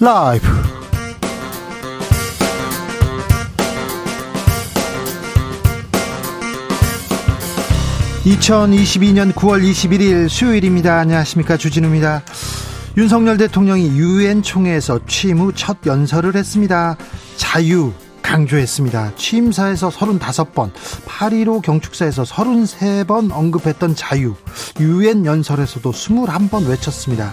라이브. 2022년 9월 21일 수요일입니다. 안녕하십니까. 주진우입니다. 윤석열 대통령이 유엔 총회에서 취임 후 첫 연설을 했습니다. 자유 강조했습니다. 취임사에서 35번, 8.15 경축사에서 33번 언급했던 자유, 유엔 연설에서도 21번 외쳤습니다.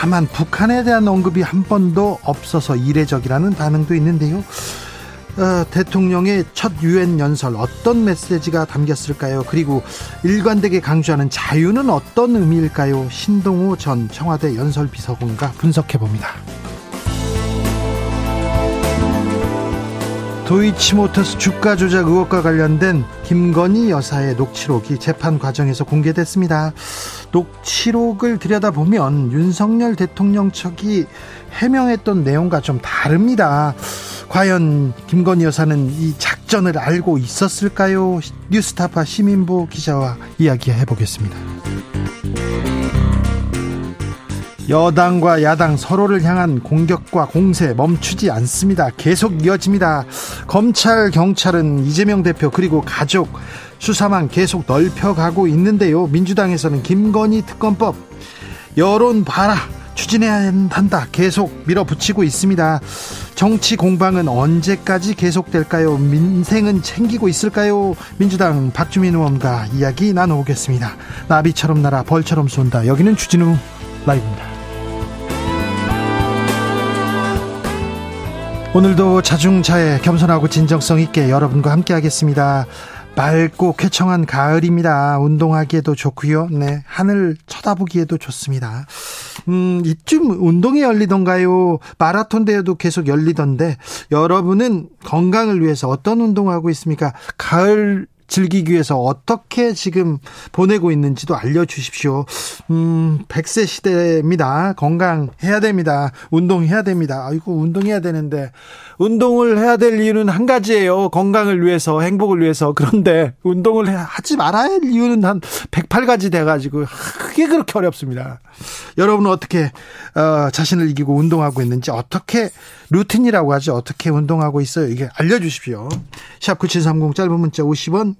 다만 북한에 대한 언급이 한 번도 없어서 이례적이라는 반응도 있는데요. 어, 대통령의 첫 유엔 연설 어떤 메시지가 담겼을까요? 그리고 일관되게 강조하는 자유는 어떤 의미일까요? 신동호 전 청와대 연설 비서관과 분석해 봅니다. 도이치모터스 주가 조작 의혹과 관련된 김건희 여사의 녹취록이 재판 과정에서 공개됐습니다. 녹취록을 들여다보면 윤석열 대통령 측이 해명했던 내용과 좀 다릅니다. 과연 김건희 여사는 이 작전을 알고 있었을까요? 뉴스타파 시민부 기자와 이야기해 보겠습니다. 여당과 야당 서로를 향한 공격과 공세 멈추지 않습니다. 계속 이어집니다. 검찰, 경찰은 이재명 대표 그리고 가족 수사만 계속 넓혀가고 있는데요. 민주당에서는 김건희 특검법 여론 봐라 추진해야 한다 계속 밀어붙이고 있습니다. 정치 공방은 언제까지 계속될까요? 민생은 챙기고 있을까요? 민주당 박주민 의원과 이야기 나눠보겠습니다. 나비처럼 날아 벌처럼 쏜다. 여기는 주진우 라이브입니다. 오늘도 자중차에 겸손하고 진정성 있게 여러분과 함께 하겠습니다. 맑고 쾌청한 가을입니다. 운동하기에도 좋고요. 네, 하늘 쳐다보기에도 좋습니다. 음, 이쯤 운동이 열리던가요? 마라톤 대회도 계속 열리던데 여러분은 건강을 위해서 어떤 운동하고 있습니까? 가을 즐기기 위해서 어떻게 지금 보내고 있는지도 알려주십시오. 음, 100세 시대입니다. 건강해야 됩니다. 운동해야 됩니다. 아이고, 운동해야 되는데. 운동을 해야 될 이유는 한 가지예요. 건강을 위해서, 행복을 위해서. 그런데 운동을 하지 말아야 할 이유는 한 108가지 돼가지고, 그게 그렇게 어렵습니다. 여러분은 어떻게, 어, 자신을 이기고 운동하고 있는지, 어떻게 루틴이라고 하죠. 어떻게 운동하고 있어요. 이게 알려주십시오. 샵9730 짧은 문자 50원,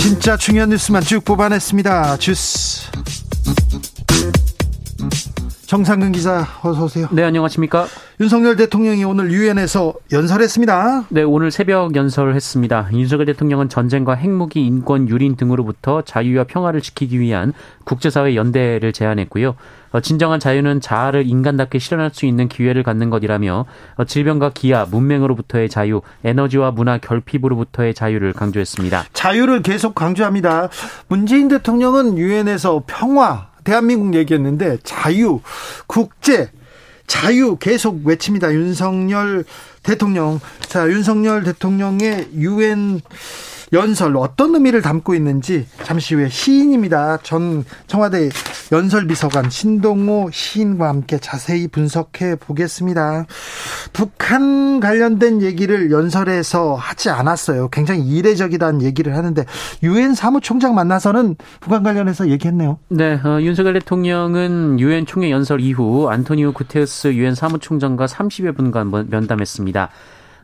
진짜 중요한 뉴스만 쭉 뽑아냈습니다. 주스 정상근 기자 어서 오세요. 네, 안녕하십니까? 윤석열 대통령이 오늘 유엔에서 연설했습니다. 네, 오늘 새벽 연설을 했습니다. 윤석열 대통령은 전쟁과 핵무기, 인권, 유린 등으로부터 자유와 평화를 지키기 위한 국제사회 연대를 제안했고요. 어, 진정한 자유는 자아를 인간답게 실현할 수 있는 기회를 갖는 것이라며 어, 질병과 기아, 문맹으로부터의 자유, 에너지와 문화 결핍으로부터의 자유를 강조했습니다. 자유를 계속 강조합니다. 문재인 대통령은 유엔에서 평화, 대한민국 얘기했는데 자유, 국제, 자유 계속 외칩니다. 윤석열 대통령. 자, 윤석열 대통령의 유엔 연설 어떤 의미를 담고 있는지 잠시 후에 시인입니다. 전 청와대 연설비서관 신동호 시인과 함께 자세히 분석해 보겠습니다. 북한 관련된 얘기를 연설에서 하지 않았어요. 굉장히 이례적이다는 얘기를 하는데 유엔 사무총장 만나서는 북한 관련해서 얘기했네요. 네, 어, 윤석열 대통령은 유엔 총회 연설 이후 안토니오 구테우스 유엔 사무총장과 30여 분간 면담했습니다.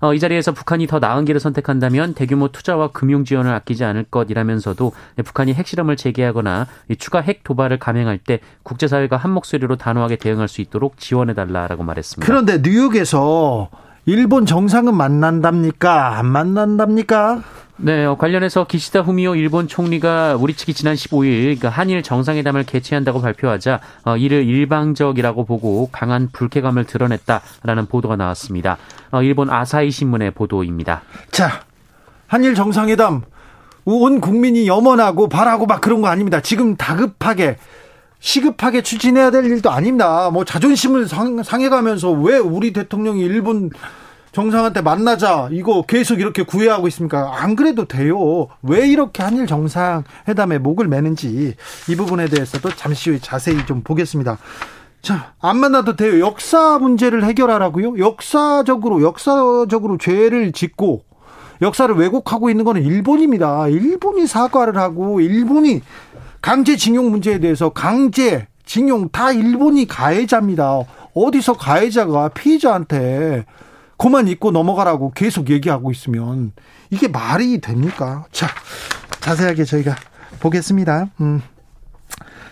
어, 이 자리에서 북한이 더 나은 길을 선택한다면 대규모 투자와 금융 지원을 아끼지 않을 것이라면서도 북한이 핵실험을 재개하거나 추가 핵 도발을 감행할 때 국제사회가 한 목소리로 단호하게 대응할 수 있도록 지원해달라라고 말했습니다. 그런데 뉴욕에서 일본 정상은 만난답니까? 안 만난답니까? 네, 어, 관련해서 기시다 후미오 일본 총리가 우리 측이 지난 15일 그러니까 한일 정상회담을 개최한다고 발표하자 어, 이를 일방적이라고 보고 강한 불쾌감을 드러냈다라는 보도가 나왔습니다. 어, 일본 아사히 신문의 보도입니다. 자, 한일 정상회담 온 국민이 염원하고 바라고 막 그런 거 아닙니다. 지금 다급하게 시급하게 추진해야 될 일도 아닙니다. 뭐 자존심을 상, 상해가면서 왜 우리 대통령이 일본 정상한테 만나자 이거 계속 이렇게 구애하고 있습니까? 안 그래도 돼요. 왜 이렇게 한일 정상 회담에 목을 매는지 이 부분에 대해서도 잠시 후에 자세히 좀 보겠습니다. 자, 안 만나도 돼요. 역사 문제를 해결하라고요? 역사적으로 역사적으로 죄를 짓고 역사를 왜곡하고 있는 거는 일본입니다. 일본이 사과를 하고 일본이 강제징용 문제에 대해서 강제 징용 다 일본이 가해자입니다. 어디서 가해자가 피해자한테 그만 잊고 넘어가라고 계속 얘기하고 있으면 이게 말이 됩니까? 자, 자세하게 저희가 보겠습니다. 음.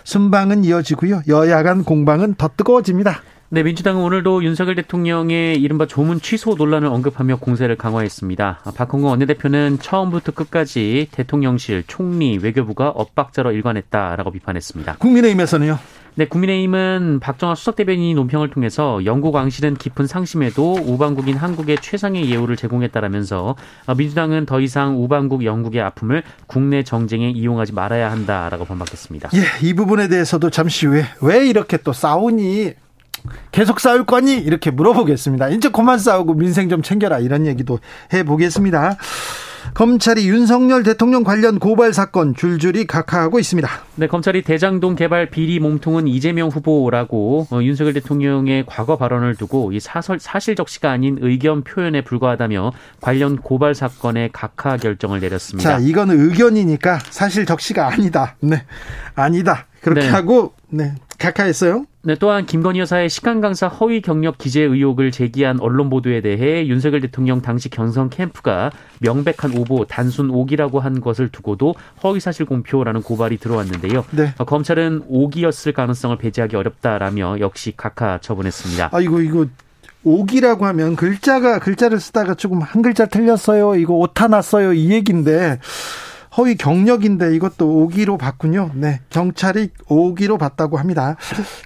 순방은 이어지고요. 여야 간 공방은 더 뜨거워집니다. 네, 민주당은 오늘도 윤석열 대통령의 이른바 조문 취소 논란을 언급하며 공세를 강화했습니다. 박홍근 원내대표는 처음부터 끝까지 대통령실, 총리, 외교부가 엇박자로 일관했다라고 비판했습니다. 국민의힘에서는요? 네, 국민의힘은 박정화 수석 대변인이 논평을 통해서 영국 왕실은 깊은 상심에도 우방국인 한국의 최상의 예우를 제공했다라면서 민주당은 더 이상 우방국 영국의 아픔을 국내 정쟁에 이용하지 말아야 한다라고 반박했습니다. 예, 이 부분에 대해서도 잠시 후에 왜 이렇게 또 싸우니 계속 싸울 거니? 이렇게 물어보겠습니다. 이제 그만 싸우고 민생 좀 챙겨라. 이런 얘기도 해보겠습니다. 검찰이 윤석열 대통령 관련 고발 사건 줄줄이 각하하고 있습니다. 네, 검찰이 대장동 개발 비리 몸통은 이재명 후보라고 어, 윤석열 대통령의 과거 발언을 두고 이 사설, 사실적시가 아닌 의견 표현에 불과하다며 관련 고발 사건의 각하 결정을 내렸습니다. 자, 이거는 의견이니까 사실적시가 아니다. 네, 아니다. 그렇게 네. 하고 네, 각하했어요. 네, 또한 김건희 여사의 시간 강사 허위 경력 기재 의혹을 제기한 언론 보도에 대해 윤석열 대통령 당시 경선 캠프가 명백한 오보, 단순 오기라고 한 것을 두고도 허위 사실 공표라는 고발이 들어왔는데요. 네. 어, 검찰은 오기였을 가능성을 배제하기 어렵다라며 역시 각하 처분했습니다. 아 이거 이거 오기라고 하면 글자가 글자를 쓰다가 조금 한 글자 틀렸어요. 이거 오타 났어요. 이 얘긴데 허위 경력인데 이것도 오기로 봤군요. 네. 경찰이 오기로 봤다고 합니다.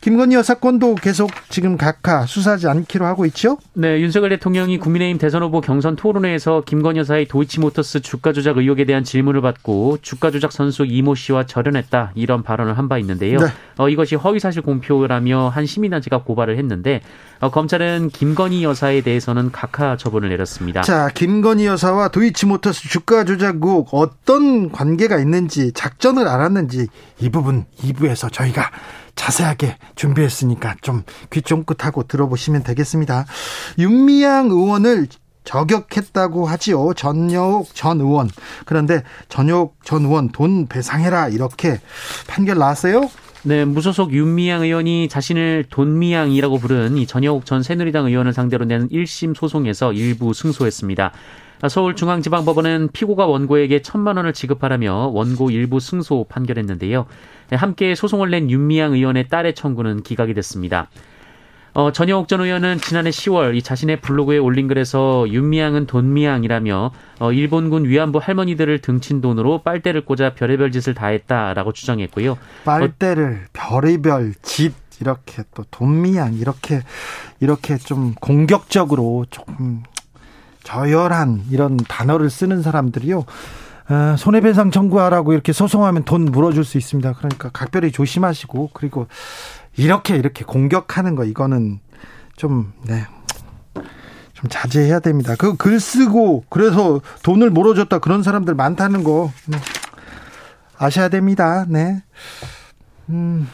김건희 여사 건도 계속 지금 각하 수사하지 않기로 하고 있죠? 네. 윤석열 대통령이 국민의힘 대선 후보 경선 토론회에서 김건희 여사의 도이치모터스 주가 조작 의혹에 대한 질문을 받고 주가 조작 선수 이모 씨와 절연했다 이런 발언을 한 바 있는데요. 네. 어, 이것이 허위 사실 공표라며 한 시민단체가 고발을 했는데 어, 검찰은 김건희 여사에 대해서는 각하 처분을 내렸습니다. 자, 김건희 여사와 도이치모터스 주가 조작 의혹 어떤 관계가 있는지 작전을 알았는지 이 부분 2부에서 저희가 자세하게 준비했으니까 좀 귀 쫑긋하고 들어보시면 되겠습니다. 윤미향 의원을 저격했다고 하지요. 전여옥 전 의원. 그런데 전여옥 전 의원 돈 배상해라 이렇게 판결 나왔어요. 네, 무소속 윤미향 의원이 자신을 돈미향이라고 부른 이 전여옥 전 새누리당 의원을 상대로 낸 1심 소송에서 일부 승소했습니다. 서울중앙지방법원은 피고가 원고에게 천만 원을 지급하라며 원고 일부 승소 판결했는데요. 네, 함께 소송을 낸 윤미향 의원의 딸의 청구는 기각이 됐습니다. 어, 전영옥 전 의원은 지난해 10월 이 자신의 블로그에 올린 글에서 윤미향은 돈미향이라며 어, 일본군 위안부 할머니들을 등친 돈으로 빨대를 꽂아 별의별 짓을 다 했다라고 주장했고요. 빨대를 어, 별의별 짓 이렇게 또 돈미향 이렇게 이렇게 좀 공격적으로 조금 저열한 이런 단어를 쓰는 사람들이요. 어, 손해배상 청구하라고 이렇게 소송하면 돈 물어줄 수 있습니다. 그러니까 각별히 조심하시고 그리고 이렇게 이렇게 공격하는 거 이거는 좀 네. 좀 자제해야 됩니다. 그 글 쓰고 그래서 돈을 물어줬다 그런 사람들 많다는 거 네. 아셔야 됩니다. 네. 음,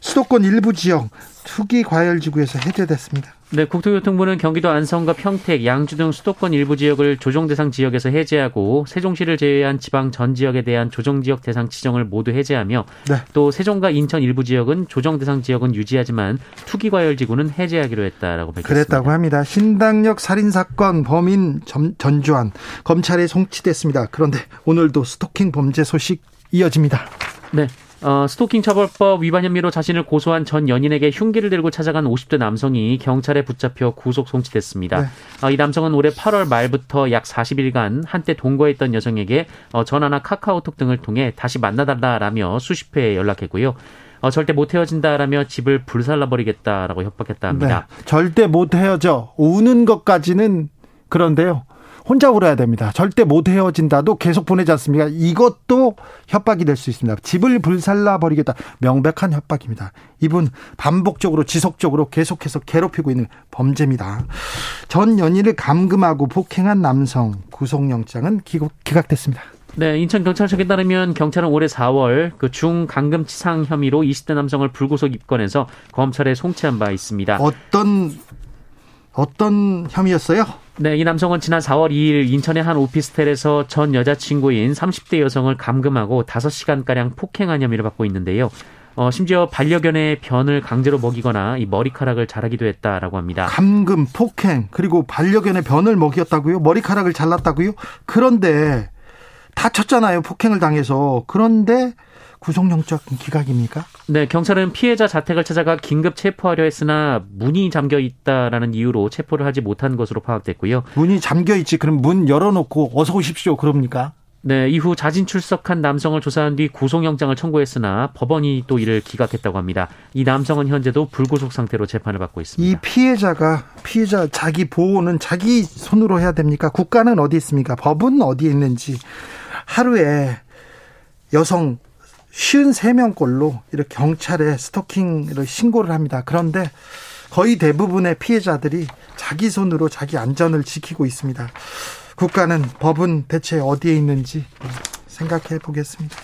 수도권 일부 지역 투기 과열 지구에서 해제됐습니다. 네, 국토교통부는 경기도 안성과 평택, 양주 등 수도권 일부 지역을 조정 대상 지역에서 해제하고 세종시를 제외한 지방 전 지역에 대한 조정 지역 대상 지정을 모두 해제하며 네. 또 세종과 인천 일부 지역은 조정 대상 지역은 유지하지만 투기 과열 지구는 해제하기로 했다라고 밝혔습니다. 그랬다고 합니다. 신당역 살인 사건 범인 전주환 검찰에 송치됐습니다. 그런데 오늘도 스토킹 범죄 소식 이어집니다. 네. 어, 스토킹 처벌법 위반 혐의로 자신을 고소한 전 연인에게 흉기를 들고 찾아간 50대 남성이 경찰에 붙잡혀 구속 송치됐습니다. 네. 어, 이 남성은 올해 8월 말부터 약 40일간 한때 동거했던 여성에게 어, 전화나 카카오톡 등을 통해 다시 만나달라라며 수십 회 연락했고요. 어, 절대 못 헤어진다라며 집을 불살라버리겠다라고 협박했다 합니다. 네. 절대 못 헤어져. 우는 것까지는 그런데요. 혼자 울어야 됩니다. 절대 못 헤어진다도 계속 보내지 않습니까? 이것도 협박이 될 수 있습니다. 집을 불살라 버리겠다. 명백한 협박입니다. 이분 반복적으로 지속적으로 계속해서 괴롭히고 있는 범죄입니다. 전 연인을 감금하고 폭행한 남성 구속영장은 기각됐습니다. 네, 인천경찰청에 따르면 경찰은 올해 4월 그 중강금치상 혐의로 20대 남성을 불구속 입건해서 검찰에 송치한 바 있습니다. 어떤 어떤 혐의였어요? 네, 이 남성은 지난 4월 2일 인천의 한 오피스텔에서 전 여자친구인 30대 여성을 감금하고 5시간가량 폭행한 혐의를 받고 있는데요. 어, 심지어 반려견의 변을 강제로 먹이거나 이 머리카락을 자르기도 했다라고 합니다. 감금, 폭행, 그리고 반려견의 변을 먹였다고요? 머리카락을 잘랐다고요? 그런데 다쳤잖아요. 폭행을 당해서. 그런데 구속영장 기각입니까? 네, 경찰은 피해자 자택을 찾아가 긴급 체포하려 했으나 문이 잠겨 있다라는 이유로 체포를 하지 못한 것으로 파악됐고요. 문이 잠겨 있지. 그럼 문 열어놓고 어서 오십시오. 그럽니까? 네, 이후 자진 출석한 남성을 조사한 뒤 구속영장을 청구했으나 법원이 또 이를 기각했다고 합니다. 이 남성은 현재도 불구속 상태로 재판을 받고 있습니다. 이 피해자가 피해자 자기 보호는 자기 손으로 해야 됩니까? 국가는 어디 있습니까? 법은 어디에 있는지 하루에 여성 53명꼴로 이렇게 경찰에 스토킹을 신고를 합니다. 그런데 거의 대부분의 피해자들이 자기 손으로 자기 안전을 지키고 있습니다. 국가는 법은 대체 어디에 있는지 생각해 보겠습니다.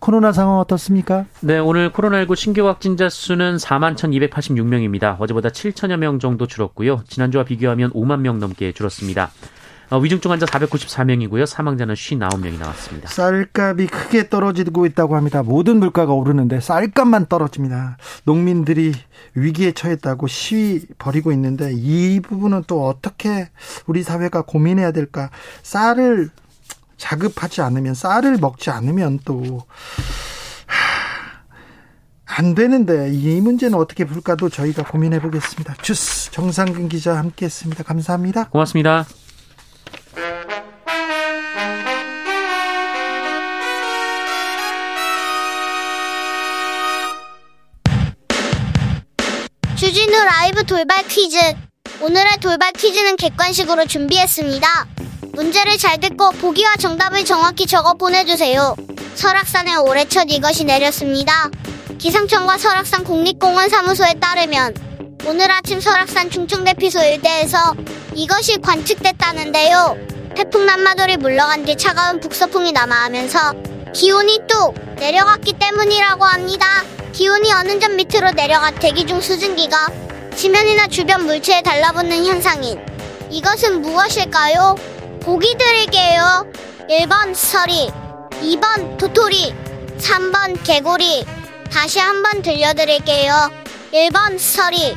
코로나 상황 어떻습니까? 네, 오늘 코로나19 신규 확진자 수는 4만 1,286명입니다. 어제보다 7천여 명 정도 줄었고요. 지난주와 비교하면 5만 명 넘게 줄었습니다. 어, 위중증 환자 494명이고요. 사망자는 59명이 나왔습니다. 쌀값이 크게 떨어지고 있다고 합니다. 모든 물가가 오르는데 쌀값만 떨어집니다. 농민들이 위기에 처했다고 시위 벌이고 있는데 이 부분은 또 어떻게 우리 사회가 고민해야 될까? 쌀을 자급하지 않으면 쌀을 먹지 않으면 또 안 되는데 이 문제는 어떻게 풀까도 저희가 고민해 보겠습니다. 주스 정상근 기자 함께했습니다. 감사합니다. 고맙습니다. 주진우 라이브 돌발 퀴즈. 오늘의 돌발 퀴즈는 객관식으로 준비했습니다. 문제를 잘 듣고 보기와 정답을 정확히 적어 보내주세요. 설악산에 올해 첫 이것이 내렸습니다. 기상청과 설악산 국립공원 사무소에 따르면 오늘 아침 설악산 충청대피소 일대에서 이것이 관측됐다는데요. 태풍 남마돌이 물러간 뒤 차가운 북서풍이 남하하면서 기온이 뚝 내려갔기 때문이라고 합니다. 기온이 어느 점 밑으로 내려가 대기 중 수증기가 지면이나 주변 물체에 달라붙는 현상인 이것은 무엇일까요? 보기 드릴게요. 1번 서리, 2번 도토리, 3번 개구리. 다시 한번 들려드릴게요. 1번 서리,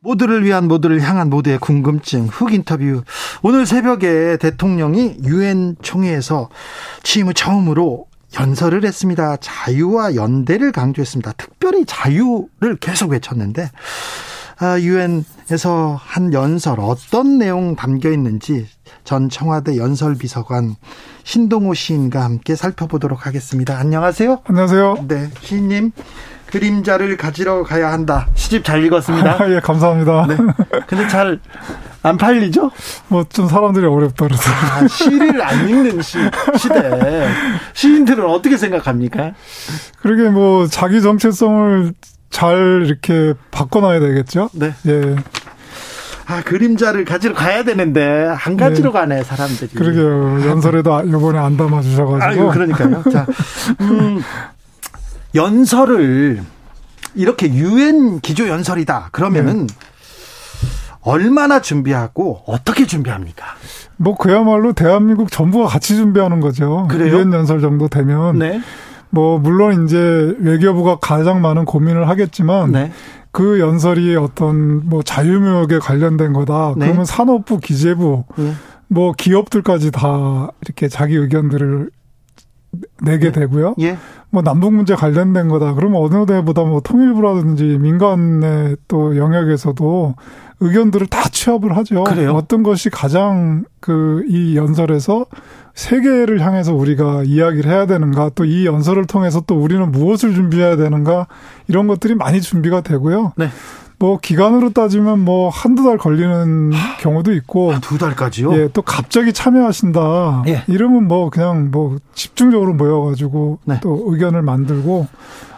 모두를 위한 모두를 향한 모두의 궁금증 흑 인터뷰. 오늘 새벽에 대통령이 유엔 총회에서 취임 후 처음으로 연설을 했습니다. 자유와 연대를 강조했습니다. 특별히 자유를 계속 외쳤는데 아, 유엔에서 한 연설 어떤 내용 담겨 있는지 전 청와대 연설 비서관 신동호 시인과 함께 살펴보도록 하겠습니다. 안녕하세요. 안녕하세요. 네, 시인님. 그림자를 가지러 가야 한다. 시집 잘 읽었습니다. 아, 예, 감사합니다. 네. 근데 잘 안 팔리죠? 뭐 좀 사람들이 어렵다 그래서. 아, 시를 안 읽는 시, 시대. 시인들은 어떻게 생각합니까? 그러게 뭐 자기 정체성을 잘 이렇게 바꿔놔야 되겠죠? 네. 예. 아, 그림자를 가지러 가야 되는데, 안 가지러 네. 가네, 사람들이. 그러게요. 연설에도 요번에 안 담아주셔가지고. 아유, 그러니까요. 자, 음, 연설을 이렇게 유엔 기조 연설이다. 그러면은 네. 얼마나 준비하고 어떻게 준비합니까? 뭐 그야말로 대한민국 전부가 같이 준비하는 거죠. 그래요? 유엔 연설 정도 되면 네. 뭐 물론 이제 외교부가 가장 많은 고민을 하겠지만 네. 그 연설이 어떤 뭐 자유무역에 관련된 거다. 네. 그러면 산업부, 기재부 네. 뭐 기업들까지 다 이렇게 자기 의견들을 내게 되고요. 예. 뭐 남북 문제 관련된 거다. 그러면 어느 데보다 뭐 통일부라든지 민간의 또 영역에서도 의견들을 다 취합을 하죠. 그래요? 어떤 것이 가장 그 이 연설에서 세계를 향해서 우리가 이야기를 해야 되는가, 또 이 연설을 통해서 또 우리는 무엇을 준비해야 되는가, 이런 것들이 많이 준비가 되고요. 네. 뭐 기간으로 따지면 뭐 한두 달 걸리는 경우도 있고 아, 두 달까지요? 예, 또 갑자기 참여하신다. 예. 이러면 뭐 그냥 뭐 집중적으로 모여 가지고 네. 또 의견을 만들고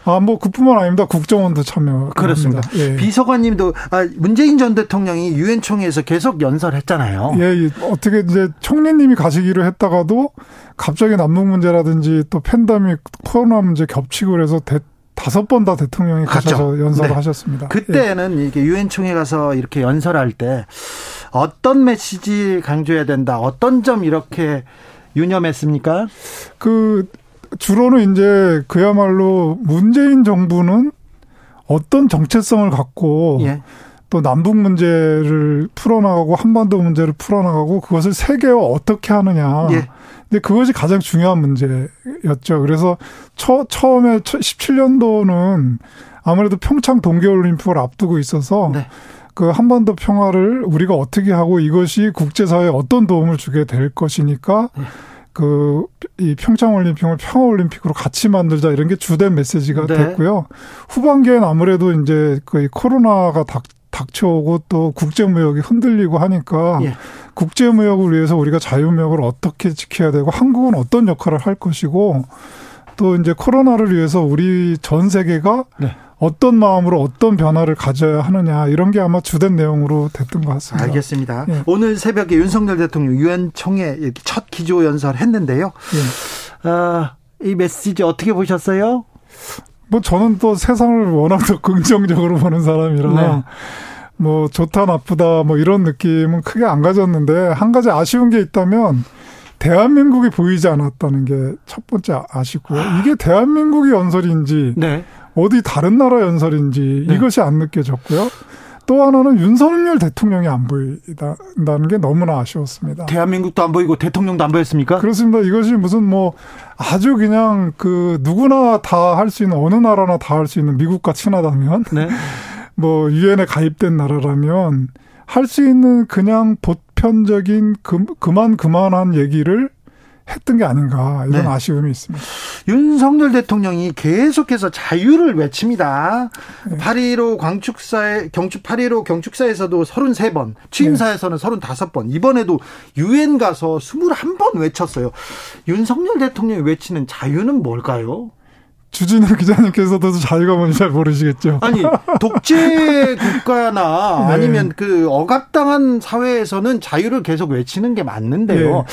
아 뭐 그뿐만 아닙니다. 국정원도 참여. 그렇습니다. 예. 비서관님도 아, 문재인 전 대통령이 유엔 총회에서 계속 연설했잖아요. 예, 예. 어떻게 이제 총리님이 가시기로 했다가도 갑자기 남북 문제라든지 또 팬데믹 코로나 문제 겹치고 그래서 대, 다섯 번 다 대통령이. 가셔서 연설을 네. 하셨습니다. 예. 그때는 이게 유엔 총회 가서 이렇게 연설할 때 어떤 메시지 강조해야 된다. 어떤 점 이렇게 유념했습니까? 그 주로는 이제 그야말로 문재인 정부는 어떤 정체성을 갖고 예. 또 남북 문제를 풀어나가고 한반도 문제를 풀어나가고 그것을 세계와 어떻게 하느냐. 예. 근데 그것이 가장 중요한 문제였죠. 그래서 처, 처음에 17년도는 아무래도 평창 동계올림픽을 앞두고 있어서 네. 그 한반도 평화를 우리가 어떻게 하고 이것이 국제사회에 어떤 도움을 주게 될 것이니까 네. 그이 평창 올림픽을 평화 올림픽으로 같이 만들자 이런 게 주된 메시지가 네. 됐고요. 후반기엔 아무래도 이제 그 코로나가 닥 닥쳐오고 또 국제무역이 흔들리고 하니까 예. 국제무역을 위해서 우리가 자유무역을 어떻게 지켜야 되고 한국은 어떤 역할을 할 것이고 또 이제 코로나를 위해서 우리 전 세계가 네. 어떤 마음으로 어떤 변화를 가져야 하느냐 이런 게 아마 주된 내용으로 됐던 것 같습니다. 알겠습니다. 예. 오늘 새벽에 윤석열 대통령 유엔 총회 첫 기조 연설 했는데요. 예. 아, 이 메시지 어떻게 보셨어요? 뭐 저는 또 세상을 워낙 더 긍정적으로 보는 사람이라 네. 뭐 좋다 나쁘다 뭐 이런 느낌은 크게 안 가졌는데 한 가지 아쉬운 게 있다면 대한민국이 보이지 않았다는 게 첫 번째 아쉽고요. 이게 대한민국의 연설인지 네. 어디 다른 나라 연설인지 네. 이것이 안 느껴졌고요. 또 하나는 윤석열 대통령이 안 보인다는 게 너무나 아쉬웠습니다. 대한민국도 안 보이고 대통령도 안 보였습니까? 그렇습니다. 이것이 무슨 뭐 아주 그냥 그 누구나 다 할 수 있는 어느 나라나 다 할 수 있는 미국과 친하다면 네. 뭐 유엔에 가입된 나라라면 할 수 있는 그냥 보편적인 그, 그만 그만한 얘기를 했던 게 아닌가 이런 네. 아쉬움이 있습니다. 윤석열 대통령이 계속해서 자유를 외칩니다. 8.15 광축사에, 경축, 8.15 경축사에서도 33번, 취임사에서는 35번, 이번에도 유엔 가서 21번 외쳤어요. 윤석열 대통령이 외치는 자유는 뭘까요? 주진우 기자님께서도 자유가 뭔지 잘 모르시겠죠. 아니, 독재 국가나 네. 아니면 그 억압당한 사회에서는 자유를 계속 외치는 게 맞는데요.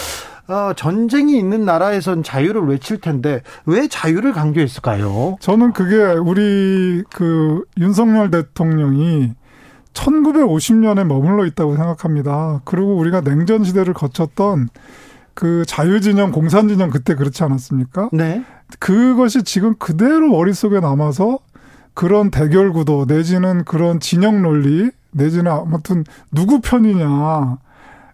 어, 전쟁이 있는 나라에선 자유를 외칠 텐데 왜 자유를 강조했을까요? 저는 그게 우리 그 윤석열 대통령이 1950년에 머물러 있다고 생각합니다. 그리고 우리가 냉전 시대를 거쳤던 그 자유진영, 공산진영 그때 그렇지 않았습니까? 네. 그것이 지금 그대로 머릿속에 남아서 그런 대결 구도 내지는 그런 진영 논리 내지는 아무튼 누구 편이냐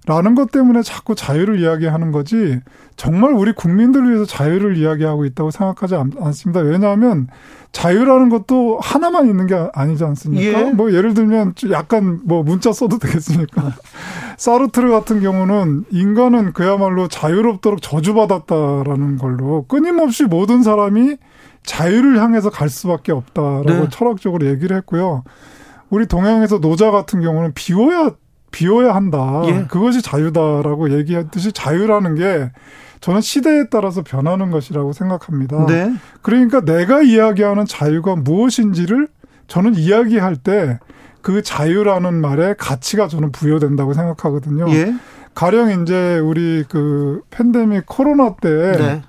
라는 것 때문에 자꾸 자유를 이야기하는 거지 정말 우리 국민들을 위해서 자유를 이야기하고 있다고 생각하지 않, 않습니다. 왜냐하면 자유라는 것도 하나만 있는 게 아니지 않습니까? 예. 뭐 예를 들면 약간 뭐 문자 써도 되겠습니까? 사르트르 같은 경우는 인간은 그야말로 자유롭도록 저주받았다라는 걸로 끊임없이 모든 사람이 자유를 향해서 갈 수밖에 없다라고 네. 철학적으로 얘기를 했고요. 우리 동양에서 노자 같은 경우는 비워야 비워야 한다. 예. 그것이 자유다라고 얘기했듯이 자유라는 게 저는 시대에 따라서 변하는 것이라고 생각합니다. 네. 그러니까 내가 이야기하는 자유가 무엇인지를 저는 이야기할 때 그 자유라는 말에 가치가 저는 부여된다고 생각하거든요. 예. 가령 이제 우리 그 팬데믹 코로나 때 네.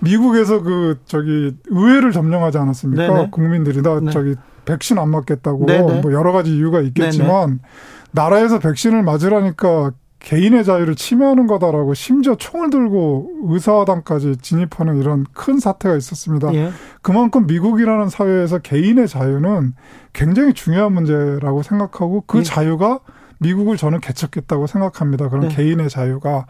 미국에서 그 저기 의회를 점령하지 않았습니까? 네네. 국민들이 다 네. 저기 백신 안 맞겠다고 네네. 뭐 여러 가지 이유가 있겠지만 나라에서 백신을 맞으라니까 개인의 자유를 침해하는 거다라고 심지어 총을 들고 의사당까지 진입하는 이런 큰 사태가 있었습니다. 예. 그만큼 미국이라는 사회에서 개인의 자유는 굉장히 중요한 문제라고 생각하고 그 예. 자유가 미국을 저는 개척했다고 생각합니다. 그런 네. 개인의 자유가.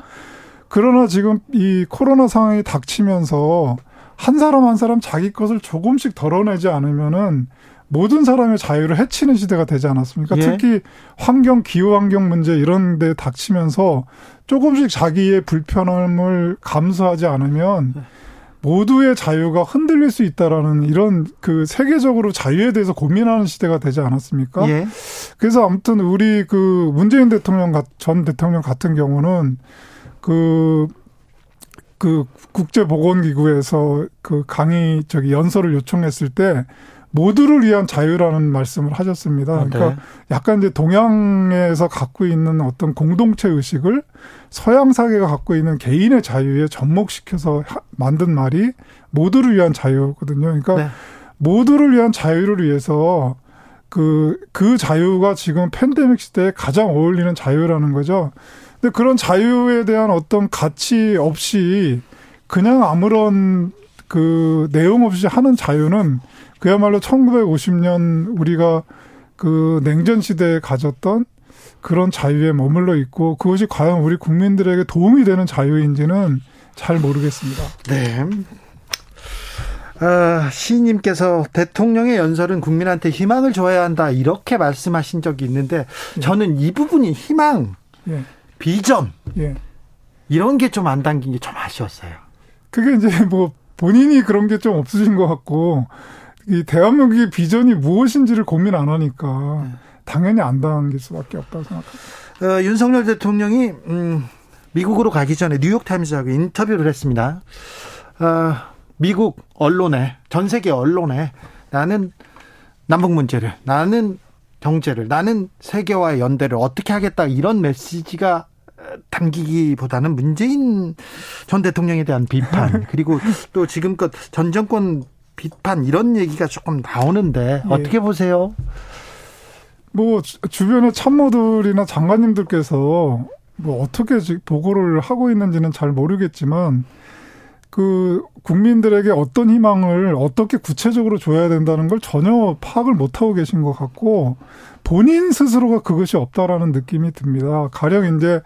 그러나 지금 이 코로나 상황이 닥치면서 한 사람 한 사람 자기 것을 조금씩 덜어내지 않으면은 모든 사람의 자유를 해치는 시대가 되지 않았습니까? 예. 특히 환경, 기후 환경 문제 이런 데 닥치면서 조금씩 자기의 불편함을 감수하지 않으면 네. 모두의 자유가 흔들릴 수 있다라는 이런 그 세계적으로 자유에 대해서 고민하는 시대가 되지 않았습니까? 예. 그래서 아무튼 우리 그 문재인 대통령 전 대통령 같은 경우는 그그 국제보건기구에서 그 강의 저기 연설을 요청했을 때 모두를 위한 자유라는 말씀을 하셨습니다. 아, 네. 그러니까 약간 이제 동양에서 갖고 있는 어떤 공동체 의식을 서양 사회가 갖고 있는 개인의 자유에 접목시켜서 만든 말이 모두를 위한 자유거든요. 그러니까 네. 모두를 위한 자유를 위해서 그, 그 자유가 지금 팬데믹 시대에 가장 어울리는 자유라는 거죠. 근데 그런 자유에 대한 어떤 가치 없이 그냥 아무런 그 내용 없이 하는 자유는 그야말로 1950년 우리가 그 냉전 시대에 가졌던 그런 자유에 머물러 있고 그것이 과연 우리 국민들에게 도움이 되는 자유인지는 잘 모르겠습니다. 네. 어, 시인님께서 대통령의 연설은 국민한테 희망을 줘야 한다 이렇게 말씀하신 적이 있는데 저는 이 부분이 희망, 예. 비전 예. 이런 게 좀 안 담긴 게 좀 아쉬웠어요. 그게 이제 뭐 본인이 그런 게 좀 없으신 것 같고 이 대한민국의 비전이 무엇인지를 고민 안 하니까 네. 당연히 안 담길 수밖에 없다고 생각합니다. 어, 윤석열 대통령이 음, 미국으로 가기 전에 뉴욕 타임즈하고 인터뷰를 했습니다. 어, 미국 언론에 전 세계 언론에 나는 남북 문제를 나는 경제를 나는 세계와의 연대를 어떻게 하겠다 이런 메시지가 담기기보다는 문재인 전 대통령에 대한 비판 그리고 또 지금껏 전 정권 비판 이런 얘기가 조금 나오는데 예. 어떻게 보세요? 뭐 주변의 참모들이나 장관님들께서 뭐 어떻게 보고를 하고 있는지는 잘 모르겠지만 그 국민들에게 어떤 희망을 어떻게 구체적으로 줘야 된다는 걸 전혀 파악을 못 하고 계신 것 같고 본인 스스로가 그것이 없다라는 느낌이 듭니다. 가령 이제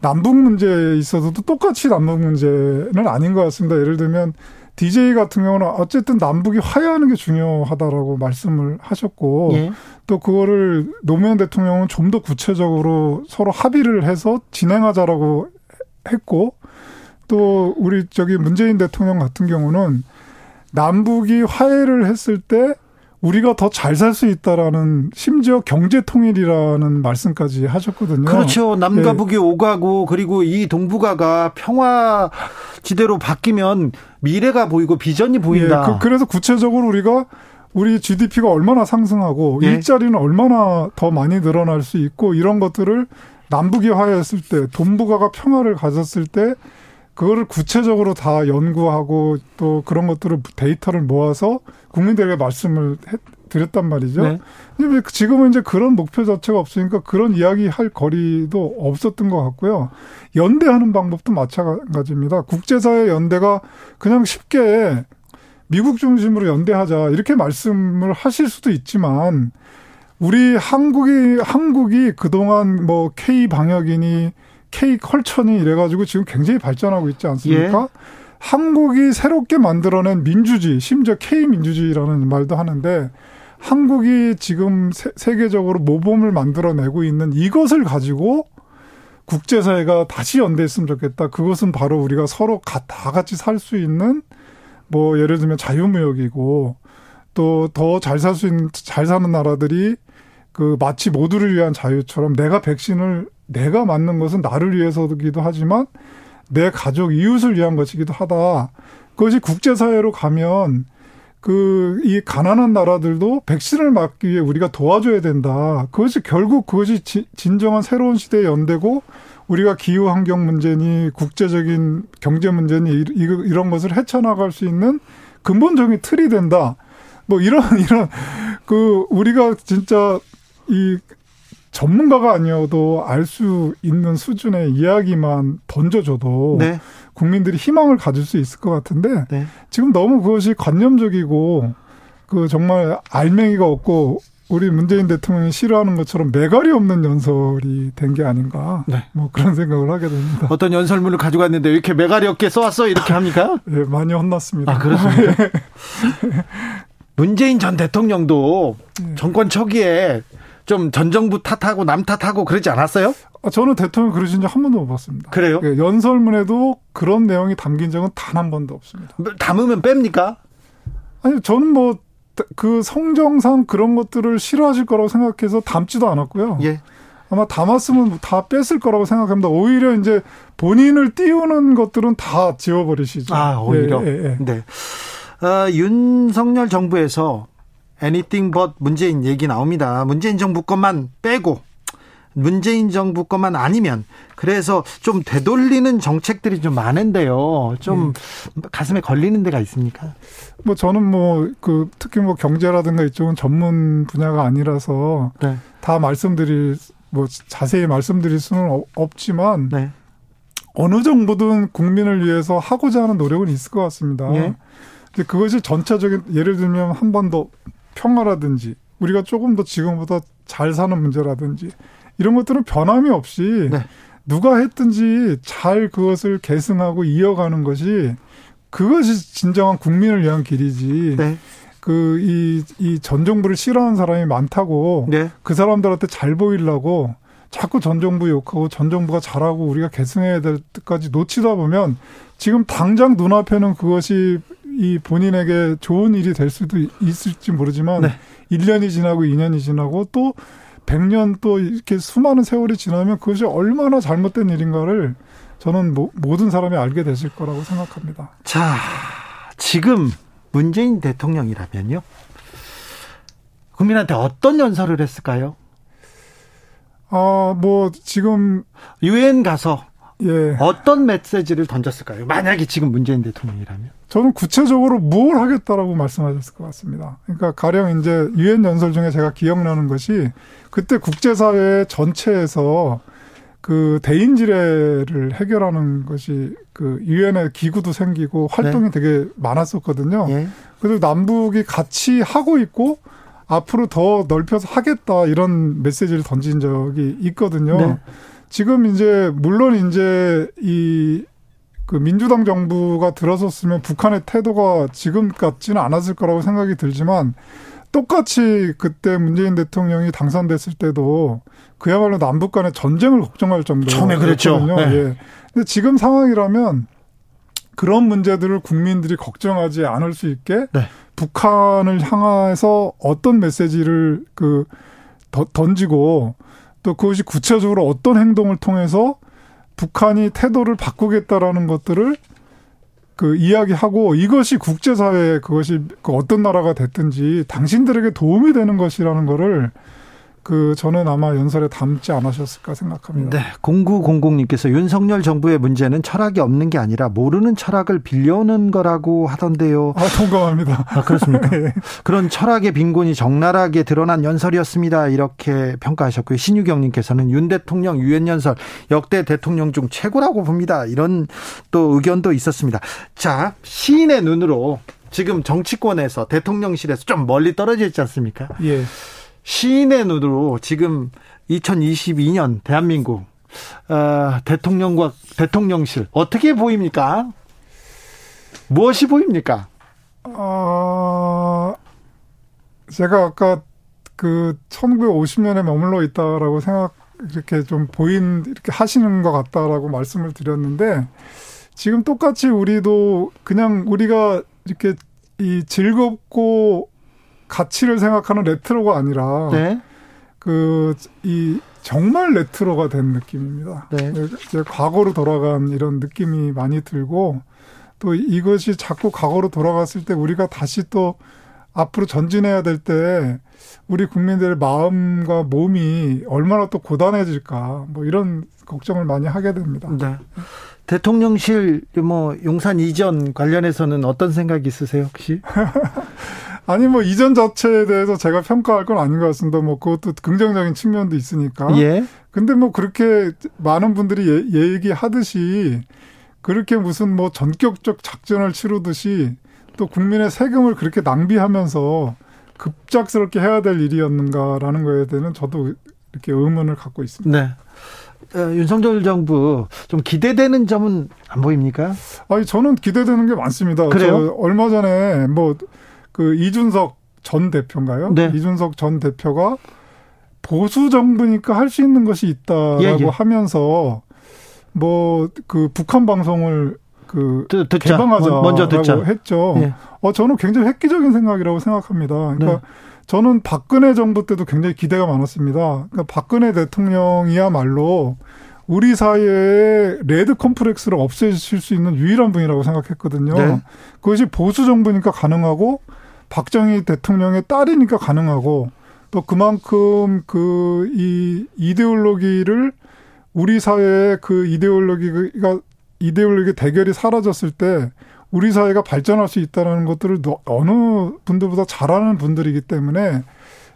남북 문제에 있어서도 똑같이 남북 문제는 아닌 것 같습니다. 예를 들면 DJ 같은 경우는 어쨌든 남북이 화해하는 게 중요하다라고 말씀을 하셨고 예. 또 그거를 노무현 대통령은 좀 더 구체적으로 서로 합의를 해서 진행하자라고 했고 또 우리 저기 문재인 대통령 같은 경우는 남북이 화해를 했을 때 우리가 더 잘 살 수 있다라는 심지어 경제 통일이라는 말씀까지 하셨거든요. 그렇죠. 남과 네. 북이 오가고 그리고 이 동북아가 평화 지대로 바뀌면 미래가 보이고 비전이 보인다. 네. 그, 래서 구체적으로 우리가 우리 GDP가 얼마나 상승하고 네. 일자리는 얼마나 더 많이 늘어날 수 있고 이런 것들을 남북이 화해했을 때 동북아가 평화를 가졌을 때 그거를 구체적으로 다 연구하고 또 그런 것들을 데이터를 모아서 국민들에게 말씀을 해, 드렸단 말이죠. 네. 근데 지금은 이제 그런 목표 자체가 없으니까 그런 이야기 할 거리도 없었던 것 같고요. 연대하는 방법도 마찬가지입니다. 국제사회 연대가 그냥 쉽게 미국 중심으로 연대하자 이렇게 말씀을 하실 수도 있지만 우리 한국이 한국이 그동안 뭐 K 방역이니 K 컬처니 이래가지고 지금 굉장히 발전하고 있지 않습니까? 예. 한국이 새롭게 만들어낸 민주주의, 심지어 K 민주주의라는 말도 하는데 한국이 지금 세, 계적으로 모범을 만들어내고 있는 이것을 가지고 국제사회가 다시 연대했으면 좋겠다. 그것은 바로 우리가 서로 다 같이 살 수 있는 뭐 예를 들면 자유무역이고 또 더 잘 살 수 있는 잘 사는 나라들이 그 마치 모두를 위한 자유처럼 내가 백신을 내가 맞는 것은 나를 위해서기도 하지만 내 가족 이웃을 위한 것이기도 하다. 그것이 국제사회로 가면 그 이 가난한 나라들도 백신을 맞기 위해 우리가 도와줘야 된다. 그것이 결국 그것이 지, 진정한 새로운 시대의 연대고 우리가 기후 환경 문제니 국제적인 경제 문제니 이런 것을 헤쳐나갈 수 있는 근본적인 틀이 된다. 뭐 이런 이런 그 우리가 진짜 이 전문가가 아니어도 알 수 있는 수준의 이야기만 던져줘도 네. 국민들이 희망을 가질 수 있을 것 같은데 네. 지금 너무 그것이 관념적이고 그 정말 알맹이가 없고 우리 문재인 대통령이 싫어하는 것처럼 매갈이 없는 연설이 된 게 아닌가. 네. 뭐 그런 생각을 하게 됩니다. 어떤 연설문을 가지고 왔는데 왜 이렇게 매갈이 없게 써왔어? 이렇게 합니까? 예, 많이 혼났습니다. 아, 그렇습니까? 문재인 전 대통령도 예. 정권 초기에 좀 전 정부 탓하고 남 탓하고 그러지 않았어요? 아, 저는 대통령 그러신 적 한 번도 못 봤습니다. 그래요? 예, 연설문에도 그런 내용이 담긴 적은 단 한 번도 없습니다. 담으면 뺍니까? 아니, 저는 뭐, 그 성정상 그런 것들을 싫어하실 거라고 생각해서 담지도 않았고요. 예. 아마 담았으면 다 뺐을 거라고 생각합니다. 오히려 이제 본인을 띄우는 것들은 다 지워버리시죠. 아, 오히려? 예, 예, 예. 네. 어, 윤석열 정부에서 anything but 문재인 얘기 나옵니다. 문재인 정부 것만 빼고 문재인 정부 것만 아니면 그래서 좀 되돌리는 정책들이 좀 많은데요. 좀 네. 가슴에 걸리는 데가 있습니까? 뭐 저는 뭐 그 특히 뭐 경제라든가 이쪽은 전문 분야가 아니라서 네. 다 말씀드릴 뭐 자세히 말씀드릴 수는 없지만 네. 어느 정도든 국민을 위해서 하고자 하는 노력은 있을 것 같습니다. 예. 근데 그것이 전체적인 예를 들면 한 번 더 평화라든지 우리가 조금 더 지금보다 잘 사는 문제라든지 이런 것들은 변함이 없이 네. 누가 했든지 잘 그것을 계승하고 이어가는 것이 그것이 진정한 국민을 위한 길이지. 네. 그, 이, 이 전 정부를 싫어하는 사람이 많다고 네. 그 사람들한테 잘 보이려고 자꾸 전 정부 욕하고 전 정부가 잘하고 우리가 계승해야 될 때까지 놓치다 보면 지금 당장 눈앞에는 그것이 이 본인에게 좋은 일이 될 수도 있을지 모르지만 네. 1년이 지나고 2년이 지나고 또 100년 또 이렇게 수많은 세월이 지나면 그것이 얼마나 잘못된 일인가를 저는 모, 모든 사람이 알게 되실 거라고 생각합니다. 자, 지금 문재인 대통령이라면요. 국민한테 어떤 연설을 했을까요? 아, 뭐 지금 유엔 가서 예. 어떤 메시지를 던졌을까요? 만약에 지금 문재인 대통령이라면? 저는 구체적으로 뭘 하겠다라고 말씀하셨을 것 같습니다. 그러니까 가령 이제 유엔 연설 중에 제가 기억나는 것이 그때 국제사회 전체에서 그 대인지뢰를 해결하는 것이 그 유엔의 기구도 생기고 활동이 네. 되게 많았었거든요. 예. 그래서 남북이 같이 하고 있고 앞으로 더 넓혀서 하겠다 이런 메시지를 던진 적이 있거든요. 네. 지금 이제 물론 이제 이 그 민주당 정부가 들어섰으면 북한의 태도가 지금 같지는 않았을 거라고 생각이 들지만 똑같이 그때 문재인 대통령이 당선됐을 때도 그야말로 남북 간의 전쟁을 걱정할 정도로 처음에 그랬죠. 네. 예. 근데 지금 상황이라면 그런 문제들을 국민들이 걱정하지 않을 수 있게 네. 북한을 향해서 어떤 메시지를 그 던지고 또 그것이 구체적으로 어떤 행동을 통해서 북한이 태도를 바꾸겠다라는 것들을 그 이야기하고 이것이 국제사회에 그것이 그 어떤 나라가 됐든지 당신들에게 도움이 되는 것이라는 거를 그 저는 아마 연설에 담지 않으셨을까 생각합니다. 네. 0900님께서 윤석열 정부의 문제는 철학이 없는 게 아니라 모르는 철학을 빌려오는 거라고 하던데요. 아, 동감합니다. 아, 그렇습니까? 네. 그런 철학의 빈곤이 적나라하게 드러난 연설이었습니다. 이렇게 평가하셨고요. 신유경님께서는 윤 대통령 유엔 연설 역대 대통령 중 최고라고 봅니다. 이런 또 의견도 있었습니다. 자, 시인의 눈으로 지금 정치권에서 대통령실에서 좀 멀리 떨어져 있지 않습니까? 예. 시인의 눈으로 지금 2022년 대한민국 어, 대통령과 대통령실 어떻게 보입니까? 무엇이 보입니까? 어, 제가 아까 그 1950년에 머물러 있다라고 생각 이렇게 좀 보인 이렇게 하시는 것 같다라고 말씀을 드렸는데 지금 똑같이 우리도 그냥 우리가 이렇게 이 즐겁고 가치를 생각하는 레트로가 아니라 네. 그이 정말 레트로가 된 느낌입니다. 네. 이제 과거로 돌아간 이런 느낌이 많이 들고 또 이것이 자꾸 과거로 돌아갔을 때 우리가 다시 또 앞으로 전진해야 될 때 우리 국민들의 마음과 몸이 얼마나 또 고단해질까 뭐 이런 걱정을 많이 하게 됩니다. 네. 대통령실 뭐 용산 이전 관련해서는 어떤 생각이 있으세요 혹시? 아니 뭐 이전 자체에 대해서 제가 평가할 건 아닌 것 같습니다. 뭐 그것도 긍정적인 측면도 있으니까. 예. 근데 뭐 그렇게 많은 분들이 예, 얘기하듯이 그렇게 무슨 뭐 전격적 작전을 치르듯이 또 국민의 세금을 그렇게 낭비하면서 급작스럽게 해야 될 일이었는가라는 거에 대해서는 저도 이렇게 의문을 갖고 있습니다. 네. 어, 윤석열 정부 좀 기대되는 점은 안 보입니까? 아니 저는 기대되는 게 많습니다. 그래요? 얼마 전에 뭐 그 이준석 전 대표인가요? 네. 이준석 전 대표가 보수 정부니까 할 수 있는 것이 있다라고 예, 예. 하면서 뭐 그 북한 방송을 그 듣- 듣자. 개방하자라고 먼저 듣자. 했죠. 예. 어 저는 굉장히 획기적인 생각이라고 생각합니다. 그러니까 네. 저는 박근혜 정부 때도 굉장히 기대가 많았습니다. 그러니까 박근혜 대통령이야말로 우리 사회의 레드 컴플렉스를 없애실 수 있는 유일한 분이라고 생각했거든요. 네. 그것이 보수 정부니까 가능하고 박정희 대통령의 딸이니까 가능하고 또 그만큼 그 이 이데올로기를 우리 사회의 그 이데올로기가 이데올로기 대결이 사라졌을 때 우리 사회가 발전할 수 있다는 것들을 너- 어느 분들보다 잘 아는 분들이기 때문에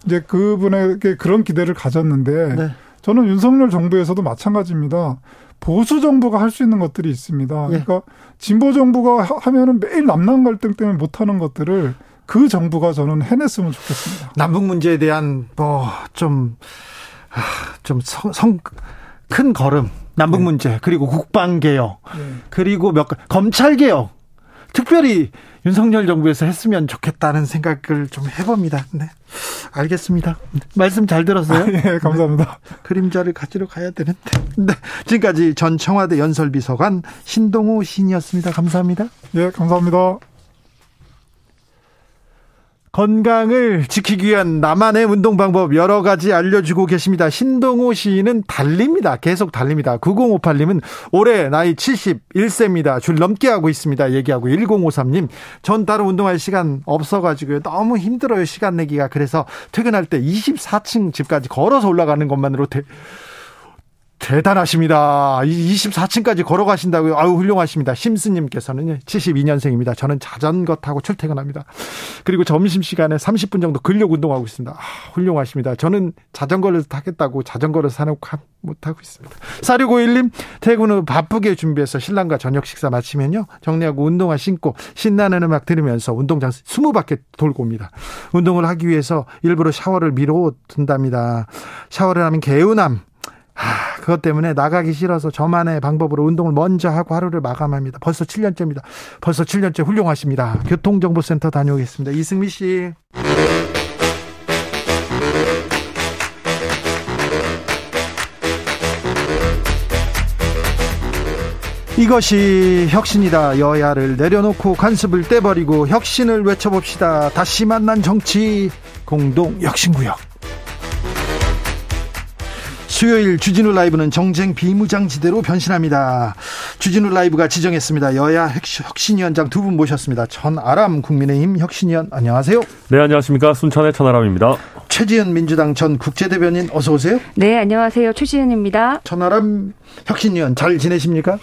이제 그분에게 그런 기대를 가졌는데 네. 저는 윤석열 정부에서도 마찬가지입니다. 보수 정부가 할 수 있는 것들이 있습니다. 예. 그러니까 진보 정부가 하- 하면은 매일 남남 갈등 때문에 못 하는 것들을 그 정부가 저는 해냈으면 좋겠습니다. 남북 문제에 대한 뭐 뭐좀좀성큰 걸음 남북 네. 문제 그리고 국방 개혁 예. 그리고 몇 가- 검찰 개혁 특별히 윤석열 정부에서 했으면 좋겠다는 생각을 좀 해봅니다. 네, 알겠습니다. 말씀 잘 들었어요. 예, 감사합니다. 그림자를 가지러 가야 되는데. 네, 지금까지 전 청와대 연설비서관 신동호 시인이었습니다. 감사합니다. 예, 감사합니다. 건강을 지키기 위한 나만의 운동 방법 여러 가지 알려주고 계십니다. 신동호 시인은 달립니다. 계속 달립니다. 9058님은 올해 나이 71세입니다. 줄 넘게 하고 있습니다. 얘기하고 1053님 전 따로 운동할 시간 없어가지고요. 너무 힘들어요. 시간 내기가. 그래서 퇴근할 때 24층 집까지 걸어서 올라가는 것만으로 대, 대단하십니다. 24층까지 걸어가신다고요. 아유, 훌륭하십니다. 심스님께서는 72년생입니다. 저는 자전거 타고 출퇴근합니다. 그리고 점심시간에 30분 정도 근력 운동하고 있습니다. 아, 훌륭하십니다. 저는 자전거를 타겠다고 자전거를 사놓고 하- 못하고 있습니다. 4651님, 퇴근 후 바쁘게 준비해서 신랑과 저녁 식사 마치면요. 정리하고 운동화 신고 신나는 음악 들으면서 운동장 20바퀴 돌고 옵니다. 운동을 하기 위해서 일부러 샤워를 미뤄 둔답니다. 샤워를 하면 개운함, 하, 그것 때문에 나가기 싫어서 저만의 방법으로 운동을 먼저 하고 하루를 마감합니다. 벌써 7년째입니다. 벌써 7년째 훌륭하십니다. 교통정보센터 다녀오겠습니다. 이승미 씨. 이것이 혁신이다. 여야를 내려놓고 간섭을 떼버리고 혁신을 외쳐봅시다. 다시 만난 정치 공동 혁신구역. 수요일 주진우 라이브는 정쟁 비무장지대로 변신합니다. 주진우 라이브가 지정했습니다. 여야 혁신위원장 두 분 모셨습니다. 전아람 국민의힘 혁신위원 안녕하세요. 네, 안녕하십니까. 순천의 천하람입니다. 최지은 민주당 전 국제대변인 어서 오세요. 네, 안녕하세요. 최지은입니다. 전아람 혁신위원 잘 지내십니까?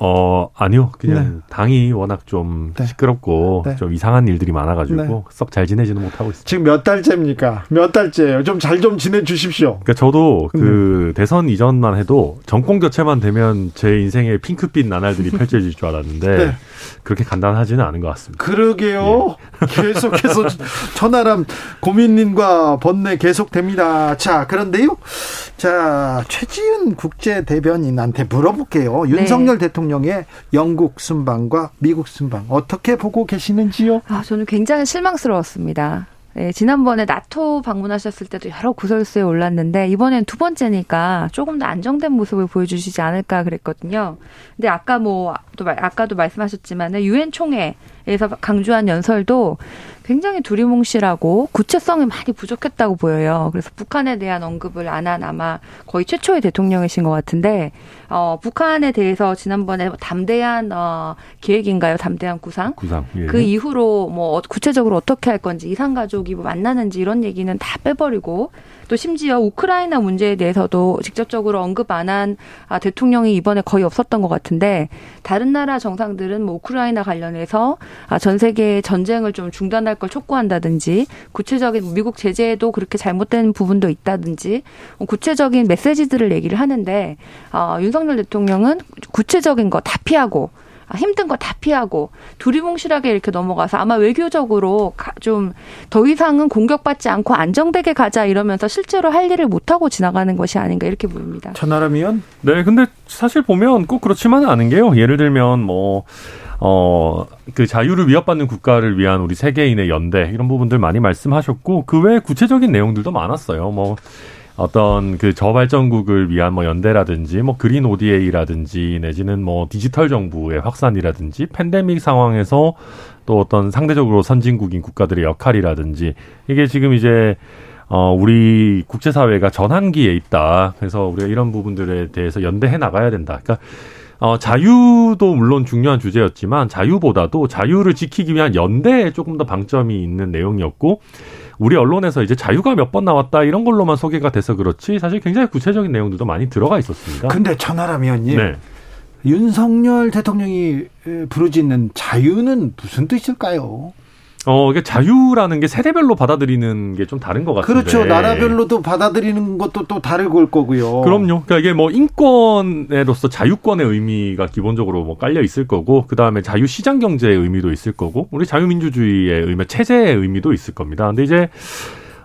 어, 아니요. 그냥 당이 워낙 좀 네. 시끄럽고 네. 좀 이상한 일들이 많아 가지고 네. 썩잘 지내지는 못하고 있습니다. 지금 몇 달째입니까? 몇 달째예요? 좀 잘좀 지내 주십시오. 그러니까 저도 그 대선 이전만 해도 정권 교체만 되면 제 인생의 핑크빛 나날들이 펼쳐질 줄 알았는데 네. 그렇게 간단하지는 않은 것 같습니다. 그러게요. 계속해서 천하람 고민님과 번뇌 계속됩니다. 자, 그런데요. 자, 최지은 국제 대변인한테 물어볼게요. 윤석열 대통령 의 영국 순방과 미국 순방 어떻게 보고 계시는지요? 아, 저는 굉장히 실망스러웠습니다. 예, 지난번에 나토 방문하셨을 때도 여러 구설수에 올랐는데 이번엔 두 번째니까 조금 더 안정된 모습을 보여주시지 않을까 그랬거든요. 근데 아까 뭐 또 아까도 말씀하셨지만 유엔 총회에서 강조한 연설도 굉장히 두리뭉실하고 구체성이 많이 부족했다고 보여요. 그래서 북한에 대한 언급을 안 한 아마 거의 최초의 대통령이신 것 같은데 어, 북한에 대해서 지난번에 담대한 어, 계획인가요? 담대한 구상? 구상. 예. 그 이후로 뭐 구체적으로 어떻게 할 건지 이산 가족이 뭐 만나는지 이런 얘기는 다 빼버리고 또 심지어 우크라이나 문제에 대해서도 직접적으로 언급 안 한 아, 대통령이 이번에 거의 없었던 것 같은데 다른 나라 정상들은 뭐 우크라이나 관련해서 아, 전 세계 전쟁을 좀 중단할 걸 촉구한다든지 구체적인 미국 제재에도 그렇게 잘못된 부분도 있다든지 뭐 구체적인 메시지들을 얘기를 하는데 어, 윤석열 대통령은 구체적인 거 다 피하고 힘든 거 다 피하고 두리뭉실하게 이렇게 넘어가서 아마 외교적으로 좀 더 이상은 공격받지 않고 안정되게 가자 이러면서 실제로 할 일을 못 하고 지나가는 것이 아닌가 이렇게 보입니다. 천하람 의원? 네, 근데 사실 보면 꼭 그렇지만은 않은 게요. 예를 들면 뭐 어, 그 자유를 위협받는 국가를 위한 우리 세계인의 연대, 이런 부분들 많이 말씀하셨고, 그 외에 구체적인 내용들도 많았어요. 뭐, 어떤 그 저발전국을 위한 뭐 연대라든지 뭐 그린 ODA라든지 내지는 뭐 디지털 정부의 확산이라든지 팬데믹 상황에서 또 어떤 상대적으로 선진국인 국가들의 역할이라든지 이게 지금 이제 어 우리 국제사회가 전환기에 있다. 그래서 우리가 이런 부분들에 대해서 연대해 나가야 된다. 그러니까 어, 자유도 물론 중요한 주제였지만 자유보다도 자유를 지키기 위한 연대에 조금 더 방점이 있는 내용이었고 우리 언론에서 이제 자유가 몇 번 나왔다 이런 걸로만 소개가 돼서 그렇지 사실 굉장히 구체적인 내용들도 많이 들어가 있었습니다. 근데 천하람 의원님. 네. 윤석열 대통령이 부르짖는 자유는 무슨 뜻일까요? 어, 이게 자유라는 게 세대별로 받아들이는 게 좀 다른 것 같은데. 그렇죠. 나라별로도 받아들이는 것도 또 다를 걸 거고요. 그럼요. 그러니까 이게 뭐 인권으로서 자유권의 의미가 기본적으로 뭐 깔려 있을 거고, 그 다음에 자유 시장 경제의 의미도 있을 거고, 우리 자유민주주의의 의미, 체제의 의미도 있을 겁니다. 근데 이제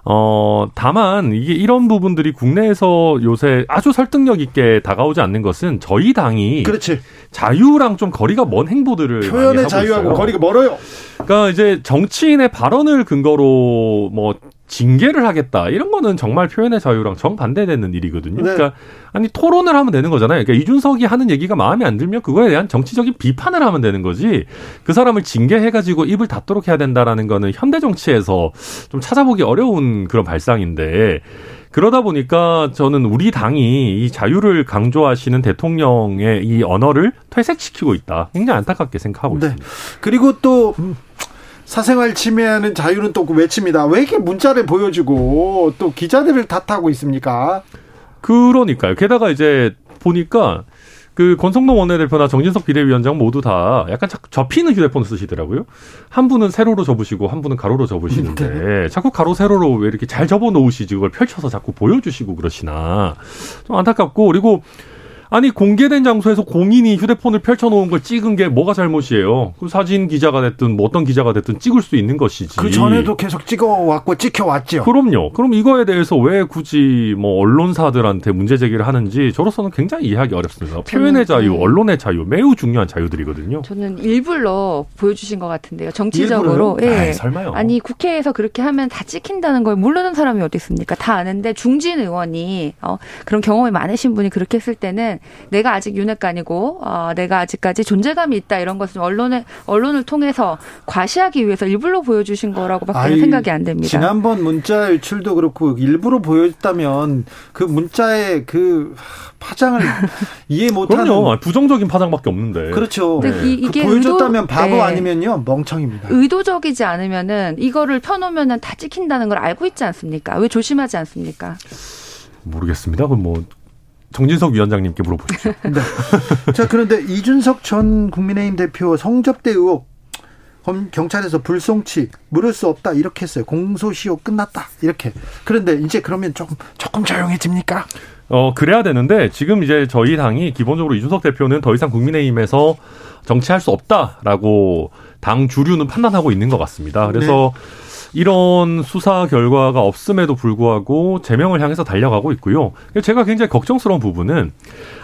어, 다만 이게 이런 부분들이 국내에서 요새 아주 설득력 있게 다가오지 않는 것은 저희 당이 그렇지. 자유랑 좀 거리가 먼 행보들을 표현의 자유하고 있어요. 거리가 멀어요. 그러니까 이제 정치인의 발언을 근거로 뭐 징계를 하겠다 이런 거는 정말 표현의 자유랑 정반대되는 일이거든요. 네. 그러니까 아니 토론을 하면 되는 거잖아요. 그러니까 이준석이 하는 얘기가 마음에 안 들면 그거에 대한 정치적인 비판을 하면 되는 거지. 그 사람을 징계해가지고 입을 닫도록 해야 된다라는 거는 현대 정치에서 좀 찾아보기 어려운 그런 발상인데 그러다 보니까 저는 우리 당이 이 자유를 강조하시는 대통령의 이 언어를 퇴색시키고 있다. 굉장히 안타깝게 생각하고 네. 있습니다. 그리고 또 사생활 침해하는 자유는 또 외칩니다. 왜 이렇게 문자를 보여주고 또 기자들을 탓하고 있습니까? 그러니까요. 게다가 이제 보니까 그 권성동 원내대표나 정진석 비대위원장 모두 다 약간 접히는 휴대폰을 쓰시더라고요. 한 분은 세로로 접으시고 한 분은 가로로 접으시는데 네. 자꾸 가로 세로로 왜 이렇게 잘 접어 놓으시지 그걸 펼쳐서 자꾸 보여주시고 그러시나 좀 안타깝고 그리고 아니 공개된 장소에서 공인이 휴대폰을 펼쳐놓은 걸 찍은 게 뭐가 잘못이에요? 그 사진 기자가 됐든 뭐 어떤 기자가 됐든 찍을 수 있는 것이지. 그 전에도 계속 찍어왔고 찍혀왔죠. 그럼요. 그럼 이거에 대해서 왜 굳이 뭐 언론사들한테 문제 제기를 하는지 저로서는 굉장히 이해하기 어렵습니다. 표현의 자유, 언론의 자유 매우 중요한 자유들이거든요. 저는 일부러 보여주신 것 같은데요. 정치적으로. 예. 아이, 설마요. 아니 국회에서 그렇게 하면 다 찍힌다는 걸 모르는 사람이 어디 있습니까? 다 아는데 중진 의원이 어, 그런 경험이 많으신 분이 그렇게 했을 때는 내가 아직 윤핵관이고 어, 내가 아직까지 존재감이 있다 이런 것을 언론에 언론을 통해서 과시하기 위해서 일부러 보여주신 거라고밖에 생각이 안 됩니다. 지난번 문자 유출도 그렇고 일부러 보였다면 그 문자의 그 파장을 이해 못하는 그럼요. 부정적인 파장밖에 없는데. 그렇죠. 네. 이, 게 그 보여줬다면 의도, 바보 네. 아니면요 멍청입니다. 의도적이지 않으면은 이거를 펴놓으면은 다 찍힌다는 걸 알고 있지 않습니까? 왜 조심하지 않습니까? 모르겠습니다. 그럼 뭐 정진석 위원장님께 물어보십시오. 네. 자, 그런데 이준석 전 국민의힘 대표 성접대 의혹 경찰에서 불송치 물을 수 없다 이렇게 했어요. 공소시효 끝났다 이렇게. 그런데 이제 그러면 조금 조금 조용해집니까? 어 그래야 되는데 지금 이제 저희 당이 기본적으로 이준석 대표는 더 이상 국민의힘에서 정치할 수 없다라고 당 주류는 판단하고 있는 것 같습니다. 그래서 네. 이런 수사 결과가 없음에도 불구하고 제명을 향해서 달려가고 있고요. 제가 굉장히 걱정스러운 부분은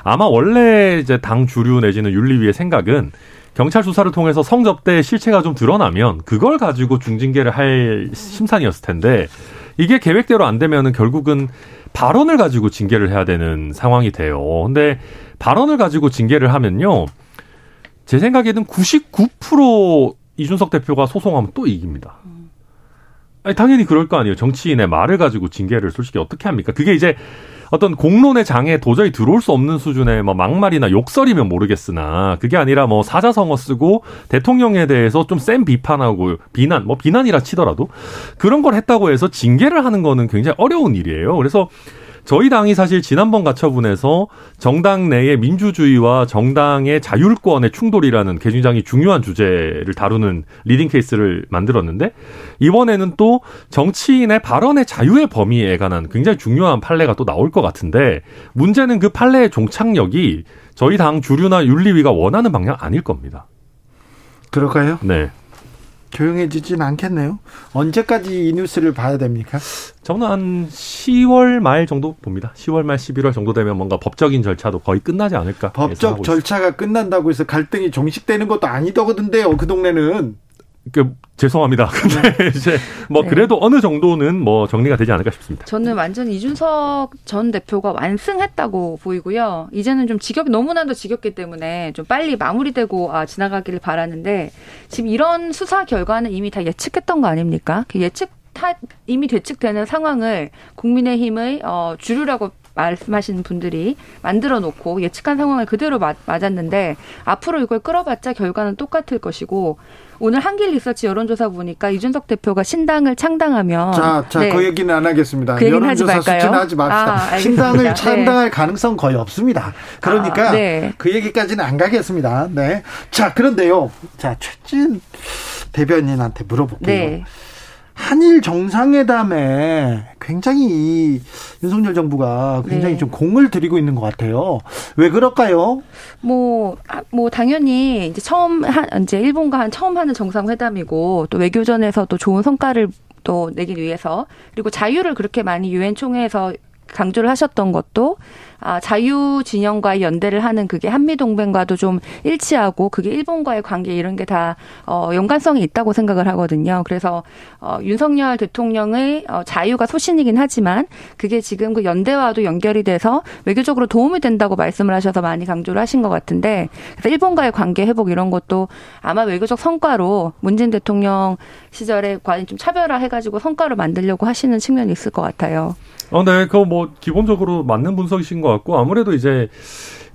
아마 원래 이제 당 주류 내지는 윤리위의 생각은 경찰 수사를 통해서 성접대 실체가 좀 드러나면 그걸 가지고 중징계를 할 심산이었을 텐데 이게 계획대로 안 되면은 결국은 발언을 가지고 징계를 해야 되는 상황이 돼요. 근데 발언을 가지고 징계를 하면요. 제 생각에는 99% 이준석 대표가 소송하면 또 이깁니다. 아니, 당연히 그럴 거 아니에요. 정치인의 말을 가지고 징계를 솔직히 어떻게 합니까? 그게 이제 어떤 공론의 장에 도저히 들어올 수 없는 수준의 뭐 막말이나 욕설이면 모르겠으나 그게 아니라 뭐 사자성어 쓰고 대통령에 대해서 좀 센 비판하고 비난 뭐 비난이라 치더라도 그런 걸 했다고 해서 징계를 하는 거는 굉장히 어려운 일이에요. 그래서 저희 당이 사실 지난번 가처분에서 정당 내의 민주주의와 정당의 자율권의 충돌이라는 개굉장히 중요한 주제를 다루는 leading case를 만들었는데 이번에는 또 정치인의 발언의 자유의 범위에 관한 굉장히 중요한 판례가 또 나올 것 같은데 문제는 그 판례의 종착역이 저희 당 주류나 윤리위가 원하는 방향 아닐 겁니다. 그럴까요? 네. 조용해지진 않겠네요. 언제까지 이 뉴스를 봐야 됩니까? 저는 한 10월 말 정도 봅니다. 10월 말 11월 정도 되면 뭔가 법적인 절차도 거의 끝나지 않을까. 법적 절차가 끝난다고 해서 갈등이 종식되는 것도 아니더거든요. 그 동네는. 그 죄송합니다. 근데 네. 이제 뭐 네. 그래도 어느 정도는 뭐 정리가 되지 않을까 싶습니다. 저는 완전 이준석 전 대표가 완승했다고 보이고요. 이제는 좀 지겹 너무나도 지겹기 때문에 좀 빨리 마무리되고 아, 지나가기를 바라는데 지금 이런 수사 결과는 이미 다 예측했던 거 아닙니까? 그 예측 이미 예측되는 상황을 국민의힘의 어, 주류라고 말씀하시는 분들이 만들어 놓고 예측한 상황을 그대로 맞, 맞았는데 앞으로 이걸 끌어봤자 결과는 똑같을 것이고 오늘 한길 리서치 여론조사 보니까 이준석 대표가 신당을 창당하면 자, 자, 네. 그 얘기는 안 하겠습니다. 그 얘기는 하지 말까요? 하지 맙시다. 아, 신당을 네. 창당할 네. 가능성 거의 없습니다. 그러니까 아, 네. 그 얘기까지는 안 가겠습니다. 네. 자, 그런데요. 자, 최진 대변인한테 물어볼게요. 네. 한일 정상회담에 굉장히 이 윤석열 정부가 굉장히 네. 좀 공을 들이고 있는 것 같아요. 왜 그럴까요? 뭐, 아, 뭐, 당연히 이제 처음 한, 이제 일본과 한 처음 하는 정상회담이고 또 외교전에서 또 좋은 성과를 또 내기 위해서 그리고 자유를 그렇게 많이 유엔 총회에서 강조를 하셨던 것도 아, 자유 진영과의 연대를 하는 그게 한미 동맹과도 좀 일치하고 그게 일본과의 관계 이런 게 다 어, 연관성이 있다고 생각을 하거든요. 그래서 어, 윤석열 대통령의 어, 자유가 소신이긴 하지만 그게 지금 그 연대와도 연결이 돼서 외교적으로 도움이 된다고 말씀을 하셔서 많이 강조를 하신 것 같은데 그래서 일본과의 관계 회복 이런 것도 아마 외교적 성과로 문재인 대통령 시절에 과연 좀 차별화 해가지고 성과를 만들려고 하시는 측면이 있을 것 같아요. 어, 네, 그거 뭐 기본적으로 맞는 분석이신 것 같고 아무래도 이제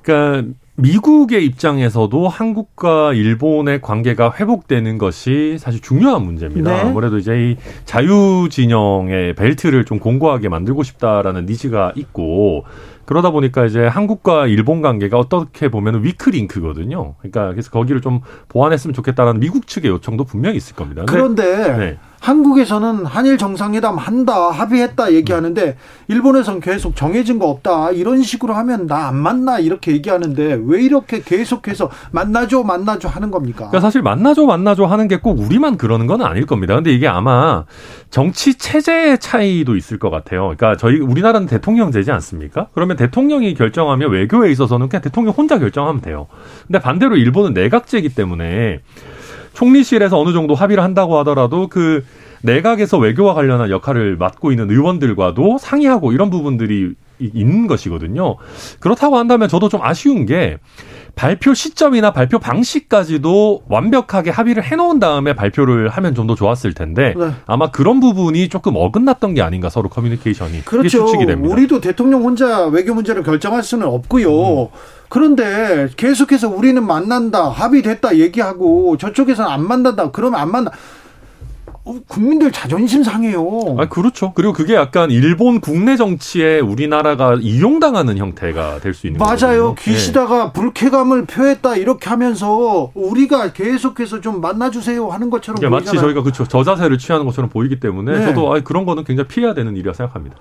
그러니까 미국의 입장에서도 한국과 일본의 관계가 회복되는 것이 사실 중요한 문제입니다. 네. 아무래도 이제 이 자유 진영의 벨트를 좀 공고하게 만들고 싶다라는 니즈가 있고 그러다 보니까 이제 한국과 일본 관계가 어떻게 보면 위크링크거든요. 그러니까 그래서 거기를 좀 보완했으면 좋겠다라는 미국 측의 요청도 분명히 있을 겁니다. 그런데 네. 한국에서는 한일 정상회담 한다 합의했다 얘기하는데 일본에서는 계속 정해진 거 없다 이런 식으로 하면 나 안 만나 이렇게 얘기하는데 왜 이렇게 계속해서 만나죠 만나죠 하는 겁니까? 그러니까 사실 만나죠 만나죠 하는 게 꼭 우리만 그러는 건 아닐 겁니다. 근데 이게 아마 정치 체제의 차이도 있을 것 같아요. 그러니까 저희 우리나라는 대통령제지 않습니까? 그러면 대통령이 결정하면 외교에 있어서는 그냥 대통령 혼자 결정하면 돼요. 근데 반대로 일본은 내각제이기 때문에 총리실에서 어느 정도 합의를 한다고 하더라도 그 내각에서 외교와 관련한 역할을 맡고 있는 의원들과도 상의하고 이런 부분들이 있는 것이거든요. 그렇다고 한다면 저도 좀 아쉬운 게 발표 시점이나 발표 방식까지도 완벽하게 합의를 해놓은 다음에 발표를 하면 좀 더 좋았을 텐데 네. 아마 그런 부분이 조금 어긋났던 게 아닌가 서로 커뮤니케이션이 그렇죠. 추측이 됩니다. 우리도 대통령 혼자 외교 문제를 결정할 수는 없고요. 음. 그런데 계속해서 우리는 만난다, 합의됐다 얘기하고 저쪽에서는 안 만난다. 그러면 안 만나. 어, 국민들 자존심 상해요. 아, 그렇죠. 그리고 그게 약간 일본 국내 정치에 우리나라가 이용당하는 형태가 될 수 있는 맞아요. 거거든요. 귀시다가 네. 불쾌감을 표했다 이렇게 하면서 우리가 계속해서 좀 만나주세요 하는 것처럼 그러니까 마치 저희가 그렇죠. 저자세를 취하는 것처럼 보이기 때문에 네. 저도 아, 그런 거는 굉장히 피해야 되는 일이라 생각합니다.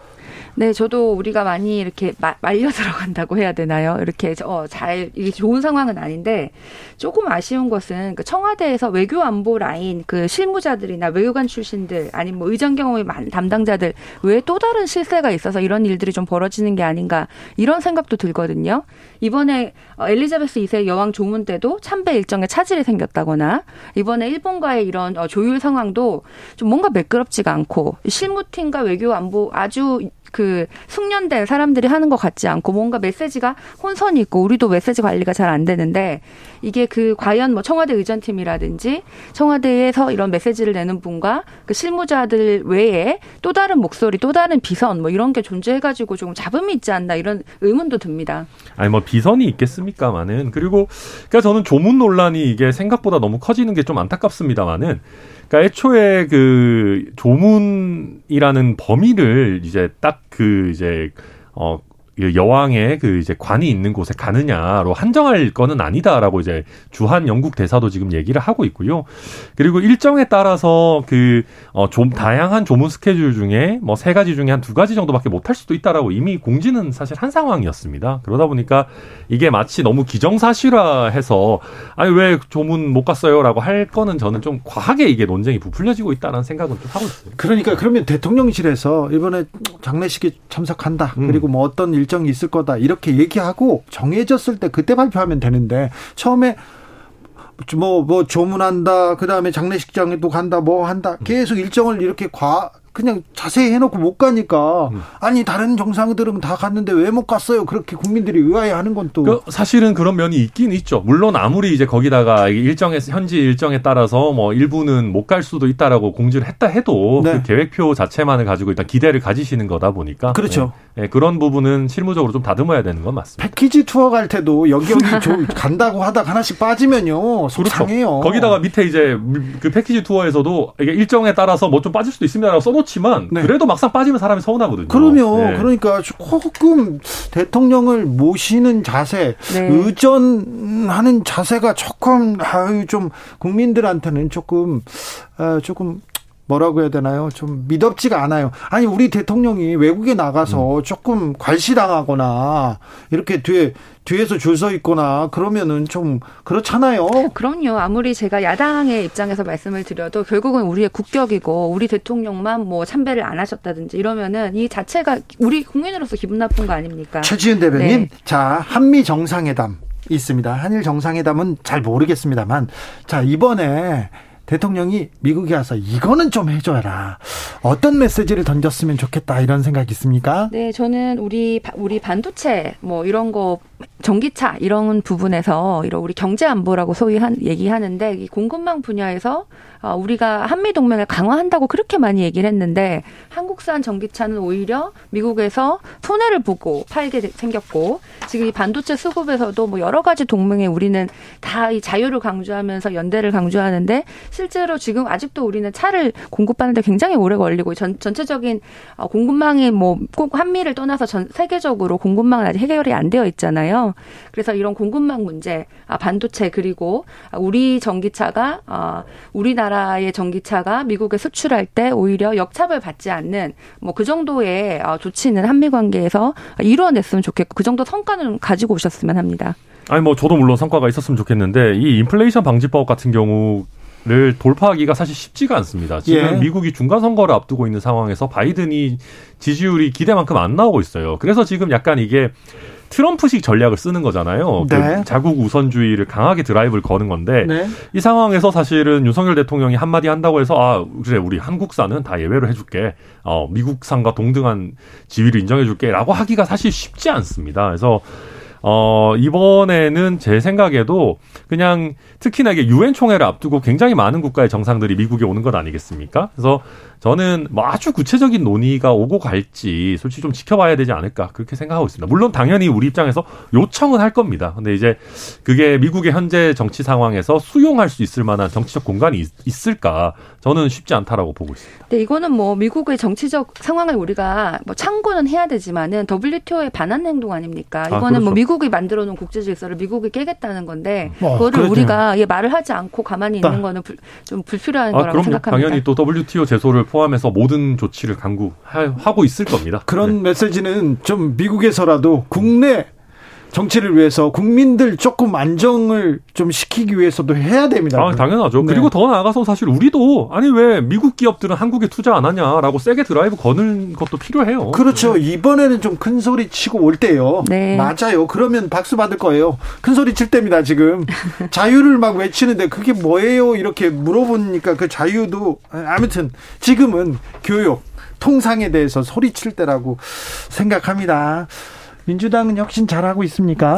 네, 저도 우리가 많이 이렇게 마, 말려 들어간다고 해야 되나요? 이렇게 어, 잘 이게 좋은 상황은 아닌데 조금 아쉬운 것은 그 청와대에서 외교 안보 라인 그 실무자들이나 외교관 출신들 아니면 뭐 의전 경험이 많은 담당자들 왜또 다른 실세가 있어서 이런 일들이 좀 벌어지는 게 아닌가 이런 생각도 들거든요. 이번에 어, 엘리자베스 2세 여왕 조문 때도 참배 일정에 차질이 생겼다거나 이번에 일본과의 이런 어, 조율 상황도 좀 뭔가 매끄럽지가 않고 실무팀과 외교 안보 아주 그 숙련된 사람들이 하는 것 같지 않고 뭔가 메시지가 혼선이 있고 우리도 메시지 관리가 잘 안 되는데 이게 그 과연 뭐 청와대 의전팀이라든지 청와대에서 이런 메시지를 내는 분과 그 실무자들 외에 또 다른 목소리, 또 다른 비선 뭐 이런 게 존재해가지고 조금 잡음이 있지 않나 이런 의문도 듭니다. 아니 뭐 비선이 있겠습니까만은 그리고 그러니까 저는 조문 논란이 이게 생각보다 너무 커지는 게 좀 안타깝습니다만은 그러니까 애초에 그 조문이라는 범위를 이제 딱 그 이제 어 여왕의 그 이제 관이 있는 곳에 가느냐로 한정할 거는 아니다라고 이제 주한 영국 대사도 지금 얘기를 하고 있고요. 그리고 일정에 따라서 그어좀 다양한 조문 스케줄 중에 뭐 세 가지 중에 한 두 가지 정도밖에 못 할 수도 있다라고 이미 공지는 사실 한 상황이었습니다. 그러다 보니까 이게 마치 너무 기정사실화해서 아니 왜 조문 못 갔어요라고 할 거는 저는 좀 과하게 이게 논쟁이 부풀려지고 있다는 생각은 좀 하고 있어요. 그러니까 그러면 대통령실에서 이번에 장례식에 참석한다. 음. 그리고 뭐 어떤 일 정이 있을 거다. 이렇게 얘기하고 정해졌을 때 그때 발표하면 되는데 처음에 뭐, 뭐, 조문한다, 그 다음에 장례식장에도 간다, 뭐 한다, 계속 일정을 이렇게 과, 그냥 자세히 해놓고 못 가니까 음. 아니 다른 정상들은 다 갔는데 왜 못 갔어요? 그렇게 국민들이 의아해하는 건 또. 그 사실은 그런 면이 있긴 있죠. 물론 아무리 이제 거기다가 일정에 현지 일정에 따라서 뭐 일부는 못 갈 수도 있다라고 공지를 했다 해도 네. 그 계획표 자체만을 가지고 일단 기대를 가지시는 거다 보니까. 그렇죠. 네, 네, 그런 부분은 실무적으로 좀 다듬어야 되는 건 맞습니다. 패키지 투어 갈 때도 여기 여기 좀 간다고 하다 하나씩 빠지면요 속상해요. 그렇죠. 거기다가 밑에 이제 그 패키지 투어에서도 이게 일정에 따라서 뭐 좀 빠질 수도 있습니다라고 써놓. 좋지만 네. 그래도 막상 빠지면 사람이 서운하거든요. 그러면 네. 그러니까 조금 대통령을 모시는 자세, 네. 의전하는 자세가 조금 아유 좀 국민들한테는 조금 아, 조금 뭐라고 해야 되나요? 좀 믿업지가 않아요. 아니 우리 대통령이 외국에 나가서 음. 조금 괄시당하거나 이렇게 뒤에 뒤에서 줄 서 있거나 그러면은 좀 그렇잖아요. 그럼요. 아무리 제가 야당의 입장에서 말씀을 드려도 결국은 우리의 국격이고 우리 대통령만 뭐 참배를 안 하셨다든지 이러면은 이 자체가 우리 국민으로서 기분 나쁜 거 아닙니까? 최지은 대변인, 네. 자 한미 정상회담 있습니다. 한일 정상회담은 잘 모르겠습니다만, 자 이번에 대통령이 미국에 와서 이거는 좀 해줘라. 어떤 메시지를 던졌으면 좋겠다 이런 생각이 있습니까? 네, 저는 우리 우리 반도체 뭐 이런 거 전기차 이런 부분에서 이런 우리 경제 안보라고 소위 한 얘기하는데 이 공급망 분야에서 어, 우리가 한미 동맹을 강화한다고 그렇게 많이 얘기를 했는데 한국산 전기차는 오히려 미국에서 손해를 보고 팔게 생겼고 지금 이 반도체 수급에서도 뭐 여러 가지 동맹에 우리는 다 이 자유를 강조하면서 연대를 강조하는데 실제로 지금 아직도 우리는 차를 공급하는데 굉장히 오래 걸리고 전, 전체적인 어, 공급망이 뭐 꼭 한미를 떠나서 전 세계적으로 공급망은 아직 해결이 안 되어 있잖아요. 그래서 이런 공급망 문제, 아, 반도체 그리고 우리 전기차가 어, 우리나라의 전기차가 미국에 수출할 때 오히려 역차별 받지 않는 뭐 그 정도의 어, 조치는 한미 관계에서 이루어냈으면 좋겠고 그 정도 성과는 가지고 오셨으면 합니다. 아니 뭐 저도 물론 성과가 있었으면 좋겠는데 이 인플레이션 방지법 같은 경우 를 돌파하기가 사실 쉽지가 않습니다. 지금 예. 미국이 중간 선거를 앞두고 있는 상황에서 바이든이 지지율이 기대만큼 안 나오고 있어요. 그래서 지금 약간 이게 트럼프식 전략을 쓰는 거잖아요. 그 네. 그 자국 우선주의를 강하게 드라이브를 거는 건데 네. 이 상황에서 사실은 윤석열 대통령이 한마디 한다고 해서 아 그래 우리 한국산은 다 예외로 해줄게. 어 미국산과 동등한 지위를 인정해줄게라고 하기가 사실 쉽지 않습니다. 그래서 어, 이번에는 제 생각에도 그냥 특히나 이게 유엔 총회를 앞두고 굉장히 많은 국가의 정상들이 미국에 오는 것 아니겠습니까? 그래서 저는 뭐 아주 구체적인 논의가 오고 갈지 솔직히 좀 지켜봐야 되지 않을까 그렇게 생각하고 있습니다. 물론 당연히 우리 입장에서 요청은 할 겁니다. 근데 이제 그게 미국의 현재 정치 상황에서 수용할 수 있을 만한 정치적 공간이 있, 을까 저는 쉽지 않다라고 보고 있습니다. 네, 이거는 뭐 미국의 정치적 상황을 우리가 뭐 참고는 해야 되지만은 WTO에 반한 행동 아닙니까? 아, 이거는 아, 그렇죠. 뭐 미국이 만들어 놓은 국제 질서를 미국이 깨겠다는 건데 어, 그거를 그렇죠. 우리가 예, 말을 하지 않고 가만히 있는 거는 불, 좀 불필요한 아, 거라고 그럼요. 생각합니다. 당연히 또 WTO 제소를 포함해서 모든 조치를 강구하고 있을 겁니다. 그런 네. 메시지는 좀 미국에서라도 국내 정치를 위해서 국민들 조금 안정을 좀 시키기 위해서도 해야 됩니다. 아, 당연하죠. 네. 그리고 더 나아가서 사실 우리도 아니 왜 미국 기업들은 한국에 투자 안 하냐라고 세게 드라이브 거는 것도 필요해요. 그렇죠. 네. 이번에는 좀 큰 소리 치고 올 때요. 네. 맞아요. 그러면 박수 받을 거예요. 큰 소리 칠 때입니다, 지금. 자유를 막 외치는데 그게 뭐예요? 이렇게 물어보니까 그 자유도 아무튼 지금은 교육, 통상에 대해서 소리칠 때라고 생각합니다. 민주당은 혁신 잘하고 있습니까?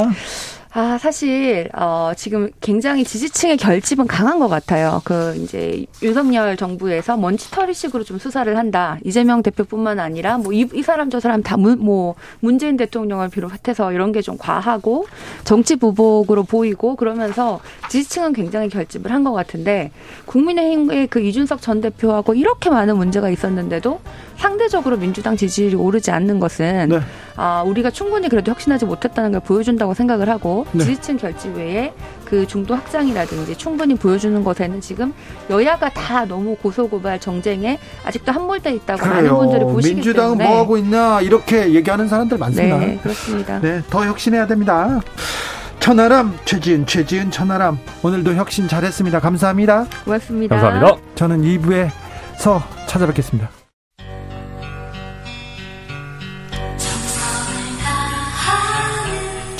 아, 사실, 어, 지금 굉장히 지지층의 결집은 강한 것 같아요. 그, 이제, 윤석열 정부에서 먼지털이식으로 좀 수사를 한다. 이재명 대표뿐만 아니라, 뭐, 이, 이 사람 저 사람 다, 문, 뭐, 문재인 대통령을 비롯해서 이런 게 좀 과하고, 정치 보복으로 보이고, 그러면서 지지층은 굉장히 결집을 한 것 같은데, 국민의힘의 그 이준석 전 대표하고 이렇게 많은 문제가 있었는데도, 상대적으로 민주당 지지율이 오르지 않는 것은 네. 아, 우리가 충분히 그래도 혁신하지 못했다는 걸 보여준다고 생각을 하고 네. 지지층 결집 외에 그 중도 확장이라든지 충분히 보여주는 것에는 지금 여야가 다 너무 고소고발 정쟁에 아직도 함몰돼 있다고 많은 분들이 보시기 민주당은 때문에 뭐 하고 있냐 이렇게 얘기하는 사람들 많습니다. 네 그렇습니다. 네, 더 혁신해야 됩니다. 천하람 최지은 최지은 천하람 오늘도 혁신 잘했습니다. 감사합니다. 고맙습니다. 감사합니다. 저는 2부에서 찾아뵙겠습니다.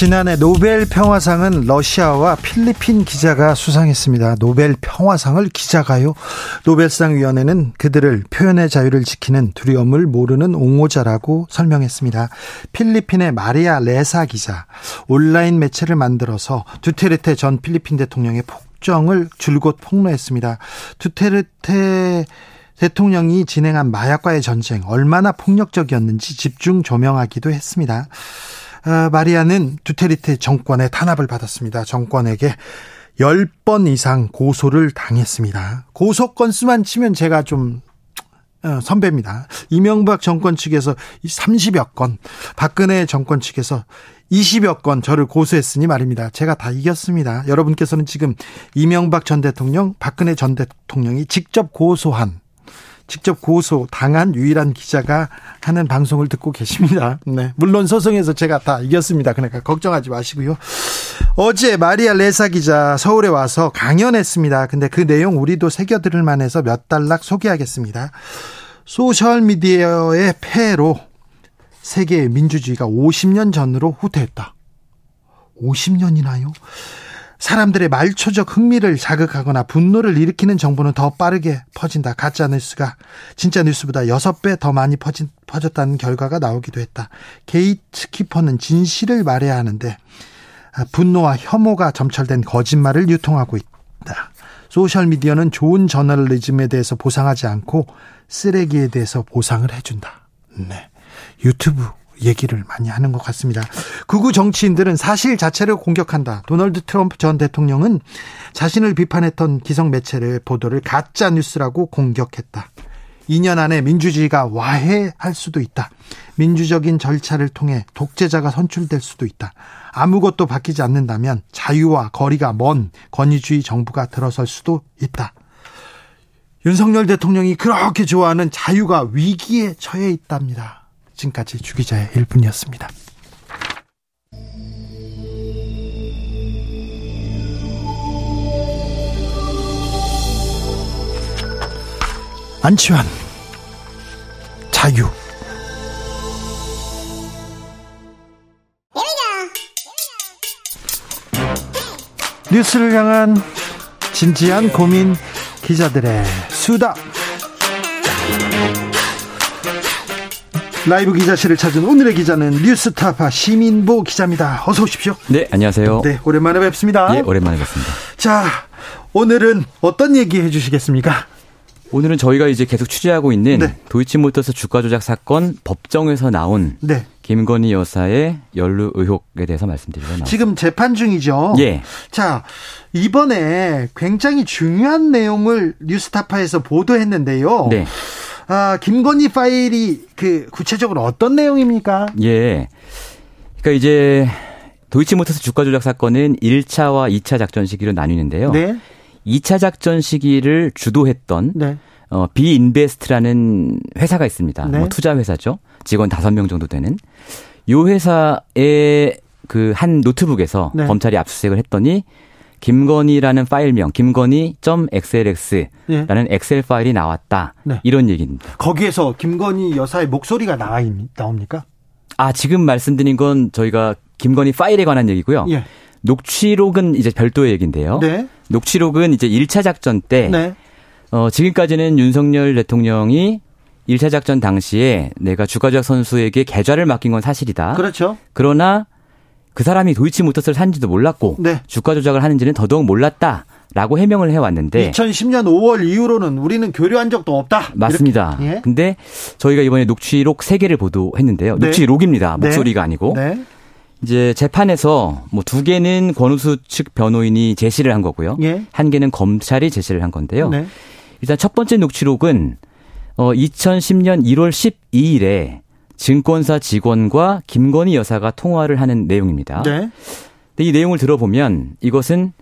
지난해 노벨 평화상은 러시아와 필리핀 기자가 수상했습니다. 노벨 평화상을 기자가요? 노벨상 위원회는 그들을 표현의 자유를 지키는 두려움을 모르는 옹호자라고 설명했습니다. 필리핀의 마리아 레사 기자 온라인 매체를 만들어서 두테르테 전 필리핀 대통령의 폭정을 줄곧 폭로했습니다. 두테르테 대통령이 진행한 마약과의 전쟁 얼마나 폭력적이었는지 집중 조명하기도 했습니다. 아, 마리아는 두테르테 정권의 탄압을 받았습니다. 정권에게 10번 이상 고소를 당했습니다. 고소 건수만 치면 제가 좀 어, 선배입니다. 이명박 정권 측에서 30여 건, 박근혜 정권 측에서 20여 건 저를 고소했으니 말입니다. 제가 다 이겼습니다. 여러분께서는 지금 이명박 전 대통령, 박근혜 전 대통령이 직접 고소한 직접 고소 당한 유일한 기자가 하는 방송을 듣고 계십니다. 네. 물론 소송에서 제가 다 이겼습니다. 그러니까 걱정하지 마시고요. 어제 마리아 레사 기자 서울에 와서 강연했습니다. 근데 그 내용 우리도 새겨들을 만해서 몇 단락 소개하겠습니다. 소셜 미디어의 폐해로 세계의 민주주의가 50년 전으로 후퇴했다. 50년이나요? 사람들의 말초적 흥미를 자극하거나 분노를 일으키는 정보는 더 빠르게 퍼진다. 가짜 뉴스가 진짜 뉴스보다 6배 더 많이 퍼진, 퍼졌다는 결과가 나오기도 했다. 게이트키퍼는 진실을 말해야 하는데 아, 분노와 혐오가 점철된 거짓말을 유통하고 있다. 소셜미디어는 좋은 저널리즘에 대해서 보상하지 않고 쓰레기에 대해서 보상을 해준다. 네. 유튜브 얘기를 많이 하는 것 같습니다. 극우 정치인들은 사실 자체를 공격한다. 도널드 트럼프 전 대통령은 자신을 비판했던 기성 매체를 보도를 가짜 뉴스라고 공격했다. 2년 안에 민주주의가 와해할 수도 있다. 민주적인 절차를 통해 독재자가 선출될 수도 있다. 아무것도 바뀌지 않는다면 자유와 거리가 먼 권위주의 정부가 들어설 수도 있다. 윤석열 대통령이 그렇게 좋아하는 자유가 위기에 처해 있답니다. 지금까지 주기자의 1분이었습니다. 안치환 자유 뉴스를 향한 진지한 고민 기자들의 수다 라이브 기자실을 찾은 오늘의 기자는 뉴스타파 시민보 기자입니다. 어서 오십시오. 네, 안녕하세요. 네, 오랜만에 뵙습니다. 예, 오랜만에 뵙습니다. 자, 오늘은 어떤 얘기 해주시겠습니까? 오늘은 저희가 이제 계속 취재하고 있는 네. 도이치모터스 주가 조작 사건 법정에서 나온 네. 김건희 여사의 연루 의혹에 대해서 말씀드리려 나왔습니다. 지금 재판 중이죠. 예. 자, 이번에 굉장히 중요한 내용을 뉴스타파에서 보도했는데요. 네. 아, 김건희 파일이 그 구체적으로 어떤 내용입니까? 예. 그러니까 이제 도이치모터스 주가 조작 사건은 1차와 2차 작전 시기로 나뉘는데요. 네. 2차 작전 시기를 주도했던 네. 어, 비인베스트라는 회사가 있습니다. 네. 뭐 투자 회사죠. 직원 5명 정도 되는. 요 회사의 그 한 노트북에서 네. 검찰이 압수수색을 했더니 김건희라는 파일명 김건희.xlx라는 엑셀 파일이 나왔다. 네. 이런 얘기입니다. 거기에서 김건희 여사의 목소리가 나와 있- 나옵니까? 아, 지금 말씀드린 건 저희가 김건희 파일에 관한 얘기고요. 예. 녹취록은 이제 별도의 얘기인데요. 네. 녹취록은 이제 1차 작전 때 네. 어, 지금까지는 윤석열 대통령이 1차 작전 당시에 내가 주가조작 선수에게 계좌를 맡긴 건 사실이다. 그렇죠. 그러나 그 사람이 도이치모터스를 산지도 몰랐고 네. 주가 조작을 하는지는 더더욱 몰랐다 라고 해명을 해왔는데 2010년 5월 이후로는 우리는 교류한 적도 없다. 맞습니다. 이렇게. 예. 근데 저희가 이번에 녹취록 3개를 보도했는데요. 네. 녹취록입니다. 네. 목소리가 아니고. 네. 이제 재판에서 뭐 두 개는 권우수 측 변호인이 제시를 한 거고요. 예. 한 개는 검찰이 제시를 한 건데요. 네. 일단 첫 번째 녹취록은 어 2010년 1월 12일에 증권사 직원과 김건희 여사가 통화를 하는 내용입니다. 네. 근데 이 내용을 들어보면 이것은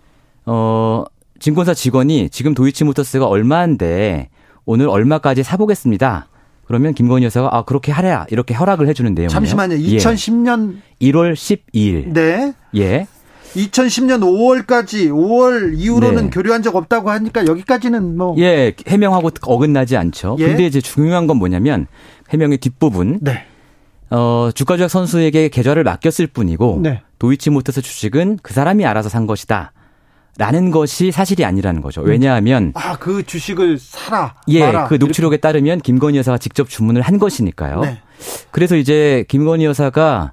어 증권사 직원이 지금 도이치모터스가 얼마인데 오늘 얼마까지 사보겠습니다. 그러면 김건희 여사가 아 그렇게 하랴 이렇게 허락을 해주는 내용이에요. 잠시만요. 예. 2010년 1월 12일. 네. 예. 2010년 5월까지 5월 이후로는 네. 교류한 적 없다고 하니까 여기까지는 뭐 예, 해명하고 어긋나지 않죠. 예. 근데 이제 중요한 건 뭐냐면 해명의 뒷부분. 네. 어, 주가 조작 선수에게 계좌를 맡겼을 뿐이고 네. 도이치모터스 주식은 그 사람이 알아서 산 것이다. 라는 것이 사실이 아니라는 거죠. 왜냐하면 아, 그 주식을 사라. 예, 마라. 그 녹취록에 따르면 김건희 여사가 직접 주문을 한 것이니까요. 네. 그래서 이제 김건희 여사가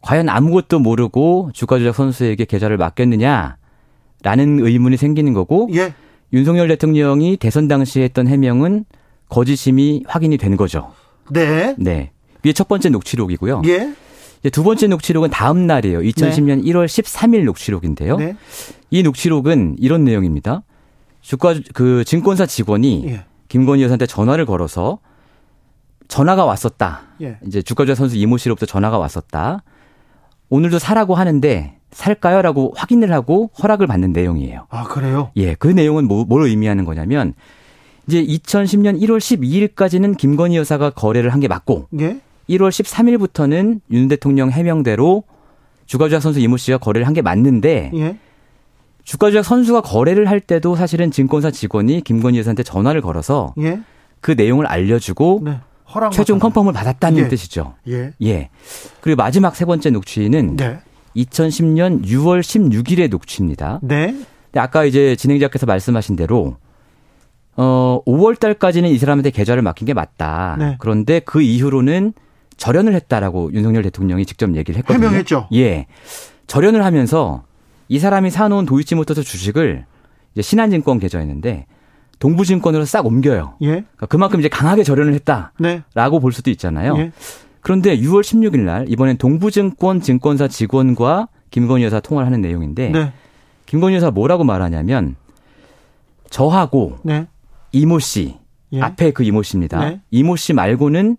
과연 아무것도 모르고 주가 조작 선수에게 계좌를 맡겼느냐라는 의문이 생기는 거고 예. 윤석열 대통령이 대선 당시에 했던 해명은 거짓임이 확인이 된 거죠. 네. 네. 이게 첫 번째 녹취록이고요. 예. 이제 두 번째 녹취록은 다음 날이에요. 2010년 1월 13일 녹취록인데요. 네. 이 녹취록은 이런 내용입니다. 주가 그 증권사 직원이 예. 김건희 여사한테 전화를 걸어서 전화가 왔었다. 예. 이제 주가조작 선수 이모 씨로부터 전화가 왔었다. 오늘도 사라고 하는데 살까요?라고 확인을 하고 허락을 받는 내용이에요. 아, 그래요? 예, 그 내용은 뭐, 뭘 의미하는 거냐면 이제 2010년 1월 12일까지는 김건희 여사가 거래를 한 게 맞고 예. 1월 13일부터는 윤 대통령 해명대로 주가 조작 선수 이모 씨가 거래를 한 게 맞는데 예. 주가 조작 선수가 거래를 할 때도 사실은 증권사 직원이 김건희 여사한테 전화를 걸어서 예. 그 내용을 알려주고 네. 허락 최종 컨펌을 받았다는 예. 뜻이죠. 예. 예. 그리고 마지막 세 번째 녹취는 네. 2010년 6월 16일의 녹취입니다. 네. 아까 이제 진행자께서 말씀하신 대로 어 5월 달까지는 이 사람한테 계좌를 맡긴 게 맞다. 네. 그런데 그 이후로는 절연을 했다라고 윤석열 대통령이 직접 얘기를 했거든요. 해명했죠. 예. 절연을 하면서 이 사람이 사놓은 도이치 모터스 주식을 이제 신한증권 계좌였는데 동부증권으로 싹 옮겨요. 예. 그러니까 그만큼 이제 강하게 절연을 했다라고 네. 볼 수도 있잖아요. 예. 그런데 6월 16일 날 이번엔 동부증권 증권사 직원과 김건희 여사 통화를 하는 내용인데 네. 김건희 여사 뭐라고 말하냐면 저하고 네. 이모 씨 예. 앞에 그 이모 씨입니다. 네. 이모 씨 말고는